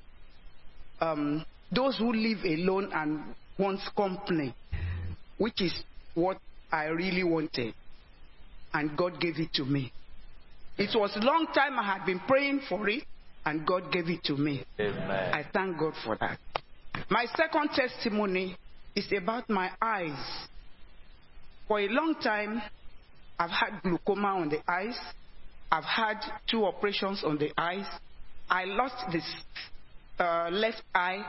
um, those who live alone and wants company, which is what I really wanted. And God gave it to me. It was a long time I had been praying for it, and God gave it to me. Amen. I thank God for that. My second testimony is about my eyes. For a long time, I've had glaucoma on the eyes. I've had two operations on the eyes. I lost this uh, left eye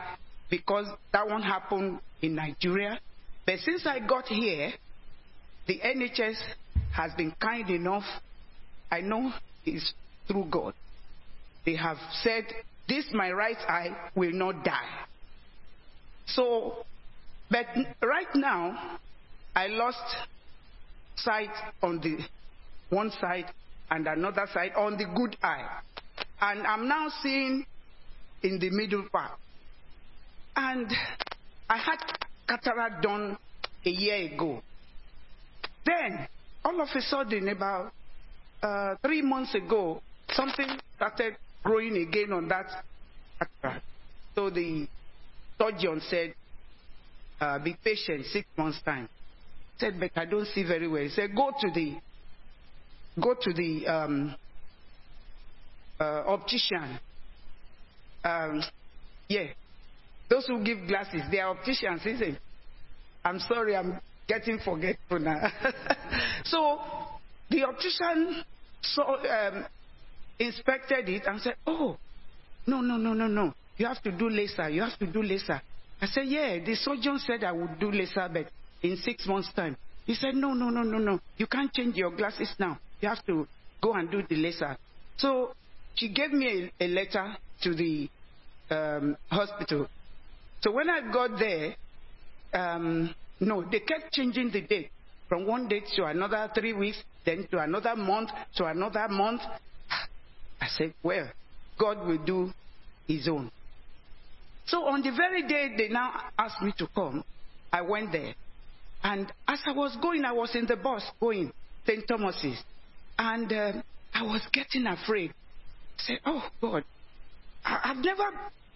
because that one happened in Nigeria. But since I got here, the NHS has been kind enough. I know it's through God. They have said, This, my right eye, will not die. So, but right now, I lost sight on the one side and another side on the good eye. And I'm now seeing in the middle part. And I had cataract done a year ago. Then, all of a sudden, about uh, three months ago, something started growing again on that cataract. So the surgeon said, uh, be patient, six months time. Said, but I don't see very well. He said, go to the, go to the um, uh, optician. Um, yeah, those who give glasses, they are opticians, isn't it? I'm sorry, I'm getting forgetful now. so the optician saw, um, inspected it and said, "Oh, no, no, no, no, no! You have to do laser. You have to do laser." I said, "Yeah, the surgeon said I would do laser, but in six months' time." He said, "No, no, no, no, no! You can't change your glasses now. You have to go and do the laser." So she gave me a, a letter to the um, hospital. So when I got there, um, no, they kept changing the date from one date to another three weeks, then to another month, to another month. I said, well, God will do His own. So on the very day they now asked me to come, I went there. And as I was going, I was in the bus going, St. Thomas's. And uh, I was getting afraid. I said, oh, God, I- I've never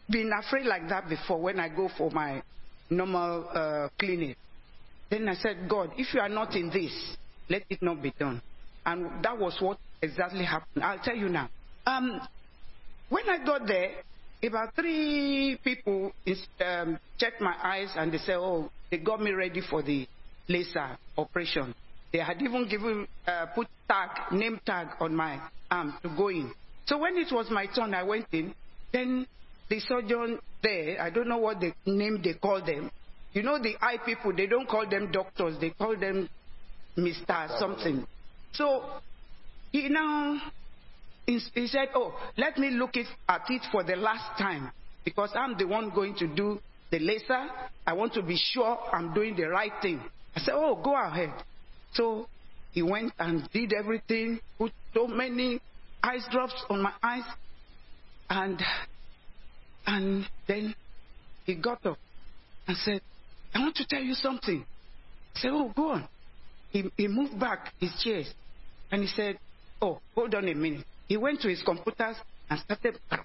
been afraid like that before when I go for my normal uh, clinic. Then I said, God, if you are not in this, let it not be done. And that was what exactly happened. I'll tell you now. Um, when I got there, about three people um, checked my eyes and they said, oh, they got me ready for the laser operation. They had even given, uh, put tag, name tag on my arm to go in. So when it was my turn, I went in. Then the surgeon there, I don't know what the name they call them. You know, the eye people, they don't call them doctors, they call them Mr. something. So he now he he said, Oh, let me look it, at it for the last time because I'm the one going to do the laser. I want to be sure I'm doing the right thing. I said, Oh, go ahead. So he went and did everything, put so many ice drops on my eyes, and and then he got up and said, I want to tell you something. I said, Oh, go on. He, he moved back his chairs and he said, Oh, hold on a minute. He went to his computers and started. I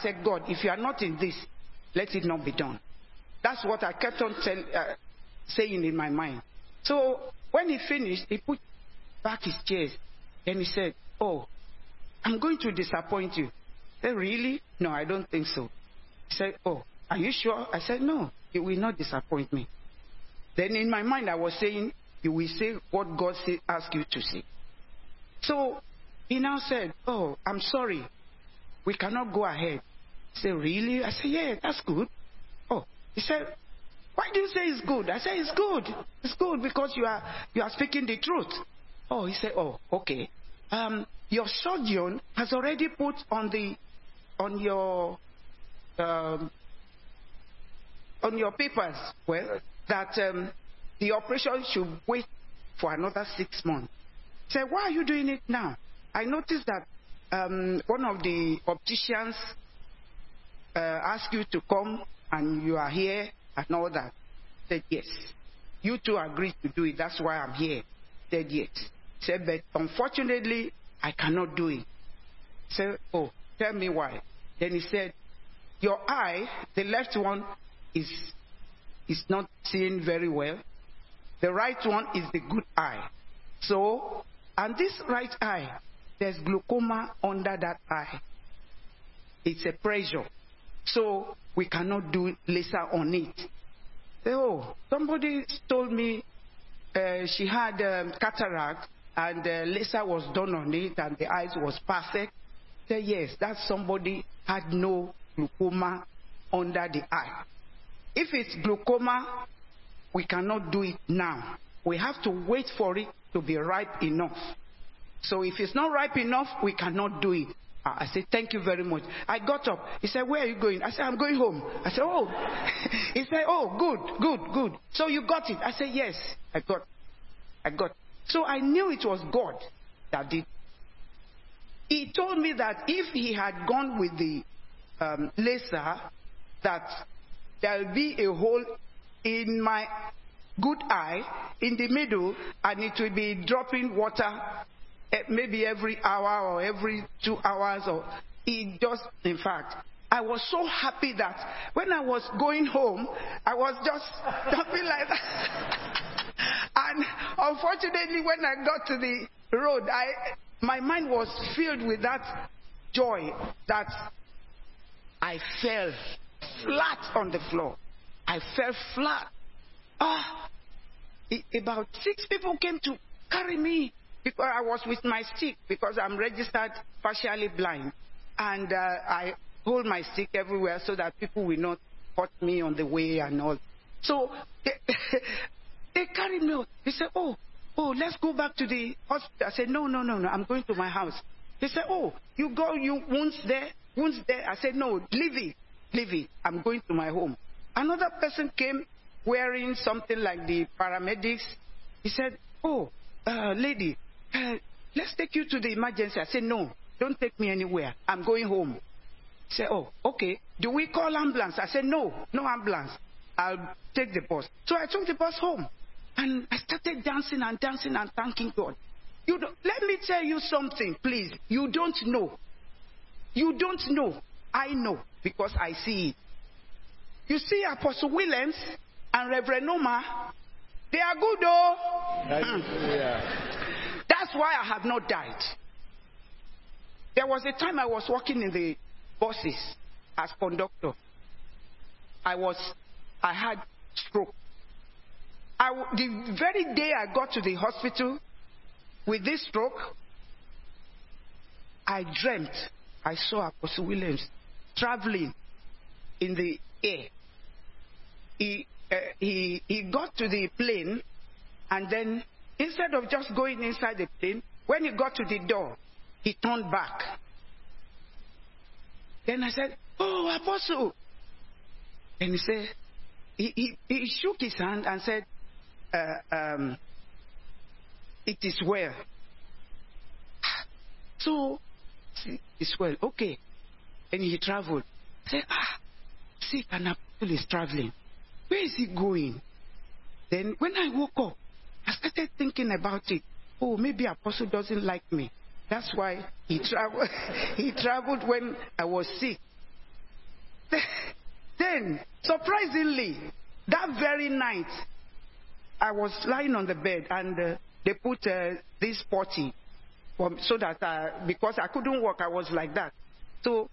said, God, if you are not in this, let it not be done. That's what I kept on tell, uh, saying in my mind. So when he finished, he put back his chairs. Then he said, Oh, I'm going to disappoint you. I said, Really? No, I don't think so. He said, Oh, are you sure? I said, No, you will not disappoint me. Then in my mind, I was saying, You will say what God say, asked you to say. So he now said, Oh, I'm sorry. We cannot go ahead. I said, Really? I said, Yeah, that's good. He said, Why do you say it's good? I said, It's good. It's good because you are you are speaking the truth. Oh, he said, Oh, okay. Um, your surgeon has already put on the on your um, on your papers, well, that um, the operation should wait for another six months. Say, why are you doing it now? I noticed that um, one of the opticians uh, asked you to come and you are here and all that. Said, yes. You two agreed to do it. That's why I'm here. Said, yes. Said, but unfortunately, I cannot do it. Said, oh, tell me why. Then he said, your eye, the left one, is, is not seeing very well. The right one is the good eye. So, and this right eye, there's glaucoma under that eye. It's a pressure. So, we cannot do laser on it. Oh, somebody told me uh, she had um, cataract and uh, laser was done on it and the eyes was perfect. Say, yes, that somebody had no glaucoma under the eye. If it's glaucoma, we cannot do it now. We have to wait for it to be ripe enough. So if it's not ripe enough, we cannot do it. I said, thank you very much. I got up. He said, where are you going? I said, I'm going home. I said, oh. he said, oh, good, good, good. So you got it? I said, yes, I got I got So I knew it was God that did. He told me that if he had gone with the um, laser, that there'll be a hole in my good eye in the middle and it will be dropping water maybe every hour or every two hours or it just in fact I was so happy that when I was going home, I was just jumping like that. and unfortunately, when I got to the road, I, my mind was filled with that joy that I fell flat on the floor. I fell flat. Ah, i- about six people came to carry me because I was with my stick because I'm registered partially blind, and uh, I hold my stick everywhere so that people will not hurt me on the way and all. So they, they carried me. They said, "Oh, oh, let's go back to the hospital." I said, "No, no, no, no. I'm going to my house." They said, "Oh, you go, you wounds there, wounds there." I said, "No, leave it, leave it. I'm going to my home." Another person came wearing something like the paramedics. He said, "Oh, uh, lady, let's take you to the emergency." I said, "No, don't take me anywhere. I'm going home." He said, "Oh, okay. Do we call ambulance?" I said, "No, no ambulance. I'll take the bus." So I took the bus home, and I started dancing and dancing and thanking God. You don't, let me tell you something, please. You don't know. You don't know. I know because I see it. You see, Apostle Williams and Reverend Noma, they are good, though. That's why I have not died. There was a time I was working in the buses as conductor. I was, I had stroke. I, the very day I got to the hospital with this stroke, I dreamt I saw Apostle Williams traveling in the air. He, uh, he, he got to the plane and then instead of just going inside the plane, when he got to the door, he turned back. Then I said, Oh, Apostle. And he said, he, he, he shook his hand and said, uh, um, It is well. So, it's well. Okay. And he traveled. I said, Ah, see, an apostle is traveling. Where is he going? Then when I woke up, I started thinking about it. Oh, maybe apostle doesn't like me. That's why he traveled. he traveled when I was sick. Then, surprisingly, that very night, I was lying on the bed and uh, they put uh, this potty so that because I couldn't walk, I was like that. So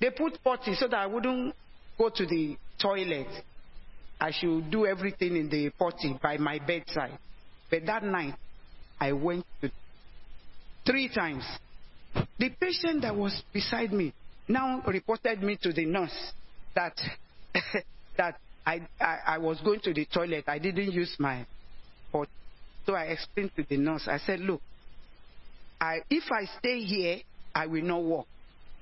they put potty so that I wouldn't go to the toilet. I should do everything in the potty by my bedside. But that night, I went to three times. The patient that was beside me now reported me to the nurse that that I, I, I was going to the toilet. I didn't use my pot. So I explained to the nurse. I said, look, I, if I stay here, I will not walk.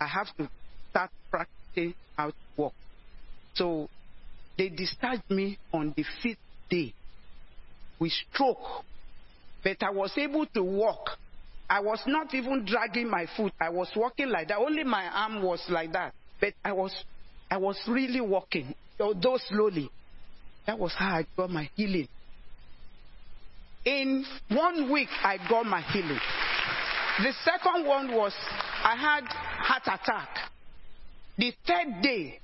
I have to start practicing how to walk. So they discharged me on the fifth day with stroke. But I was able to walk. I was not even dragging my foot. I was walking like that. Only my arm was like that. But I was I was really walking, although slowly. That was how I got my healing. In one week, I got my healing. The second one was I had heart attack. The third day,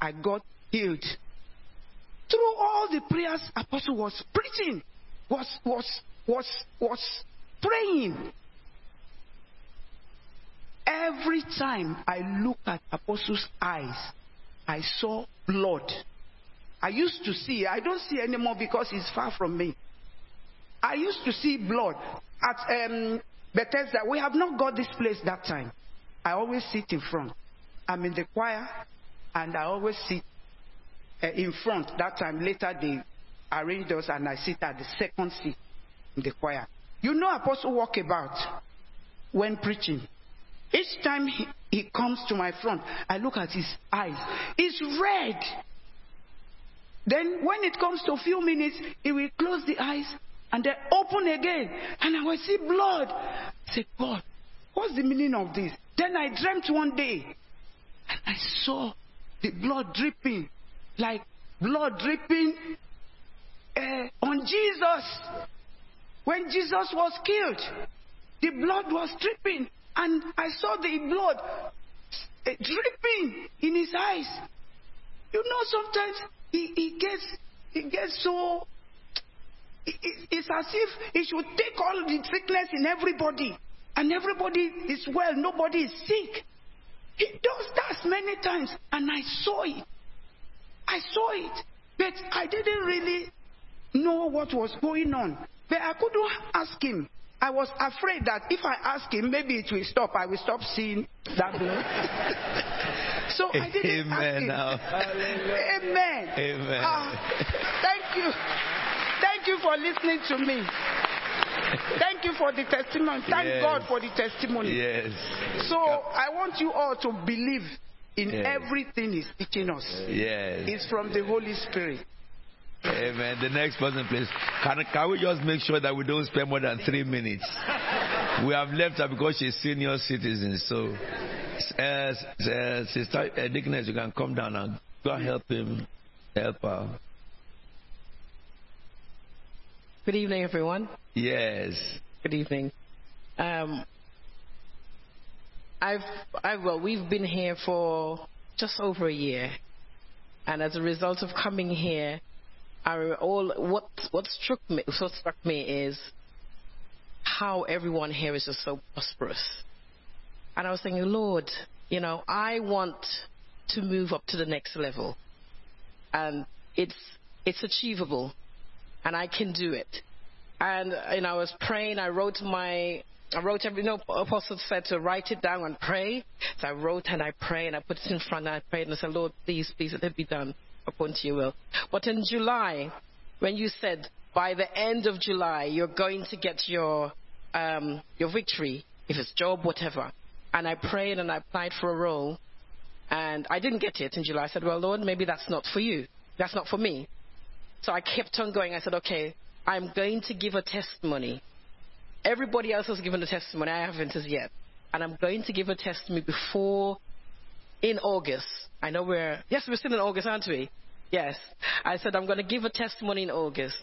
I got healed. Through all the prayers Apostle was preaching, was was was was praying. Every time I look at Apostle's eyes, I saw blood. I used to see, I don't see anymore because it's far from me. I used to see blood at um, Bethesda. We have not got this place that time. I always sit in front. I'm in the choir, and I always sit uh, in front. That time, later they arranged us, and I sit at the second seat in the choir. You know, Apostle walk about when preaching. Each time he, he comes to my front, I look at his eyes. It's red. Then, when it comes to a few minutes, he will close the eyes and then open again. And I will see blood. I say, God, what's the meaning of this? Then I dreamt one day and I saw the blood dripping, like blood dripping uh, on Jesus. When Jesus was killed, the blood was dripping and I saw the blood uh, dripping in his eyes. You know, sometimes he, he gets he gets so. It, it's as if he should take all the sickness in everybody, and everybody is well, nobody is sick. He does that many times, and I saw it. I saw it, but I didn't really know what was going on. But I couldn't ask him. I was afraid that if I ask him, maybe it will stop. I will stop seeing that blood. so I didn't Amen ask him. Amen. Amen. Ah, thank you. Thank you for listening to me. Thank you for the testimony. Thank Yes. God for the testimony. Yes. So I want you all to believe in Yes. everything He's teaching us. Yes. It's from the Holy Spirit. Amen. The next person, please. Can, can we just make sure that we don't spend more than three minutes? We have left her because she's senior citizen. So, uh, uh, Sister uh, Deaconess, you can come down and go and help him, help her. Good evening, everyone. Yes. Good evening. Um, I've, I well, we've been here for just over a year, and as a result of coming here, I all what what struck me what struck me is how everyone here is just so prosperous, and I was thinking, Lord, you know, I want to move up to the next level, and it's it's achievable and I can do it. And you know, I was praying. I wrote my I wrote every, you know, Apostle said to write it down and pray. So I wrote and I prayed and I put it in front and I prayed and I said, Lord, please, please, let it be done according to your will. But in July, when you said by the end of July, you're going to get your, um, your victory, if it's job, whatever. And I prayed and I applied for a role and I didn't get it in July. I said, well, Lord, maybe that's not for you. That's not for me. So I kept on going. I said, okay, I'm going to give a testimony. Everybody else has given a testimony. I haven't as yet. And I'm going to give a testimony before in August. I know we're, yes, we're still in August, aren't we? Yes. I said, I'm going to give a testimony in August.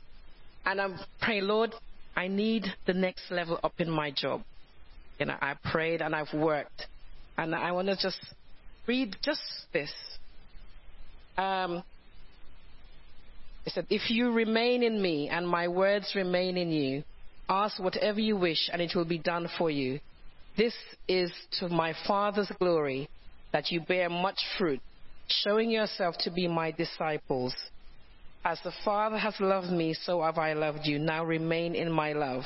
And I'm praying, Lord, I need the next level up in my job. You know, I prayed and I've worked. And I want to just read just this. Um, it said, If you remain in me and my words remain in you, ask whatever you wish and it will be done for you. This is to my Father's glory that you bear much fruit, showing yourself to be my disciples. As the Father has loved me, so have I loved you. Now remain in my love.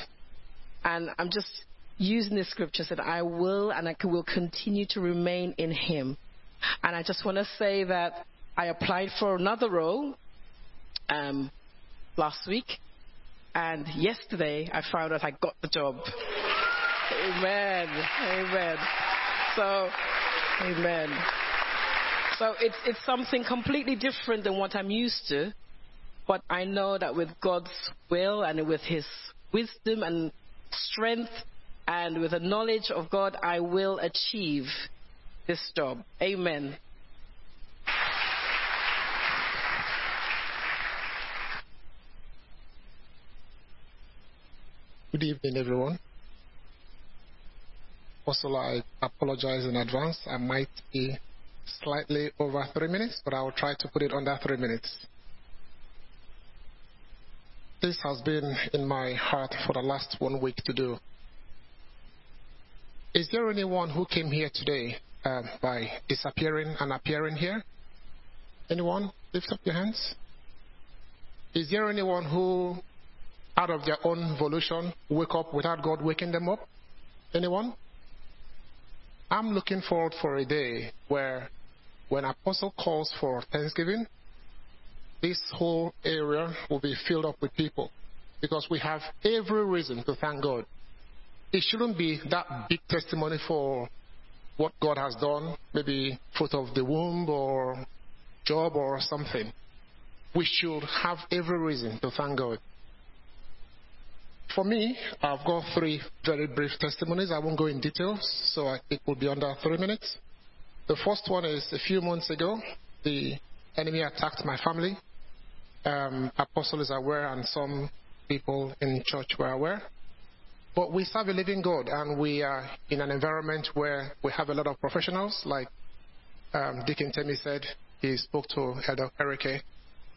And I'm just using this scripture that I will and I will continue to remain in Him. And I just want to say that I applied for another role um, last week, and yesterday I found out I got the job. Amen. Amen. So, amen. So it's it's something completely different than what I'm used to, but I know that with God's will and with His wisdom and strength and with the knowledge of God, I will achieve this job. Amen. Good evening, everyone. Also, I apologize in advance. I might be slightly over three minutes, but I will try to put it under three minutes. This has been in my heart for the last one week to do. Is there anyone who came here today um, by disappearing and appearing here? Anyone? Lift up your hands. Is there anyone who, out of their own volition, wake up without God waking them up? Anyone? I'm looking forward for a day where, when Apostle calls for Thanksgiving, this whole area will be filled up with people because we have every reason to thank God. It shouldn't be that big testimony for what God has done, maybe fruit of the womb or job or something. We should have every reason to thank God. For me, I've got three very brief testimonies. I won't go in details, so I will be under three minutes. The first one is a few months ago, the enemy attacked my family. Um, Apostle is aware, and some people in church were aware. But we serve a living God, and we are in an environment where we have a lot of professionals, like um, Deacon Temi said. He spoke to Elder Okereke.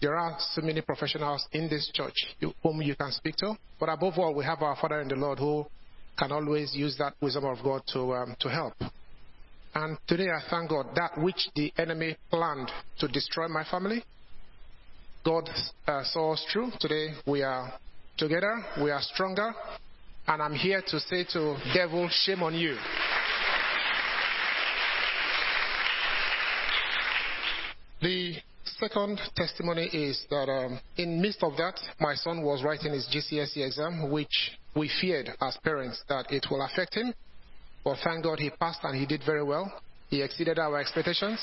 There are so many professionals in this church whom you can speak to. But above all, we have our Father in the Lord who can always use that wisdom of God to, um, to help. And today I thank God that which the enemy planned to destroy my family, God uh, saw us through. Today we are together, we are stronger, and I'm here to say to devil, shame on you. The second testimony is that um, in midst of that, my son was writing his GCSE exam, which we feared as parents that it will affect him. But thank God he passed and he did very well. He exceeded our expectations.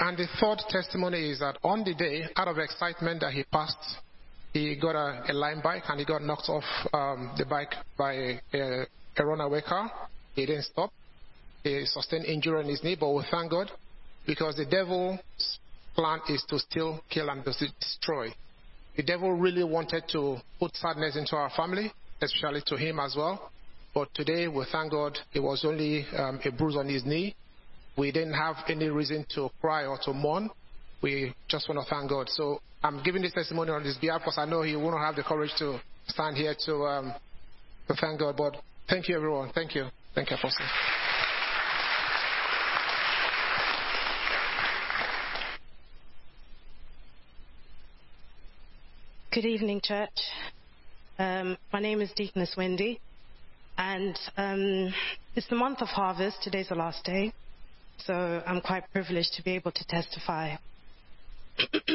And the third testimony is that on the day, out of excitement that he passed, he got a, a Lime bike and he got knocked off um, the bike by a, a, a runaway car. He didn't stop. He sustained injury on his knee, but we thank God because the devil's plan is to steal, kill, and destroy. The devil really wanted to put sadness into our family, especially to him as well. But today, we thank God, it was only um, a bruise on his knee. We didn't have any reason to cry or to mourn. We just want to thank God. So I'm giving this testimony on his behalf because I know he won't have the courage to stand here to, um, to thank God. But thank you, everyone. Thank you. Thank you, Apostle. Good evening, church. Um, my name is Deaconess Wendy, and um, it's the month of harvest. Today's the last day, so I'm quite privileged to be able to testify.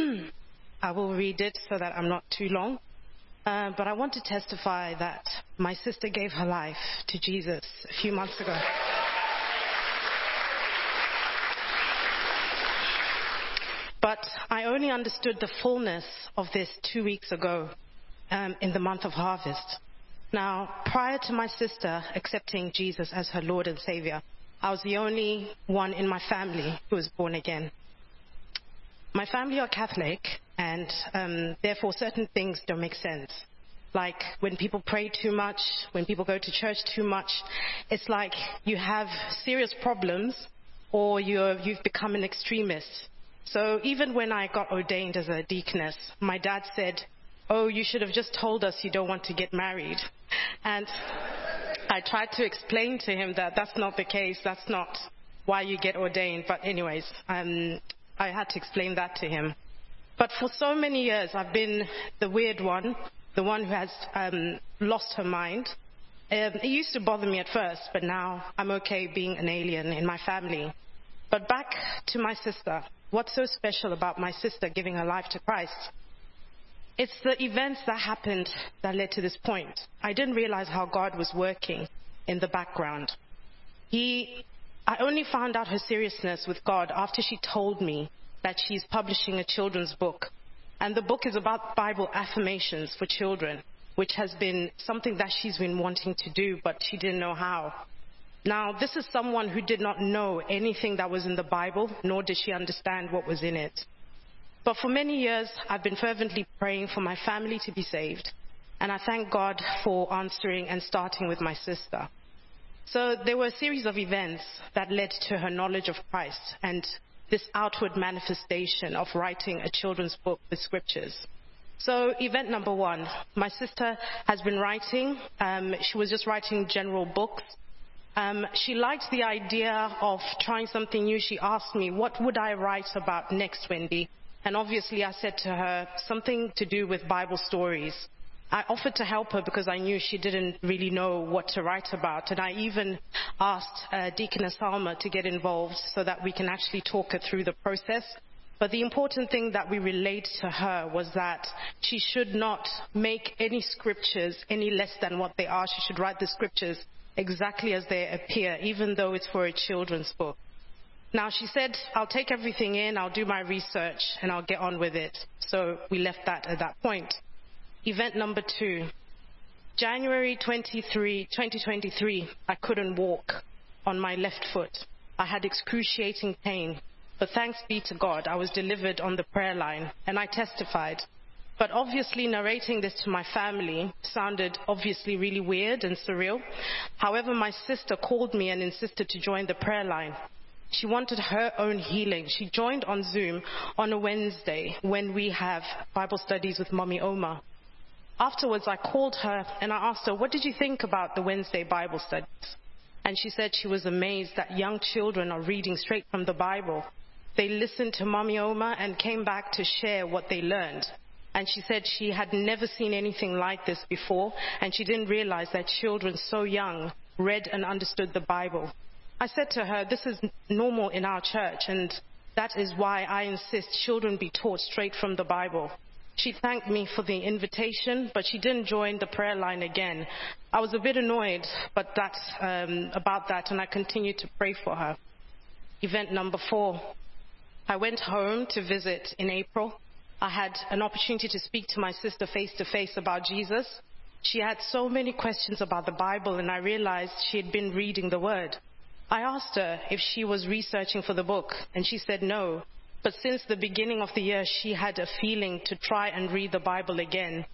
I will read it so that I'm not too long. Uh, but I want to testify that my sister gave her life to Jesus a few months ago. But I only understood the fullness of this two weeks ago um, in the month of harvest. Now, prior to my sister accepting Jesus as her Lord and Savior, I was the only one in my family who was born again. My family are Catholic, and um, therefore certain things don't make sense. Like when people pray too much, when people go to church too much, it's like you have serious problems or you're, you've become an extremist. So even when I got ordained as a deaconess, my dad said, Oh, you should have just told us you don't want to get married. And I tried to explain to him that that's not the case. That's not why you get ordained. But anyways, um, I had to explain that to him. But for so many years, I've been the weird one, the one who has um, lost her mind. Um, it used to bother me at first, but now I'm okay being an alien in my family. But back to my sister. What's so special about my sister giving her life to Christ? It's the events that happened that led to this point. I didn't realize how God was working in the background. He, I only found out her seriousness with God after she told me that she's publishing a children's book. And the book is about Bible affirmations for children, which has been something that she's been wanting to do, but she didn't know how. Now, this is someone who did not know anything that was in the Bible, nor did she understand what was in it. But for many years, I've been fervently praying for my family to be saved. And I thank God for answering and starting with my sister. So there were a series of events that led to her knowledge of Christ and this outward manifestation of writing a children's book with scriptures. So, event number one, my sister has been writing. Um, she was just writing general books. Um, she liked the idea of trying something new. She asked me, What would I write about next, Wendy? And obviously, I said to her, Something to do with Bible stories. I offered to help her because I knew she didn't really know what to write about. And I even asked uh, Deaconess to get involved so that we can actually talk her through the process. But the important thing that we relayed to her was that she should not make any scriptures any less than what they are. She should write the scriptures exactly as they appear, even though it's for a children's book. Now she said, I'll take everything in, I'll do my research, and I'll get on with it. So we left that at that point. Event number two. January 23, 2023, I couldn't walk on my left foot. I had excruciating pain. But thanks be to God, I was delivered on the prayer line and I testified. But obviously, narrating this to my family sounded obviously really weird and surreal. However, my sister called me and insisted to join the prayer line. She wanted her own healing. She joined on Zoom on a Wednesday when we have Bible studies with Mommy Oma. Afterwards, I called her and I asked her, What did you think about the Wednesday Bible studies? And she said she was amazed that young children are reading straight from the Bible. They listened to Mommy Oma and came back to share what they learned. And she said she had never seen anything like this before, and she didn't realize that children so young read and understood the Bible. I said to her, This is normal in our church, and that is why I insist children be taught straight from the Bible. She thanked me for the invitation, but she didn't join the prayer line again. I was a bit annoyed but that, um, about that, and I continued to pray for her. Event number four. I went home to visit in April. I had an opportunity to speak to my sister face to face about Jesus. She had so many questions about the Bible, and I realized she had been reading the Word. I asked her if she was researching for the book, and she said no. But since the beginning of the year, she had a feeling to try and read the Bible again.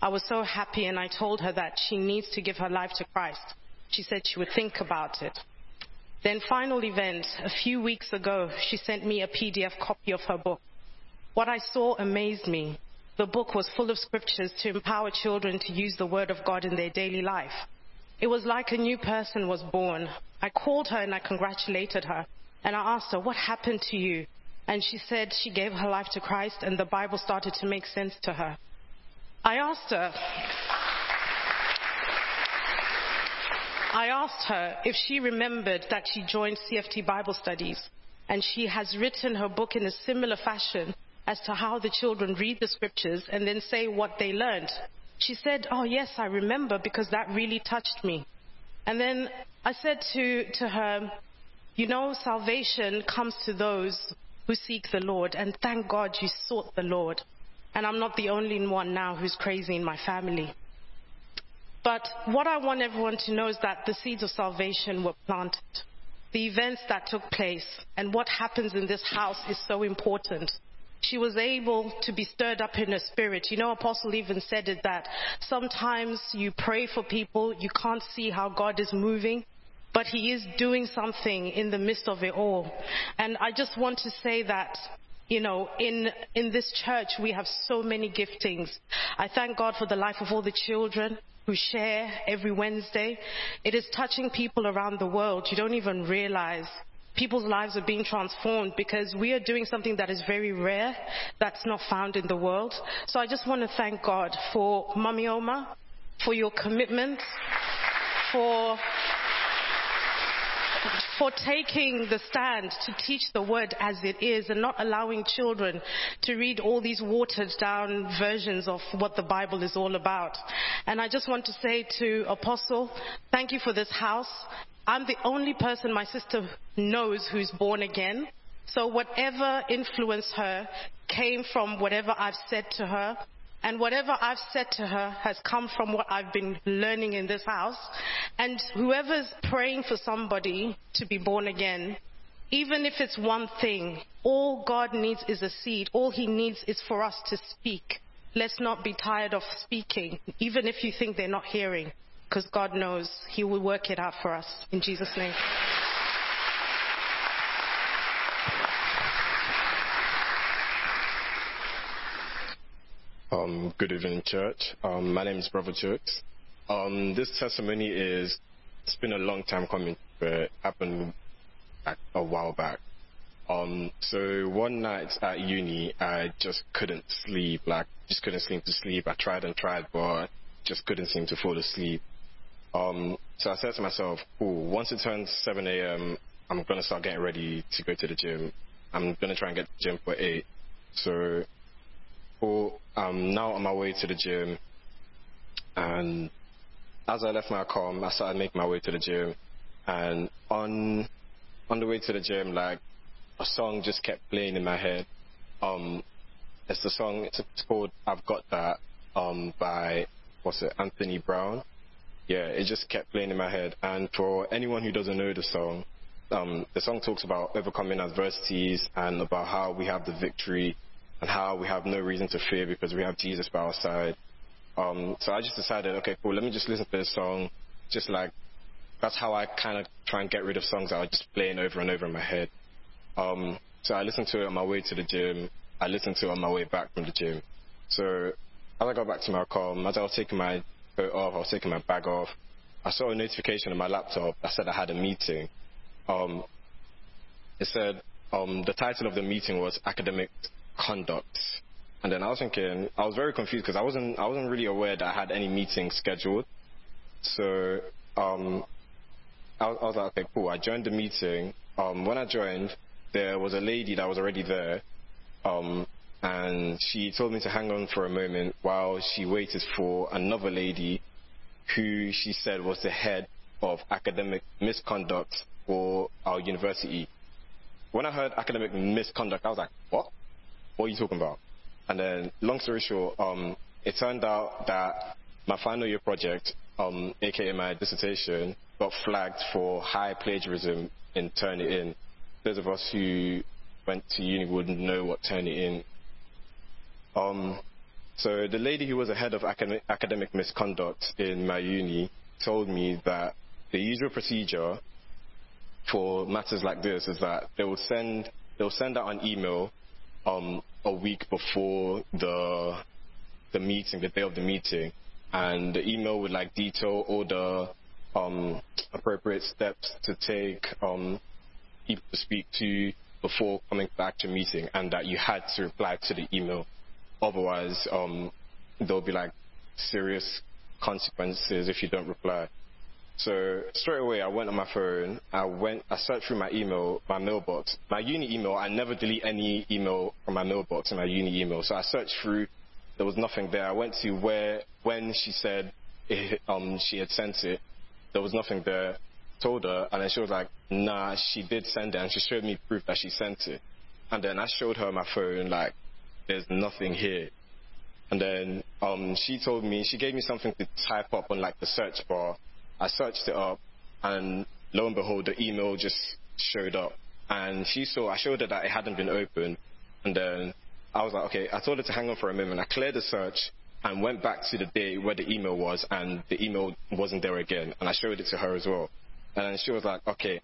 I was so happy and I told her that she needs to give her life to Christ. She said she would think about it. Then, final event, a few weeks ago, she sent me a PDF copy of her book. What I saw amazed me. The book was full of scriptures to empower children to use the Word of God in their daily life. It was like a new person was born. I called her and I congratulated her. And I asked her, What happened to you? And she said she gave her life to Christ and the Bible started to make sense to her. I asked her, I asked her if she remembered that she joined CFT Bible studies and she has written her book in a similar fashion as to how the children read the scriptures and then say what they learned. She said, Oh, yes, I remember because that really touched me. And then I said to, to her, You know, salvation comes to those who seek the Lord, and thank God you sought the Lord. And I'm not the only one now who's crazy in my family. But what I want everyone to know is that the seeds of salvation were planted. The events that took place and what happens in this house is so important. She was able to be stirred up in her spirit. You know, Apostle even said it that sometimes you pray for people, you can't see how God is moving, but He is doing something in the midst of it all. And I just want to say that you know, in, in this church, we have so many giftings. I thank God for the life of all the children who share every Wednesday. It is touching people around the world. You don't even realize people's lives are being transformed because we are doing something that is very rare, that's not found in the world. So I just want to thank God for Mummy Oma, for your commitment, for for taking the stand to teach the word as it is and not allowing children to read all these watered down versions of what the Bible is all about. And I just want to say to Apostle, thank you for this house. I'm the only person my sister knows who's born again. So whatever influenced her came from whatever I've said to her. And whatever I've said to her has come from what I've been learning in this house. And whoever's praying for somebody to be born again, even if it's one thing, all God needs is a seed. All He needs is for us to speak. Let's not be tired of speaking, even if you think they're not hearing, because God knows He will work it out for us. In Jesus' name. Um, good evening, church. Um, my name is Brother Jokes. Um, this testimony is, it's been a long time coming, but it happened a while back. Um, so one night at uni, I just couldn't sleep, like, just couldn't seem to sleep. I tried and tried, but just couldn't seem to fall asleep. Um, so I said to myself, cool, once it turns 7 a.m., I'm gonna start getting ready to go to the gym. I'm gonna try and get to the gym for 8. So for I'm now on my way to the gym, and as I left my car, I started making my way to the gym, and on on the way to the gym, like a song just kept playing in my head. Um, it's the song. It's, it's called "I've Got That" um, by what's it, Anthony Brown. Yeah, it just kept playing in my head. And for anyone who doesn't know the song, um, the song talks about overcoming adversities and about how we have the victory and how we have no reason to fear because we have Jesus by our side. Um, so I just decided, okay, cool, let me just listen to this song. Just like, that's how I kind of try and get rid of songs that are just playing over and over in my head. Um, so I listened to it on my way to the gym. I listened to it on my way back from the gym. So as I got back to my car, as I was taking my off, I was taking my bag off, I saw a notification on my laptop that said I had a meeting. Um, it said um, the title of the meeting was Academic conduct. And then I was thinking, I was very confused because I wasn't, I wasn't really aware that I had any meeting scheduled. So, um, I, I was like, okay, cool. I joined the meeting. Um, when I joined, there was a lady that was already there. And she told me to hang on for a moment while she waited for another lady who she said was the head of academic misconduct for our university. When I heard academic misconduct, I was like, what? what are you talking about? And then, long story short, um, it turned out that my final year project, um, aka my dissertation, got flagged for high plagiarism in Turnitin. Those of us who went to uni wouldn't know what Turnitin. Um, so the lady who was the head of academic, academic misconduct in my uni told me that the usual procedure for matters like this is that they will send they will send out an email um, a week before the the meeting, the day of the meeting, and the email would like detail all the um, appropriate steps to take, um, people to speak to before coming back to meeting, and that you had to reply to the email. Otherwise, um, there'll be like serious consequences if you don't reply. So straight away, I went on my phone. I went. I searched through my email, my mailbox, my uni email. I never delete any email from my mailbox in my uni email. So I searched through. There was nothing there. I went to where when she said it, um she had sent it. There was nothing there. Told her, and then she was like, "Nah, she did send it," and she showed me proof that she sent it. And then I showed her my phone, like, "There's nothing here." And then um, she told me, she gave me something to type up on like the search bar. I searched it up, and lo and behold, the email just showed up. And she saw, I showed her that it hadn't been opened. And then I was like, okay, I told her to hang on for a moment. I cleared the search and went back to the day where the email was, and the email wasn't there again. And I showed it to her as well. And she was like, okay,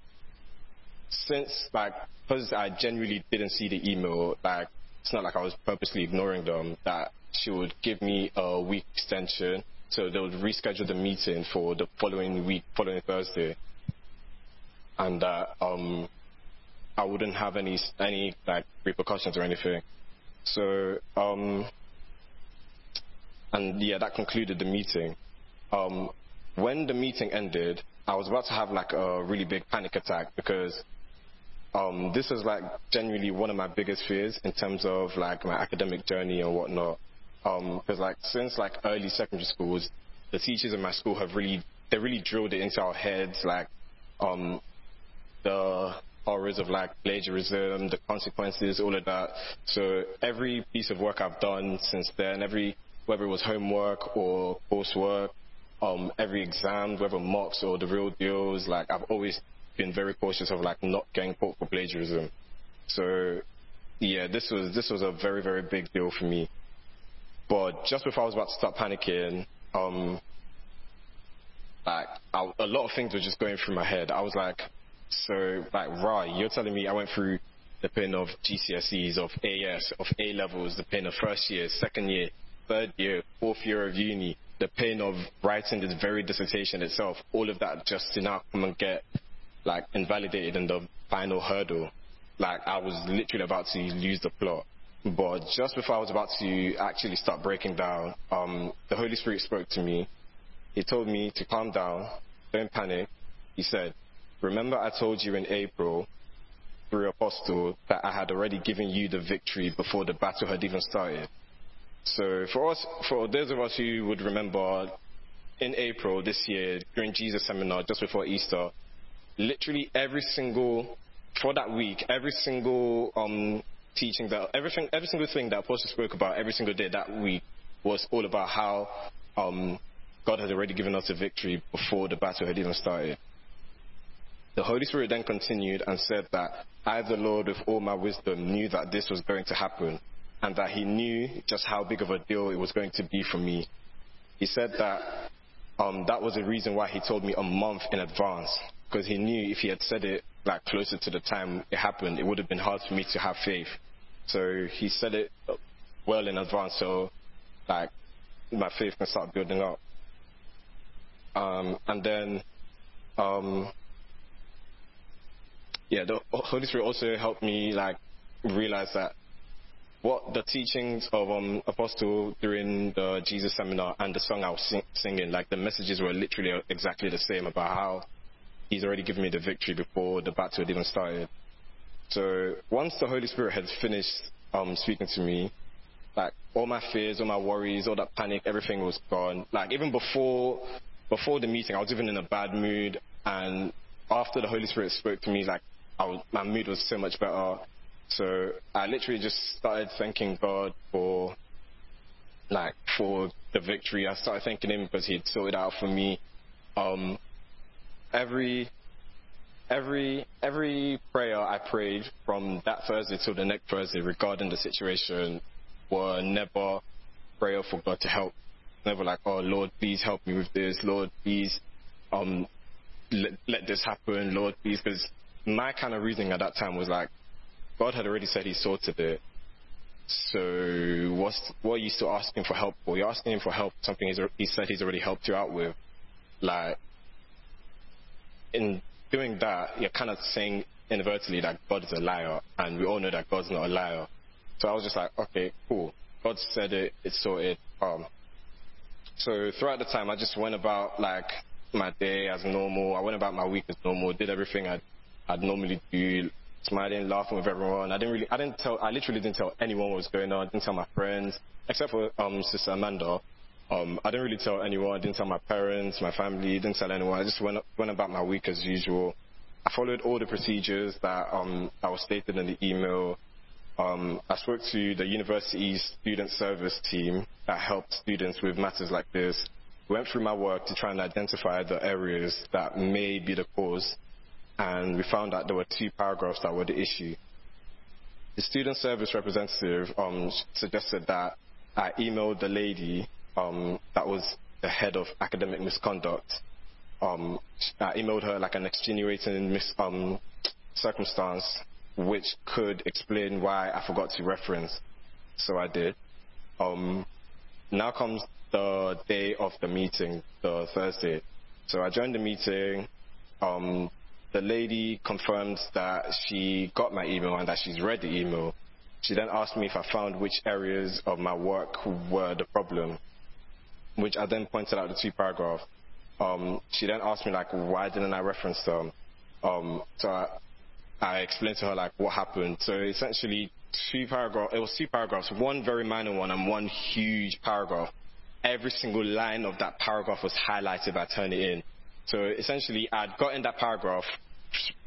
since, like, because I genuinely didn't see the email, like, it's not like I was purposely ignoring them, that she would give me a week extension so they would reschedule the meeting for the following week, following Thursday, and that um, I wouldn't have any any like repercussions or anything. So um, and yeah, that concluded the meeting. Um, when the meeting ended, I was about to have like a really big panic attack because um, this is like genuinely one of my biggest fears in terms of like my academic journey and whatnot because um, like since like early secondary schools, the teachers in my school have really they really drilled it into our heads like um, the horrors of like plagiarism, the consequences, all of that. So every piece of work I've done since then, every whether it was homework or coursework, um, every exam, whether mocks or the real deals, like I've always been very cautious of like not getting caught for plagiarism. So yeah, this was this was a very very big deal for me. But just before I was about to start panicking, um, like I, a lot of things were just going through my head. I was like, so like, right, you're telling me I went through the pain of GCSEs, of AS, of A levels, the pain of first year, second year, third year, fourth year of uni, the pain of writing this very dissertation itself, all of that just to now come and get like invalidated in the final hurdle. Like I was literally about to lose the plot. But just before I was about to actually start breaking down, um, the Holy Spirit spoke to me. He told me to calm down, don't panic. He said, Remember, I told you in April through Apostle that I had already given you the victory before the battle had even started. So for us, for those of us who would remember, in April this year during Jesus seminar just before Easter, literally every single for that week, every single um, teaching that everything, every single thing that Apostle spoke about every single day that week was all about how um, God had already given us a victory before the battle had even started. The Holy Spirit then continued and said that I, the Lord, with all my wisdom, knew that this was going to happen and that He knew just how big of a deal it was going to be for me. He said that um, that was the reason why He told me a month in advance because He knew if He had said it like closer to the time it happened, it would have been hard for me to have faith. So he said it well in advance, so like my faith can start building up. Um, and then, um, yeah, the Holy Spirit also helped me like realize that what the teachings of um, Apostle during the Jesus seminar and the song I was sing- singing, like the messages were literally exactly the same about how He's already given me the victory before the battle had even started. So once the Holy Spirit had finished um, speaking to me, like all my fears, all my worries, all that panic, everything was gone. Like even before before the meeting, I was even in a bad mood, and after the Holy Spirit spoke to me, like was, my mood was so much better. So I literally just started thanking God for like for the victory. I started thanking Him because He'd sorted out for me. Um, every every every prayer I prayed from that Thursday till the next Thursday regarding the situation were never prayer for God to help. Never like, oh Lord, please help me with this. Lord, please um let, let this happen. Lord, please, because my kind of reasoning at that time was like, God had already said He sorted it. So what's what are you still asking for help for? You're asking Him for help. Something He said He's already helped you out with. Like in doing that, you're kind of saying inadvertently that God is a liar, and we all know that God's not a liar. So I was just like, okay, cool. God said it, it's sorted. Um, so throughout the time, I just went about like my day as normal. I went about my week as normal. Did everything I'd, I'd normally do. Smiling, laughing with everyone. I didn't really, I didn't tell, I literally didn't tell anyone what was going on. I didn't tell my friends, except for um, Sister Amanda. Um, I didn't really tell anyone. I didn't tell my parents, my family. Didn't tell anyone. I just went went about my week as usual. I followed all the procedures that um, that was stated in the email. Um, I spoke to the university's student service team that helped students with matters like this. Went through my work to try and identify the areas that may be the cause, and we found that there were two paragraphs that were the issue. The student service representative um, suggested that I emailed the lady um, that was the head of academic misconduct. Um, I emailed her like an extenuating mis- um, circumstance which could explain why I forgot to reference. So I did. Um, now comes the day of the meeting, the Thursday. So I joined the meeting. Um, the lady confirmed that she got my email and that she's read the email. She then asked me if I found which areas of my work were the problem which I then pointed out the two paragraphs. Um, she then asked me like, why didn't I reference them? Um, so I, I explained to her like what happened. So essentially, two paragraphs. It was two paragraphs, one very minor one and one huge paragraph. Every single line of that paragraph was highlighted by Turnitin. So essentially, I'd gotten that paragraph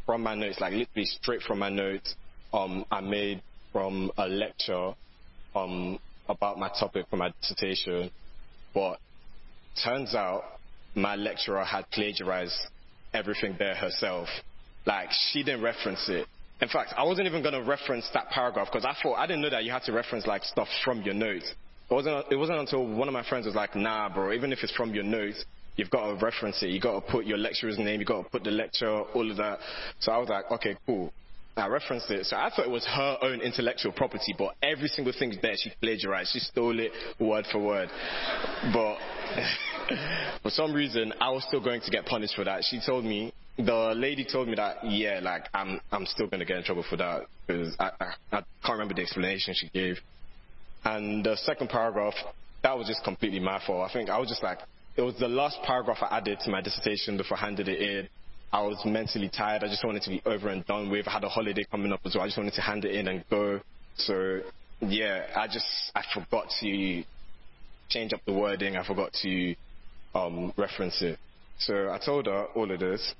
from my notes, like literally straight from my notes. Um, I made from a lecture um, about my topic for my dissertation. But turns out my lecturer had plagiarized everything there herself. Like she didn't reference it. In fact, I wasn't even going to reference that paragraph because I thought I didn't know that you had to reference like stuff from your notes. It wasn't. It wasn't until one of my friends was like, "Nah, bro. Even if it's from your notes, you've got to reference it. You've got to put your lecturer's name. you've got to put the lecture, all of that." So I was like, "Okay, cool." I referenced it. So I thought it was her own intellectual property, but every single thing there she plagiarized. She stole it word for word. But for some reason, I was still going to get punished for that. She told me, the lady told me that, yeah, like, I'm, I'm still going to get in trouble for that because I, I, I can't remember the explanation she gave. And the second paragraph, that was just completely my fault. I think I was just like, it was the last paragraph I added to my dissertation before I handed it in. I was mentally tired. I just wanted to be over and done with. I had a holiday coming up as well. I just wanted to hand it in and go. So yeah, I just I forgot to change up the wording. I forgot to um, reference it. So I told her all of this.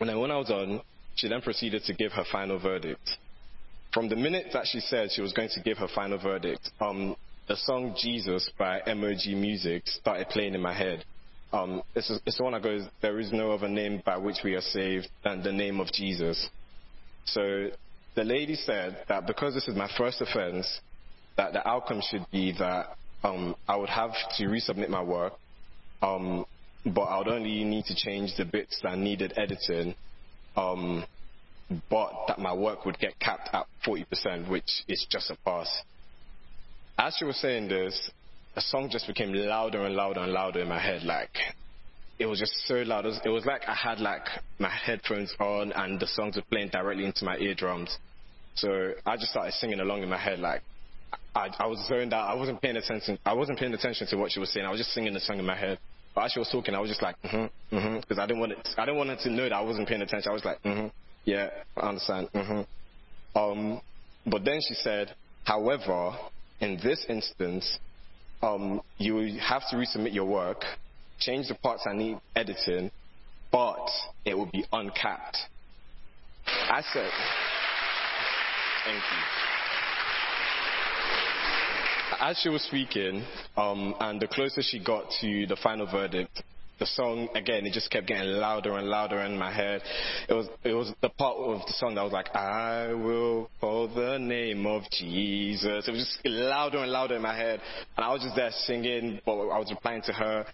And then when I was done, she then proceeded to give her final verdict. From the minute that she said she was going to give her final verdict, um, the song Jesus by MOG Music started playing in my head. Um, it's, it's the one that goes, There is no other name by which we are saved than the name of Jesus. So the lady said that because this is my first offense, that the outcome should be that um, I would have to resubmit my work, um, but I would only need to change the bits that needed editing, um, but that my work would get capped at 40%, which is just a pass. As she was saying this, the song just became louder and louder and louder in my head. Like it was just so loud. It was, it was like I had like my headphones on and the songs were playing directly into my eardrums. So I just started singing along in my head. Like I, I was zoned out. I wasn't paying attention. I wasn't paying attention to what she was saying. I was just singing the song in my head. But as she was talking, I was just like, mm-hmm, mhm, because I didn't want it. I didn't want her to know that I wasn't paying attention. I was like, mm-hmm, yeah, I understand, Mm-hmm. Um, but then she said, however, in this instance, um, you have to resubmit your work, change the parts I need editing, but it will be uncapped. I said, thank you. As she was speaking, um, and the closer she got to the final verdict, the song again it just kept getting louder and louder in my head it was it was the part of the song that was like i will call the name of jesus it was just louder and louder in my head and i was just there singing but i was replying to her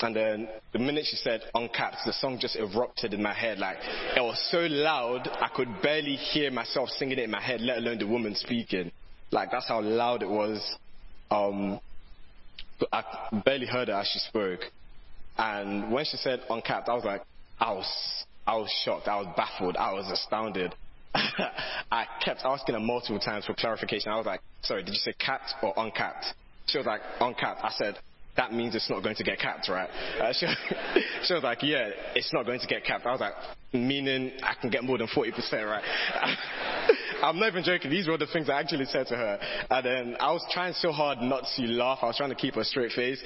and then the minute she said uncapped, the song just erupted in my head. Like it was so loud, I could barely hear myself singing it in my head, let alone the woman speaking. Like that's how loud it was. Um, I barely heard her as she spoke. And when she said uncapped, I was like, I was, I was shocked. I was baffled. I was astounded. I kept asking her multiple times for clarification. I was like, sorry, did you say capped or uncapped? She was like, uncapped. I said, that means it's not going to get capped, right? Uh, she, she, was like, yeah, it's not going to get capped. I was like, meaning I can get more than 40%, right? I'm not even joking. These were the things I actually said to her. And then I was trying so hard not to laugh. I was trying to keep a straight face.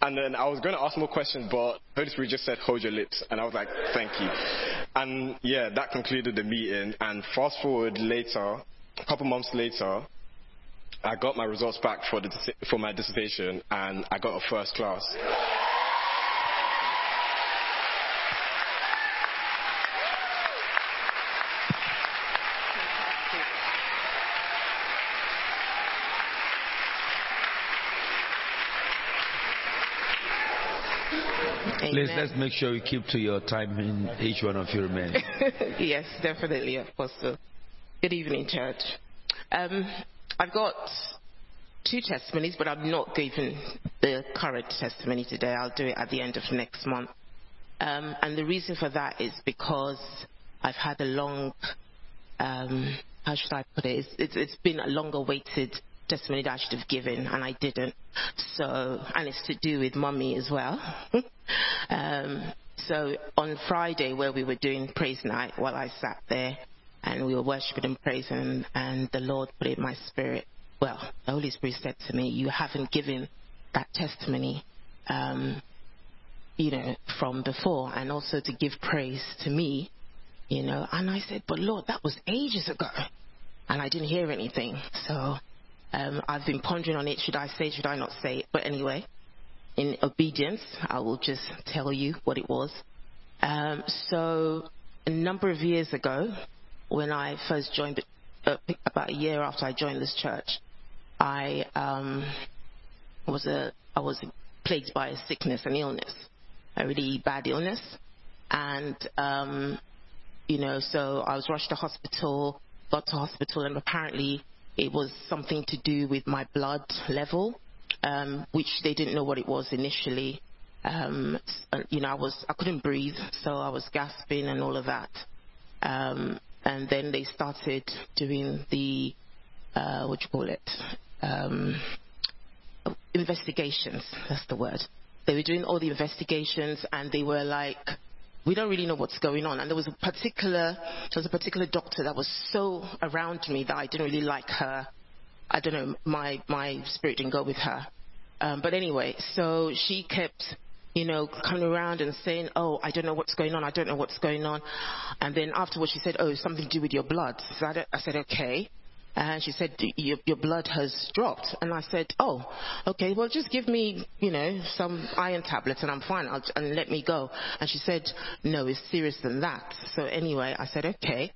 And then I was going to ask more questions, but Holy Spirit just said, hold your lips. And I was like, thank you. And yeah, that concluded the meeting. And fast forward later, a couple months later, I got my results back for, the, for my dissertation and I got a first class. Please let's make sure you keep to your time in each one of your men. yes, definitely, Apostle. Good evening, church. Um, I've got two testimonies, but I'm not giving the current testimony today. I'll do it at the end of next month. Um, and the reason for that is because I've had a long, um, how should I put it? It's, it's, it's been a long awaited testimony that I should have given, and I didn't. So, and it's to do with mummy as well. um, so on Friday, where we were doing praise night, while I sat there, and we were worshiping and praising, and the Lord put in my spirit. Well, the Holy Spirit said to me, "You haven't given that testimony, um, you know, from before, and also to give praise to me, you know." And I said, "But Lord, that was ages ago." And I didn't hear anything. So um, I've been pondering on it. Should I say? Should I not say it? But anyway, in obedience, I will just tell you what it was. Um, so a number of years ago, when I first joined, uh, about a year after I joined this church, I um, was a I was plagued by a sickness, and illness, a really bad illness, and um, you know, so I was rushed to hospital, got to hospital, and apparently it was something to do with my blood level, um, which they didn't know what it was initially. Um, you know, I was I couldn't breathe, so I was gasping and all of that. Um, and then they started doing the uh, what do you call it um, investigations. That's the word. They were doing all the investigations, and they were like, we don't really know what's going on. And there was a particular, there was a particular doctor that was so around me that I didn't really like her. I don't know, my my spirit didn't go with her. Um, but anyway, so she kept you know, coming around and saying, oh, I don't know what's going on, I don't know what's going on. And then afterwards she said, oh, something to do with your blood. So I, I said, okay. And she said, your, your blood has dropped. And I said, oh, okay, well, just give me, you know, some iron tablets and I'm fine, I'll, and let me go. And she said, no, it's serious than that. So anyway, I said, okay.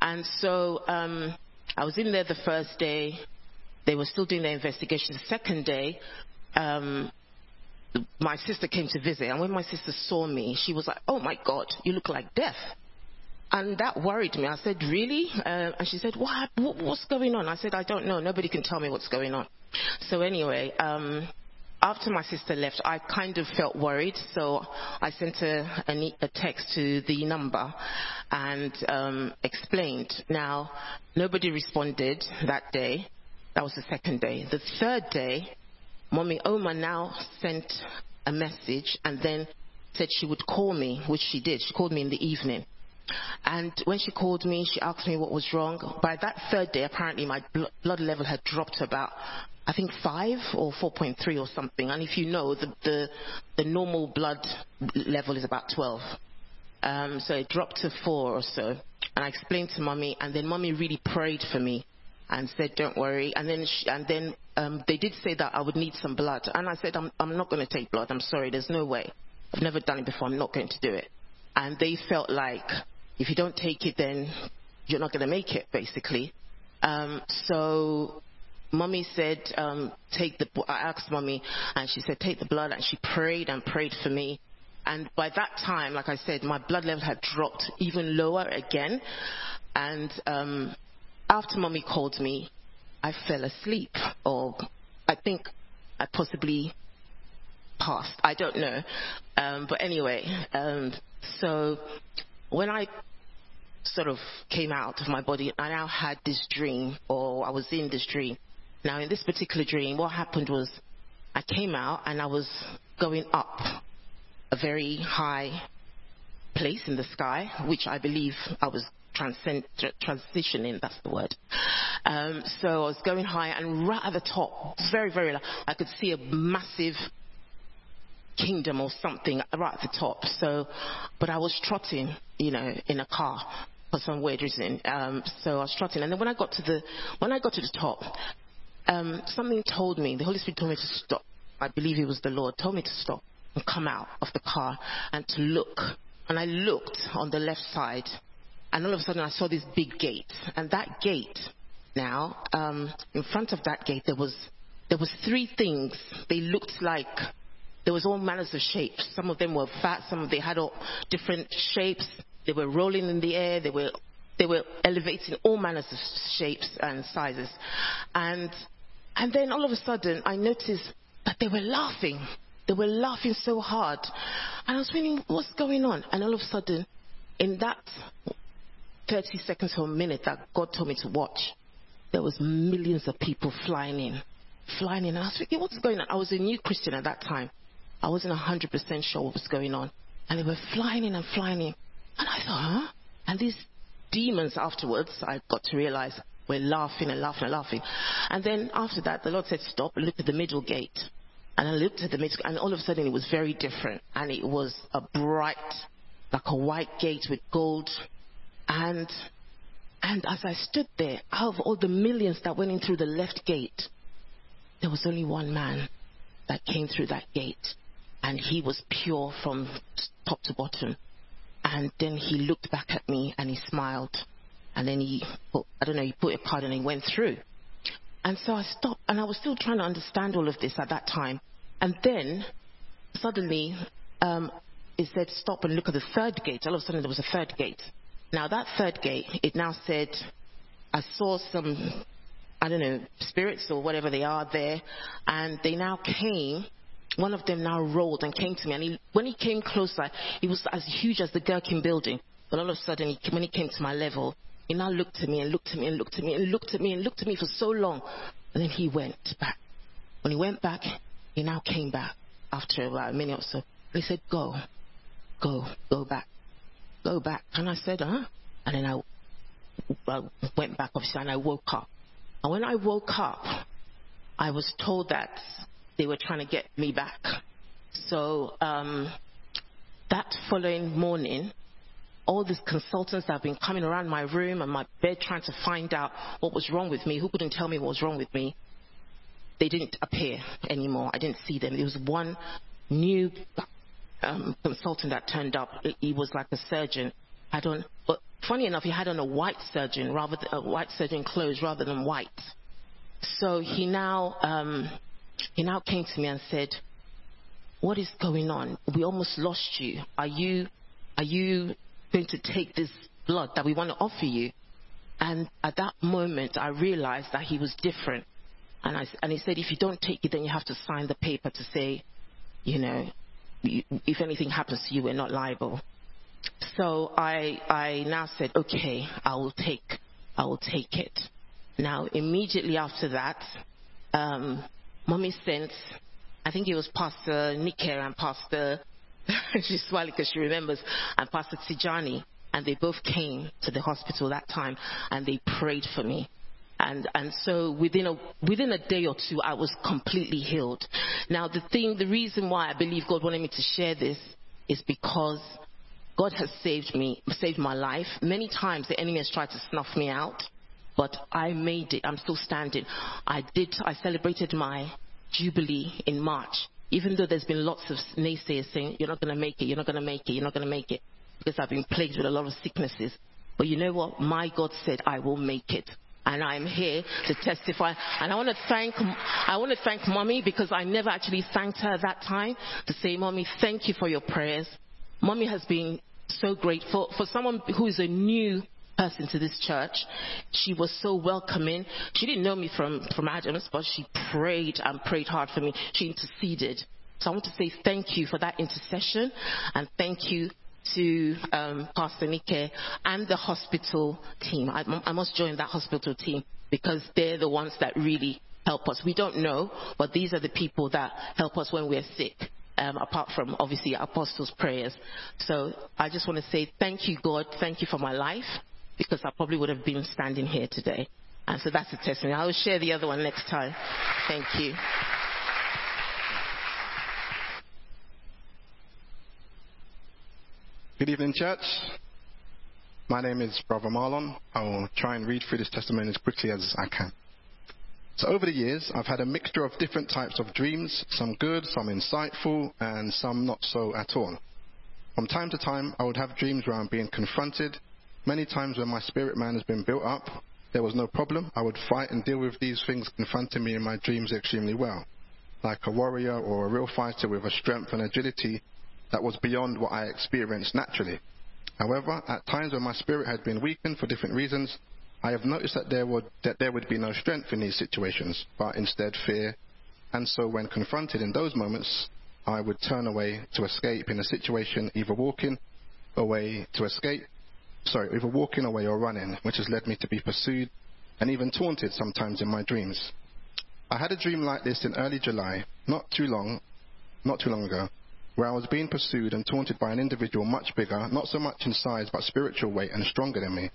And so um, I was in there the first day. They were still doing their investigation. The second day, um, my sister came to visit, and when my sister saw me, she was like, "Oh my God, you look like death." And that worried me. I said, "Really?" Uh, and she said, what, "What's going on?" I said, "I don't know. Nobody can tell me what's going on." So anyway, um, after my sister left, I kind of felt worried, so I sent a, a, a text to the number and um, explained. Now, nobody responded that day. That was the second day. The third day, Mommy Oma now sent a message and then said she would call me, which she did. She called me in the evening. And when she called me, she asked me what was wrong. By that third day, apparently my blood level had dropped to about, I think, 5 or 4.3 or something. And if you know, the, the, the normal blood level is about 12. Um, so it dropped to 4 or so. And I explained to mommy, and then mommy really prayed for me and said, "Don't worry." And then she, and then um, they did say that I would need some blood, and I said, "I'm I'm not going to take blood. I'm sorry. There's no way. I've never done it before. I'm not going to do it." And they felt like if you don't take it, then you're not going to make it, basically. Um, so Mummy said, um, take the, I asked Mummy, and she said, take the blood, and she prayed and prayed for me. And by that time, like I said, my blood level had dropped even lower again. And um, after mommy called me, I fell asleep, or I think I possibly passed. I don't know. Um, but anyway, um, so when I sort of came out of my body, I now had this dream, or I was in this dream. Now, in this particular dream, what happened was I came out and I was going up a very high place in the sky, which I believe I was transcend, transitioning, that's the word. Um, so I was going high and right at the top, very, very low, I could see a massive kingdom or something right at the top. So, but I was trotting, you know, in a car for some weird reason. Um, so I was trotting, and then when I got to the when I got to the top, um, something told me, the Holy Spirit told me to stop. I believe it was the Lord told me to stop and come out of the car and to look. And I looked on the left side, and all of a sudden I saw this big gate, and that gate now, um, in front of that gate there was there was three things. They looked like there was all manners of shapes. Some of them were fat, some of they had all different shapes. They were rolling in the air. They were they were elevating all manners of shapes and sizes. And and then all of a sudden I noticed that they were laughing. They were laughing so hard. And I was thinking, what's going on? And all of a sudden, in that 30 seconds or a minute that God told me to watch, there was millions of people flying in, flying in. And I was thinking, what's going on? I was a new Christian at that time. I wasn't 100% sure what was going on. And they were flying in and flying in. And I thought, huh? And these demons afterwards, I got to realize, were laughing and laughing and laughing. And then after that, the Lord said, stop look at the middle gate. And I looked at the middle, and all of a sudden it was very different. And it was a bright, like a white gate with gold. And, and as I stood there, out of all the millions that went in through the left gate, there was only one man that came through that gate and he was pure from top to bottom. And then he looked back at me and he smiled. And then he, put, I don't know, he put a card and he went through. And so I stopped and I was still trying to understand all of this at that time. And then suddenly um, it said stop and look at the third gate. All of a sudden there was a third gate. Now that third gate, it now said, I saw some, I don't know, spirits or whatever they are there, and they now came one of them now rolled and came to me. And he, when he came closer, he was as huge as the Gherkin building. But all of a sudden, he, when he came to my level, he now looked at me and looked at me and looked at me and looked at me and looked at me for so long. And then he went back. When he went back, he now came back after about a minute or so. He said, Go, go, go back, go back. And I said, Huh? And then I, I went back, obviously, and I woke up. And when I woke up, I was told that they were trying to get me back. So um, that following morning, all these consultants that have been coming around my room and my bed trying to find out what was wrong with me, who couldn't tell me what was wrong with me, they didn't appear anymore. I didn't see them. There was one new um, consultant that turned up. He was like a surgeon. I don't. But funny enough, he had on a white surgeon rather than, white surgeon clothes rather than white. So he now um, he now came to me and said, What is going on? We almost lost you. Are you, are you going to take this blood that we want to offer you? And at that moment, I realized that he was different. And, I, and he said, If you don't take it, then you have to sign the paper to say, you know, if anything happens to you, we're not liable. So I, I now said, okay, I will take, I will take it. Now, immediately after that, um, Mommy sent, I think it was Pastor Nike and Pastor, she's smiling because she remembers, and Pastor Tijani, and they both came to the hospital that time and they prayed for me. And, and so within a, within a day or two, I was completely healed. Now, the thing, the reason why I believe God wanted me to share this is because God has saved me, saved my life. Many times the enemy has tried to snuff me out but I made it. I'm still standing. I did, I celebrated my Jubilee in March, even though there's been lots of naysayers saying, you're not going to make it, you're not going to make it, you're not going to make it, because I've been plagued with a lot of sicknesses. But you know what? My God said, I will make it. And I'm here to testify. And I want to thank, I want to thank mommy because I never actually thanked her that time to say, mommy, thank you for your prayers. Mommy has been so grateful for someone who is a new person to this church. She was so welcoming. She didn't know me from, from Adams, but she prayed and prayed hard for me. She interceded. So I want to say thank you for that intercession and thank you to um, Pastor Nike and the hospital team. I, I must join that hospital team because they're the ones that really help us. We don't know, but these are the people that help us when we're sick. Um, apart from obviously apostles' prayers. So I just want to say thank you, God. Thank you for my life because I probably would have been standing here today. And so that's a testimony. I will share the other one next time. Thank you. Good evening, church. My name is Brother Marlon. I will try and read through this testimony as quickly as I can. So, over the years, I've had a mixture of different types of dreams, some good, some insightful, and some not so at all. From time to time, I would have dreams where I'm being confronted. Many times when my spirit man has been built up, there was no problem. I would fight and deal with these things confronting me in my dreams extremely well. Like a warrior or a real fighter with a strength and agility that was beyond what I experienced naturally. However, at times when my spirit had been weakened for different reasons, I have noticed that there would that there would be no strength in these situations, but instead fear. And so when confronted in those moments, I would turn away to escape in a situation, either walking away to escape, sorry, either walking away or running, which has led me to be pursued and even taunted sometimes in my dreams. I had a dream like this in early July, not too long, not too long ago where I was being pursued and taunted by an individual much bigger, not so much in size but spiritual weight and stronger than me.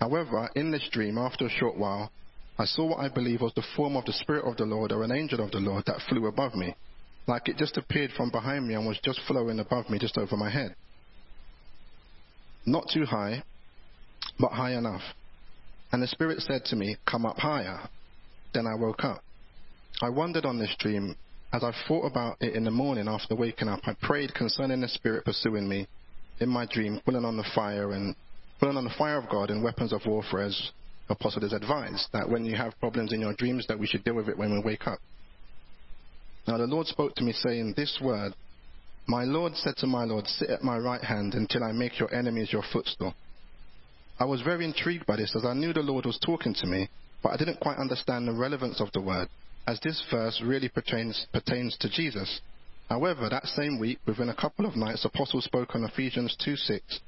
However, in this dream, after a short while, I saw what I believe was the form of the Spirit of the Lord or an angel of the Lord that flew above me, like it just appeared from behind me and was just flowing above me just over my head. Not too high, but high enough. And the Spirit said to me, Come up higher. Then I woke up. I wondered on this dream as I thought about it in the morning after waking up, I prayed concerning the Spirit pursuing me in my dream, pulling on the fire and pulling on the fire of God and weapons of warfare as Apostle has advised, that when you have problems in your dreams, that we should deal with it when we wake up. Now the Lord spoke to me saying this word, My Lord said to my Lord, sit at my right hand until I make your enemies your footstool. I was very intrigued by this as I knew the Lord was talking to me, but I didn't quite understand the relevance of the word as this verse really pertains, pertains to Jesus. However, that same week, within a couple of nights, the Apostle spoke on Ephesians 2 6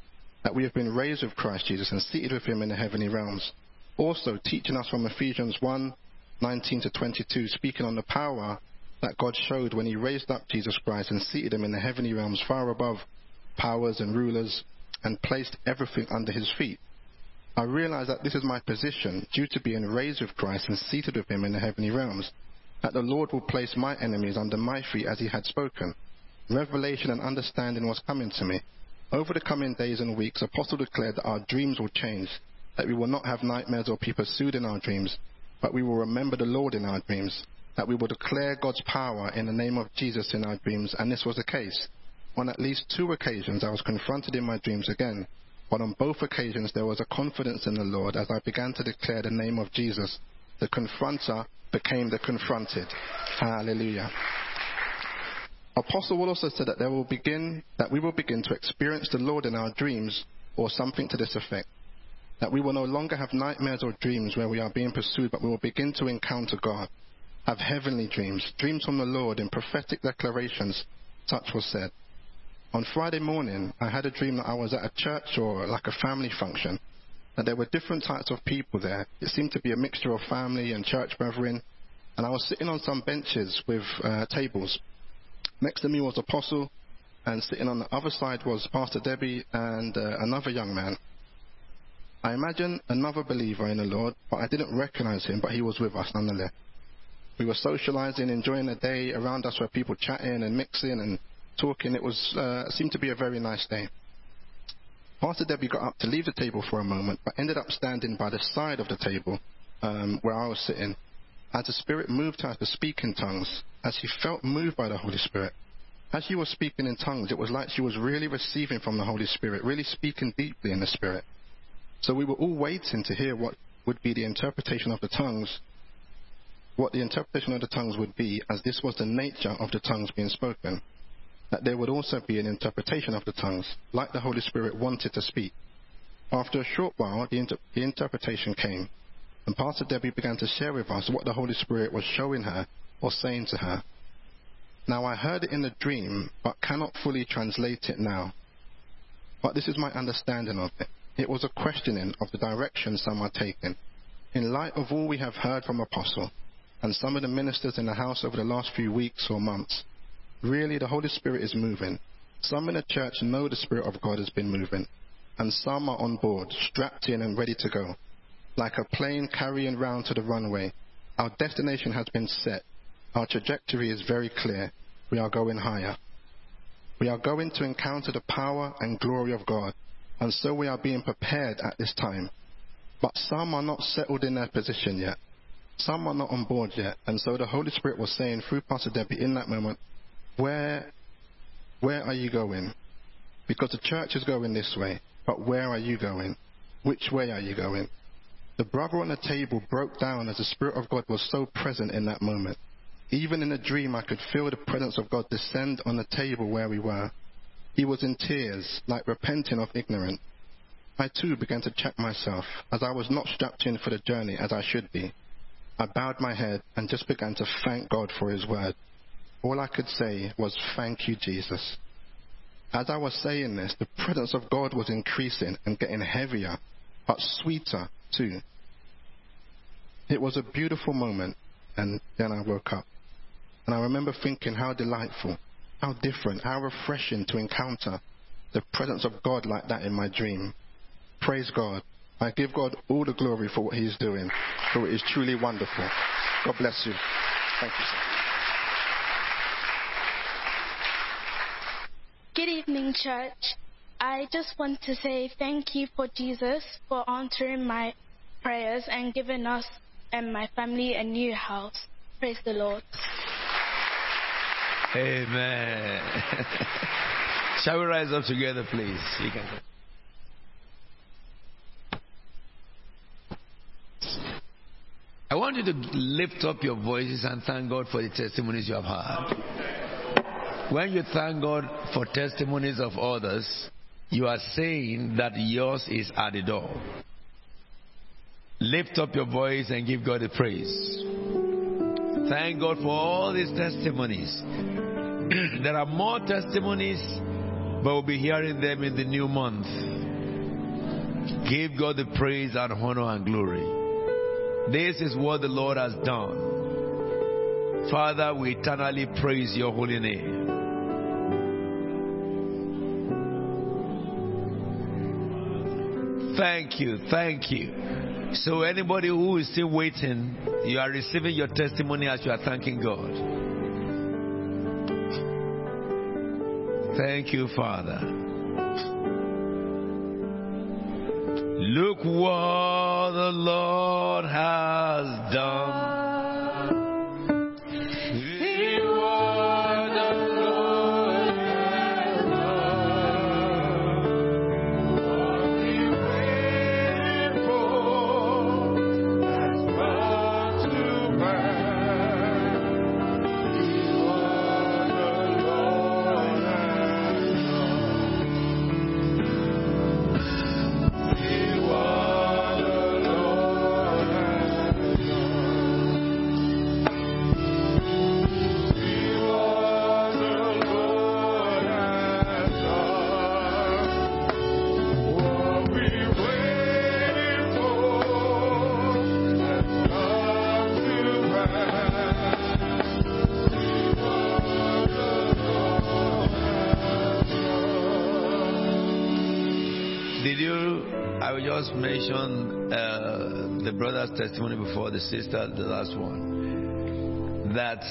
that we have been raised with Christ Jesus and seated with him in the heavenly realms. Also, teaching us from Ephesians 1 19 to 22, speaking on the power that God showed when he raised up Jesus Christ and seated him in the heavenly realms far above powers and rulers and placed everything under his feet. I realize that this is my position due to being raised with Christ and seated with him in the heavenly realms that the Lord will place my enemies under my feet as he had spoken. Revelation and understanding was coming to me. Over the coming days and weeks, Apostle declared that our dreams will change, that we will not have nightmares or be pursued in our dreams, but we will remember the Lord in our dreams, that we will declare God's power in the name of Jesus in our dreams, and this was the case. On at least two occasions, I was confronted in my dreams again, but on both occasions, there was a confidence in the Lord as I began to declare the name of Jesus. The confronter became the confronted. Hallelujah. Apostle Will also said that there will begin that we will begin to experience the Lord in our dreams or something to this effect. That we will no longer have nightmares or dreams where we are being pursued, but we will begin to encounter God. Have heavenly dreams, dreams from the Lord in prophetic declarations, such was said. On Friday morning, I had a dream that I was at a church or like a family function, there were different types of people there. It seemed to be a mixture of family and church brethren. And I was sitting on some benches with uh, tables. Next to me was Apostle, and sitting on the other side was Pastor Debbie and uh, another young man. I imagine another believer in the Lord, but I didn't recognize him, but he was with us nonetheless. We were socializing, enjoying the day. Around us were people chatting and mixing and talking. It was uh, seemed to be a very nice day. Pastor Debbie got up to leave the table for a moment, but ended up standing by the side of the table um, where I was sitting. As the Spirit moved her to speak in tongues, as she felt moved by the Holy Spirit, as she was speaking in tongues, it was like she was really receiving from the Holy Spirit, really speaking deeply in the Spirit. So we were all waiting to hear what would be the interpretation of the tongues, what the interpretation of the tongues would be, as this was the nature of the tongues being spoken that there would also be an interpretation of the tongues, like the Holy Spirit wanted to speak. After a short while, the, inter- the interpretation came, and Pastor Debbie began to share with us what the Holy Spirit was showing her or saying to her. Now, I heard it in a dream, but cannot fully translate it now. But this is my understanding of it. It was a questioning of the direction some are taking. In light of all we have heard from Apostle, and some of the ministers in the house over the last few weeks or months. Really, the Holy Spirit is moving. Some in the church know the Spirit of God has been moving, and some are on board, strapped in and ready to go. Like a plane carrying round to the runway, our destination has been set. Our trajectory is very clear. We are going higher. We are going to encounter the power and glory of God, and so we are being prepared at this time. But some are not settled in their position yet. Some are not on board yet, and so the Holy Spirit was saying through Pastor Debbie in that moment, where, where are you going? Because the church is going this way, but where are you going? Which way are you going? The brother on the table broke down as the Spirit of God was so present in that moment. Even in a dream, I could feel the presence of God descend on the table where we were. He was in tears, like repenting of ignorance. I too began to check myself, as I was not strapped in for the journey as I should be. I bowed my head and just began to thank God for His word. All I could say was, Thank you, Jesus. As I was saying this, the presence of God was increasing and getting heavier, but sweeter too. It was a beautiful moment, and then I woke up. And I remember thinking how delightful, how different, how refreshing to encounter the presence of God like that in my dream. Praise God. I give God all the glory for what He is doing, for it is truly wonderful. God bless you. Thank you, sir. Evening, church. I just want to say thank you for Jesus for answering my prayers and giving us and my family a new house. Praise the Lord. Amen. Shall we rise up together, please? You can. I want you to lift up your voices and thank God for the testimonies you have had. When you thank God for testimonies of others, you are saying that yours is at the door. Lift up your voice and give God the praise. Thank God for all these testimonies. there are more testimonies, but we'll be hearing them in the new month. Give God the praise and honor and glory. This is what the Lord has done. Father, we eternally praise your holy name. Thank you, thank you. So, anybody who is still waiting, you are receiving your testimony as you are thanking God. Thank you, Father. Look what the Lord has done. I will just mention uh, the brother's testimony before the sister, the last one. That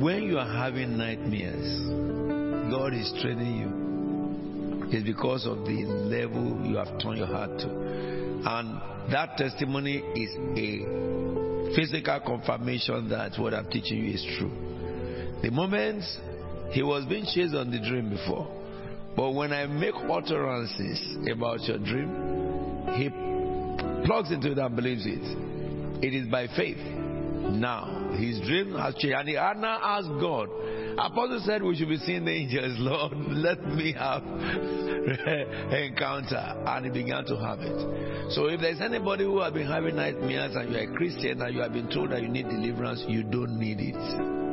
when you are having nightmares, God is training you. It's because of the level you have turned your heart to. And that testimony is a physical confirmation that what I'm teaching you is true. The moment he was being chased on the dream before, but when I make utterances about your dream, he plugs into it and believes it. It is by faith. Now, his dream has changed. And he now asked God. Apostle said we should be seeing the angels. Lord, let me have encounter. And he began to have it. So if there's anybody who has been having nightmares and you're a Christian and you have been told that you need deliverance, you don't need it.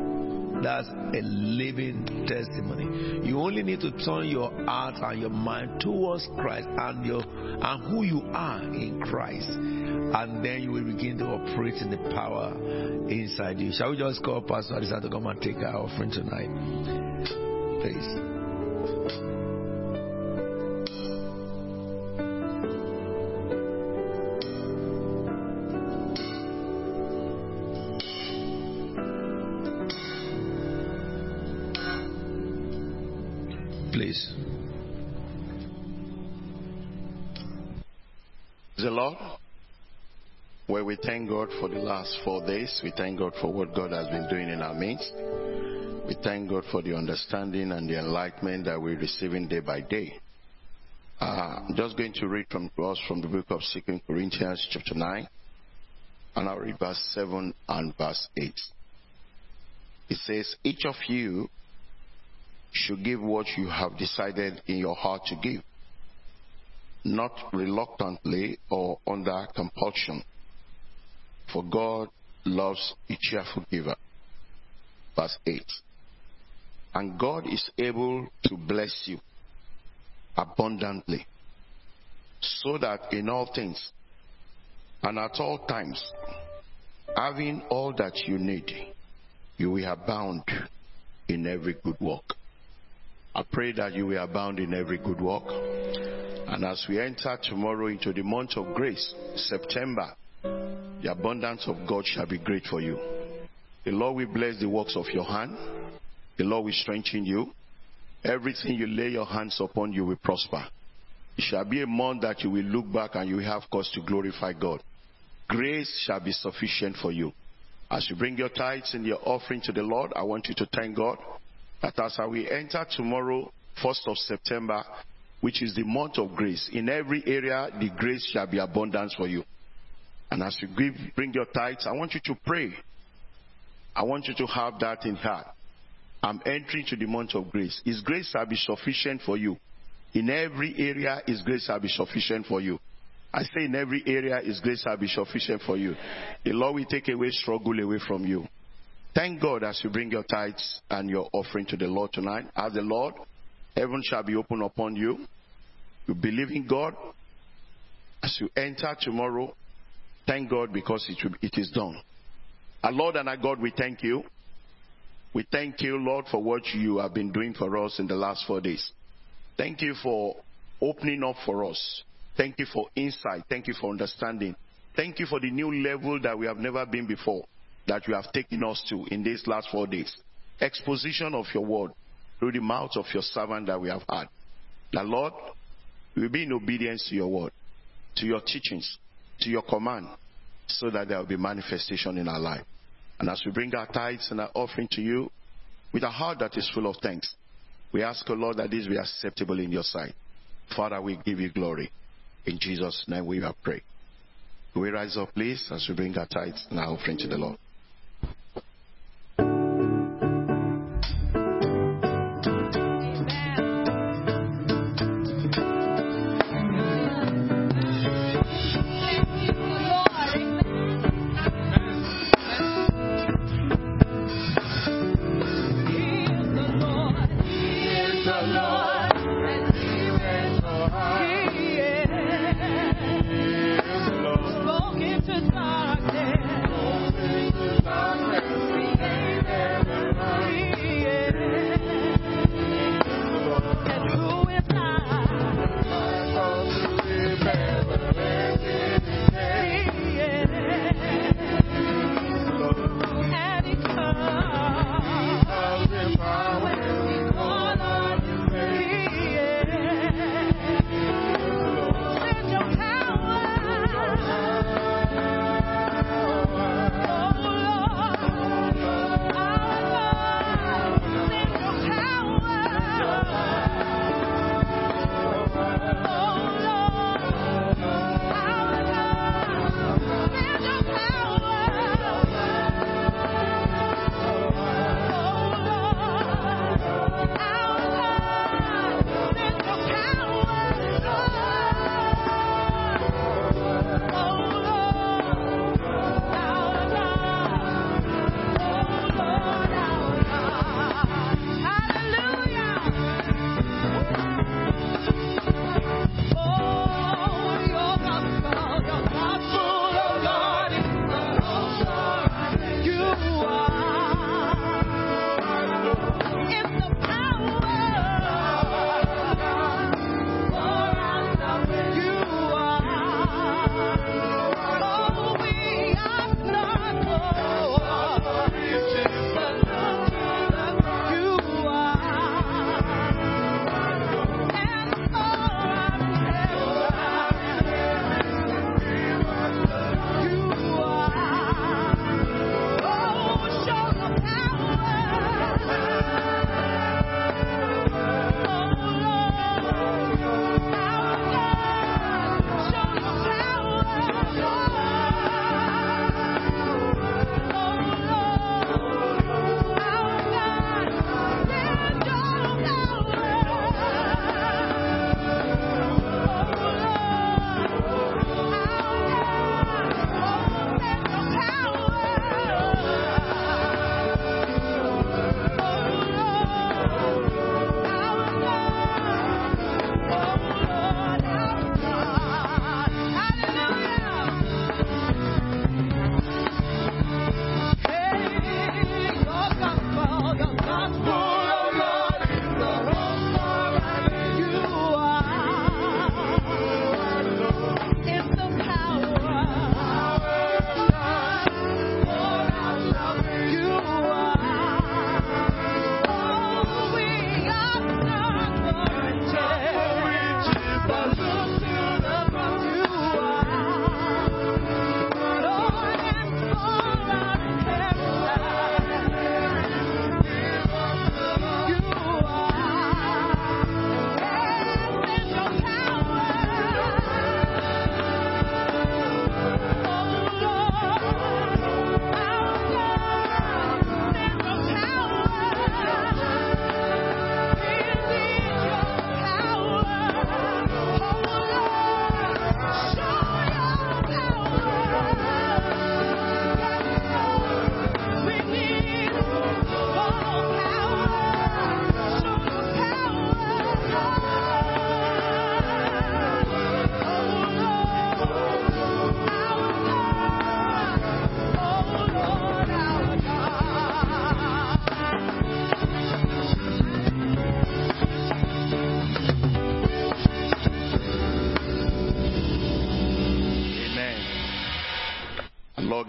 That's a living testimony. You only need to turn your heart and your mind towards Christ and your and who you are in Christ. And then you will begin to operate in the power inside you. Shall we just call Pastor Adisa to come and take our offering tonight? Please. We thank God for the last four days, we thank God for what God has been doing in our midst. We thank God for the understanding and the enlightenment that we're receiving day by day. Uh, I'm just going to read from us from the book of Second Corinthians, chapter 9, and I'll read verse 7 and verse 8. It says, Each of you should give what you have decided in your heart to give, not reluctantly or under compulsion. For God loves a cheerful giver. Verse 8. And God is able to bless you abundantly, so that in all things and at all times, having all that you need, you will abound in every good work. I pray that you will abound in every good work. And as we enter tomorrow into the month of grace, September, the abundance of God shall be great for you. The Lord will bless the works of your hand. The Lord will strengthen you. Everything you lay your hands upon, you will prosper. It shall be a month that you will look back and you will have cause to glorify God. Grace shall be sufficient for you. As you bring your tithes and your offering to the Lord, I want you to thank God that as we enter tomorrow, 1st of September, which is the month of grace, in every area, the grace shall be abundance for you. And as you give, bring your tithes, I want you to pray. I want you to have that in heart. I'm entering to the month of grace. His grace shall be sufficient for you. In every area, His grace shall be sufficient for you. I say in every area, His grace shall be sufficient for you. The Lord will take away struggle away from you. Thank God as you bring your tithes and your offering to the Lord tonight. As the Lord, heaven shall be open upon you. You believe in God. As you enter tomorrow, thank God because it, will, it is done. Our Lord and our God, we thank you. We thank you, Lord, for what you have been doing for us in the last four days. Thank you for opening up for us. Thank you for insight. Thank you for understanding. Thank you for the new level that we have never been before, that you have taken us to in these last four days. Exposition of your word through the mouth of your servant that we have had. The Lord, we will be in obedience to your word, to your teachings, to your command, so that there will be manifestation in our life. And as we bring our tithes and our offering to you with a heart that is full of thanks, we ask, O Lord, that this be acceptable in your sight. Father, we give you glory. In Jesus' name we have prayed. we rise up, please, as we bring our tithes and our offering to the Lord?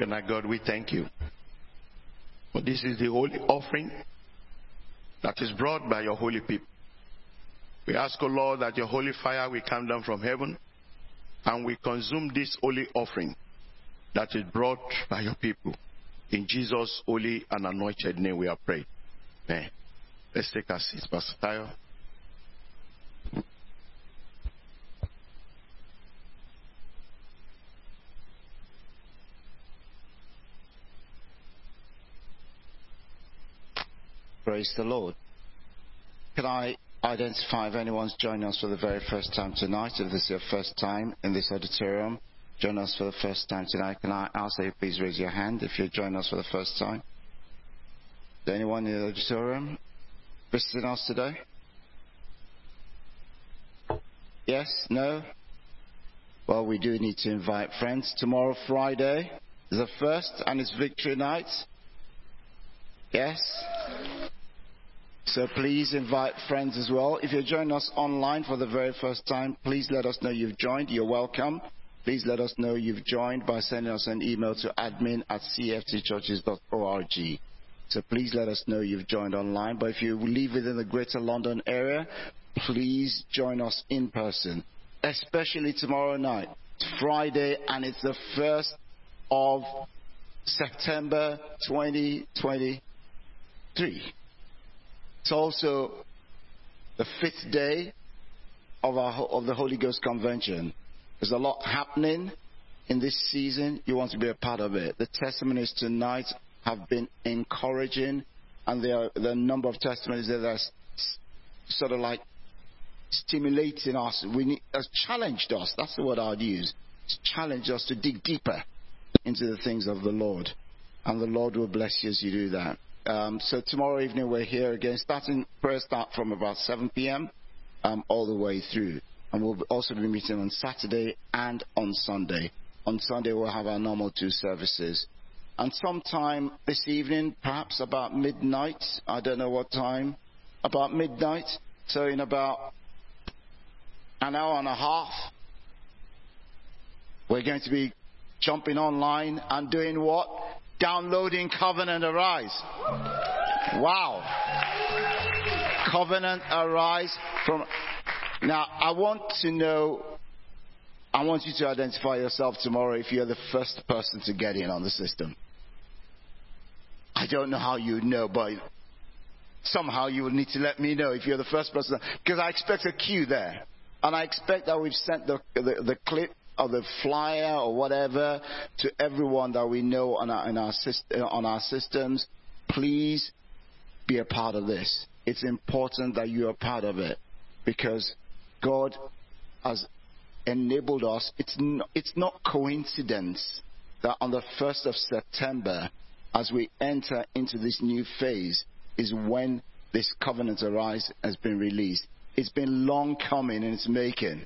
And our God, we thank you. For this is the holy offering that is brought by your holy people. We ask, O Lord, that your holy fire will come down from heaven and we consume this holy offering that is brought by your people. In Jesus' holy and anointed name we are praying. Amen. Let's take our seats, Pastor. Praise the Lord. Can I identify if anyone's joining us for the very first time tonight? If this is your first time in this auditorium, join us for the first time tonight. Can I ask that you please raise your hand if you're joining us for the first time? Is anyone in the auditorium visiting us today? Yes? No? Well, we do need to invite friends. Tomorrow, Friday, is the first and it's victory night. Yes? So please invite friends as well. If you're joining us online for the very first time, please let us know you've joined. You're welcome. Please let us know you've joined by sending us an email to admin at cftchurches.org. So please let us know you've joined online. But if you live within the greater London area, please join us in person, especially tomorrow night. It's Friday and it's the 1st of September 2023. It's also the fifth day of, our, of the Holy Ghost Convention. There's a lot happening in this season. You want to be a part of it. The testimonies tonight have been encouraging, and there are, a number of testimonies that are sort of like stimulating us. We need, has challenged us. That's the word I'd use. It's challenged us to dig deeper into the things of the Lord, and the Lord will bless you as you do that. Um, so tomorrow evening we're here again, starting prayer start from about 7 p.m. Um, all the way through, and we'll also be meeting on Saturday and on Sunday. On Sunday we'll have our normal two services, and sometime this evening, perhaps about midnight. I don't know what time. About midnight. So in about an hour and a half, we're going to be jumping online and doing what? Downloading Covenant Arise. Wow. Covenant Arise from. Now, I want to know. I want you to identify yourself tomorrow if you're the first person to get in on the system. I don't know how you know, but somehow you will need to let me know if you're the first person. Because I expect a queue there. And I expect that we've sent the, the, the clip or the flyer or whatever to everyone that we know on our, our, uh, on our systems, please be a part of this. It's important that you are part of it because God has enabled us. It's not, it's not coincidence that on the 1st of September, as we enter into this new phase, is when this covenant arise has been released. It's been long coming in its making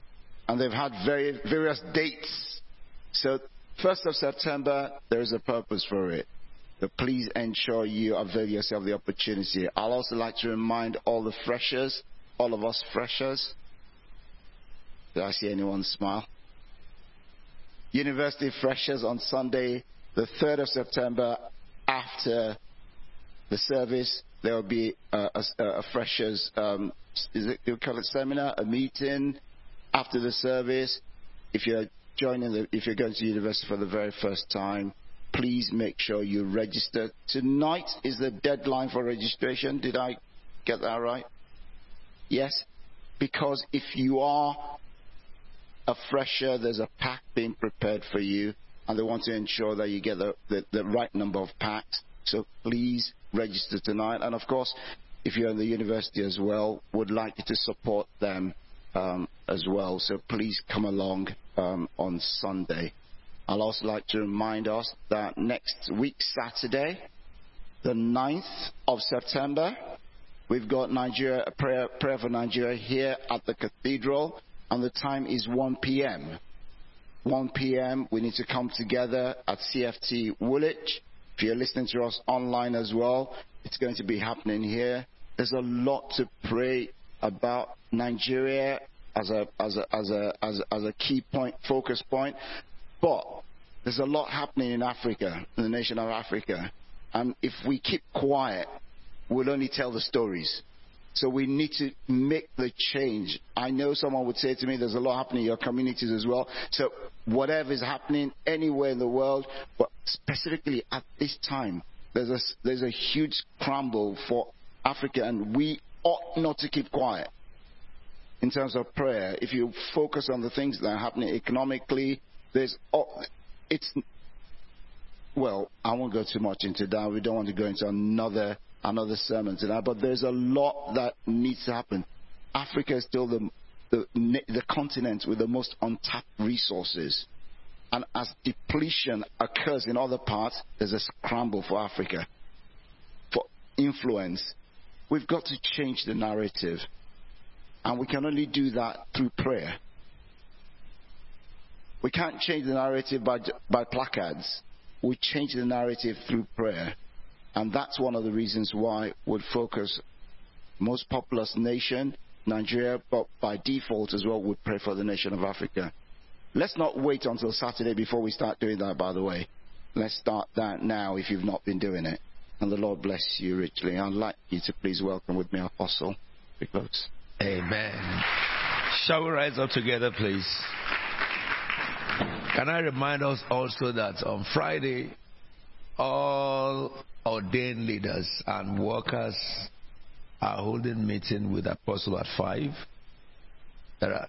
and they've had very, various dates. So, 1st of September, there is a purpose for it. But please ensure you avail yourself of the opportunity. I'll also like to remind all the freshers, all of us freshers. Did I see anyone smile? University freshers on Sunday, the 3rd of September, after the service, there will be a, a, a freshers, um, is it, you call it seminar, a meeting, after the service, if you're joining the, if you're going to university for the very first time, please make sure you register. Tonight is the deadline for registration. Did I get that right? Yes? Because if you are a fresher, there's a pack being prepared for you, and they want to ensure that you get the, the, the right number of packs. So please register tonight. And of course, if you're in the university as well, would like you to support them um, as well. So please come along um, on Sunday. I'd also like to remind us that next week, Saturday, the 9th of September, we've got Nigeria, a prayer, prayer for Nigeria here at the cathedral, and the time is 1 p.m. 1 p.m. We need to come together at CFT Woolwich. If you're listening to us online as well, it's going to be happening here. There's a lot to pray about Nigeria as a, as a, as a, as a, as a key point, focus point. But There's a lot happening in Africa, in the nation of Africa. And if we keep quiet, we'll only tell the stories. So we need to make the change. I know someone would say to me, there's a lot happening in your communities as well. So whatever is happening anywhere in the world, but specifically at this time, there's a, there's a huge scramble for Africa and we ought not to keep quiet. In terms of prayer, if you focus on the things that are happening economically, there's, it's, well, I won't go too much into that. We don't want to go into another another sermon tonight, but there's a lot that needs to happen. Africa is still the, the, the continent with the most untapped resources. And as depletion occurs in other parts, there's a scramble for Africa for influence. We've got to change the narrative. And we can only do that through prayer. We can't change the narrative by, by placards. We change the narrative through prayer. And that's one of the reasons why we'd focus most populous nation, Nigeria, but by default as well would pray for the nation of Africa. Let's not wait until Saturday before we start doing that, by the way. Let's start that now if you've not been doing it. And the Lord bless you richly. I'd like you to please welcome with me Apostle because. Amen. Shall we rise up together, please? Can I remind us also that on Friday, all ordained leaders and workers are holding meeting with apostle at five. There are,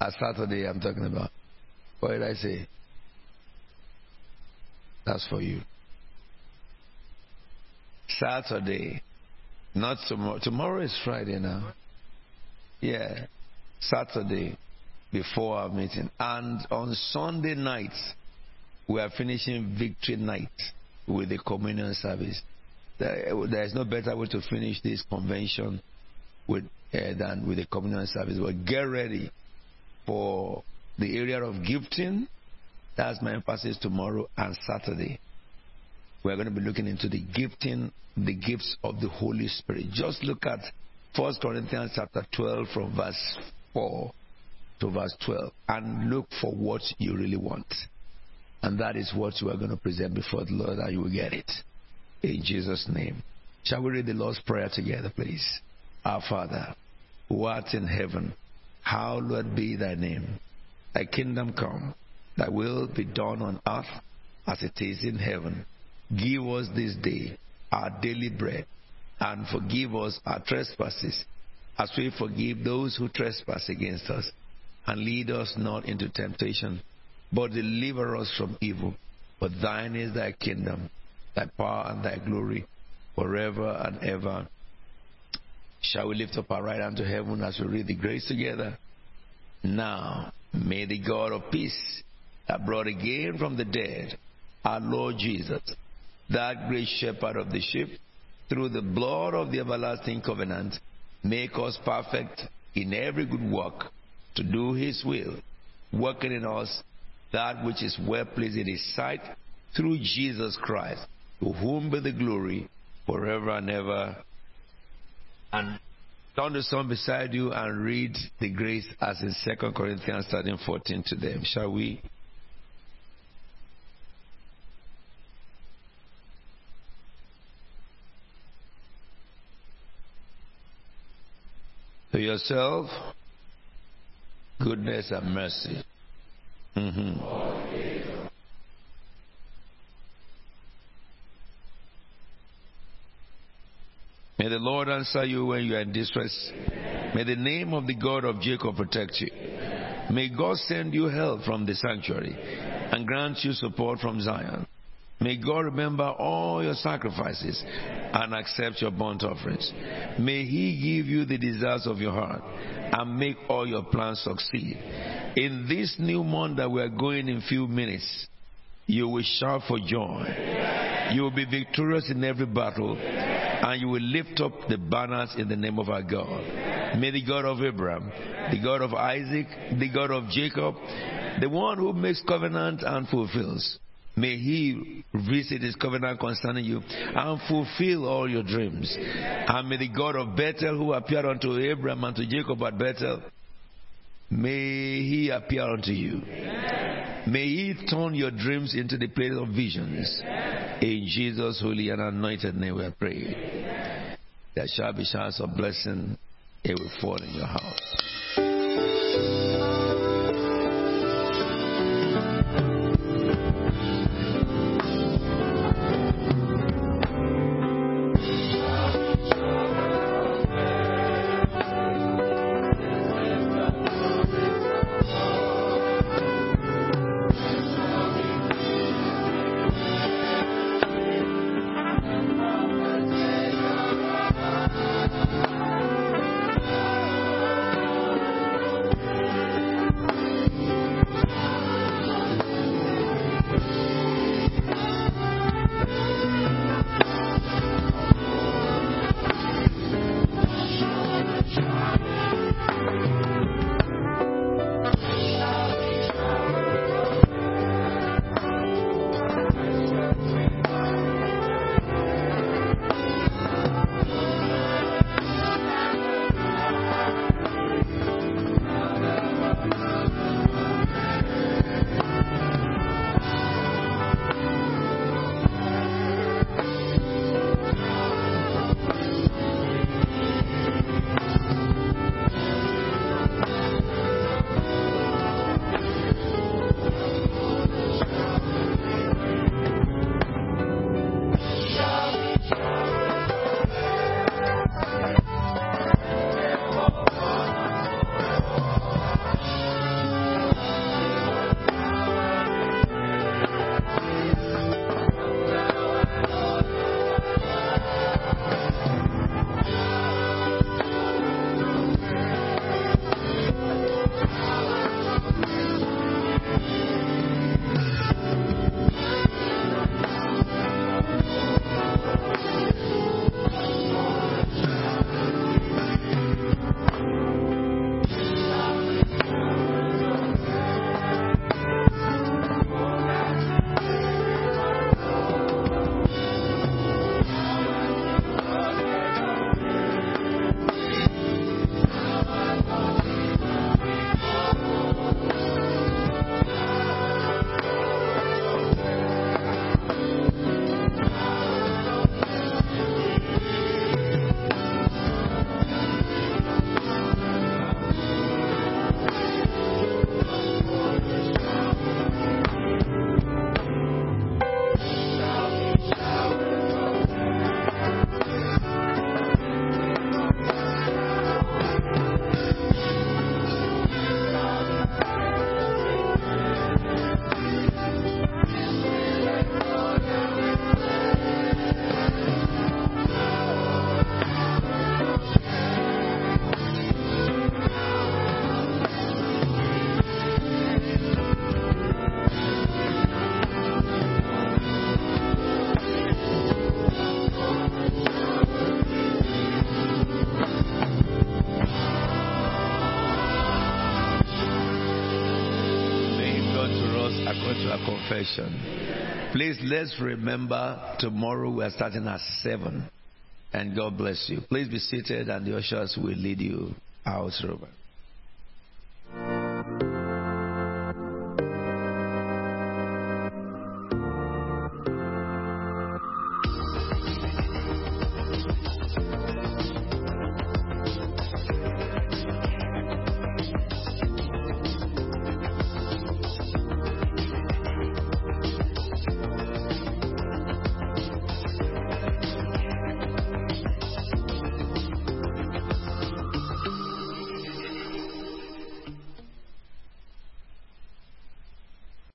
at Saturday I'm talking about. What did I say? That's for you. Saturday, not tomorrow. Tomorrow is Friday now. Yeah, Saturday before our meeting, and on Sunday night we are finishing victory night with the communion service. There is no better way to finish this convention with, uh, than with the communion service. But get ready for the area of gifting. That's my emphasis tomorrow and Saturday. We're going to be looking into the gifting, the gifts of the Holy Spirit. Just look at 1 Corinthians chapter 12 from verse 4 to verse 12 and look for what you really want. And that is what you are going to present before the Lord, and you will get it. In Jesus' name. Shall we read the Lord's Prayer together, please? Our Father, who art in heaven, hallowed be thy name. Thy kingdom come, thy will be done on earth as it is in heaven. Give us this day our daily bread, and forgive us our trespasses, as we forgive those who trespass against us. And lead us not into temptation but deliver us from evil. For thine is thy kingdom, thy power, and thy glory, forever and ever. Shall we lift up our right hand to heaven as we read the grace together? Now, may the God of peace that brought again from the dead our Lord Jesus, that great shepherd of the sheep, through the blood of the everlasting covenant, make us perfect in every good work to do his will, working in us that which is well pleasing in his sight through Jesus Christ, to whom be the glory forever and ever. And turn the son beside you and read the grace as in 2 Corinthians 13 14 to them. Shall we? To yourself, goodness and mercy Mm-hmm. May the Lord answer you when you are in distress. May the name of the God of Jacob protect you. May God send you help from the sanctuary and grant you support from Zion. May God remember all your sacrifices and accept your burnt offerings. May He give you the desires of your heart and make all your plans succeed. In this new month that we are going in few minutes, you will shout for joy. You will be victorious in every battle, and you will lift up the banners in the name of our God. May the God of Abraham, the God of Isaac, the God of Jacob, the one who makes covenant and fulfills, May He visit His covenant concerning you and fulfill all your dreams. And may the God of Bethel, who appeared unto Abraham and to Jacob at Bethel, may He appear unto you. May He turn your dreams into the place of visions. In Jesus' holy and anointed name we pray. There shall be showers of blessing. It will fall in your house. Please let's remember tomorrow we are starting at 7. And God bless you. Please be seated and the ushers will lead you out, Robert.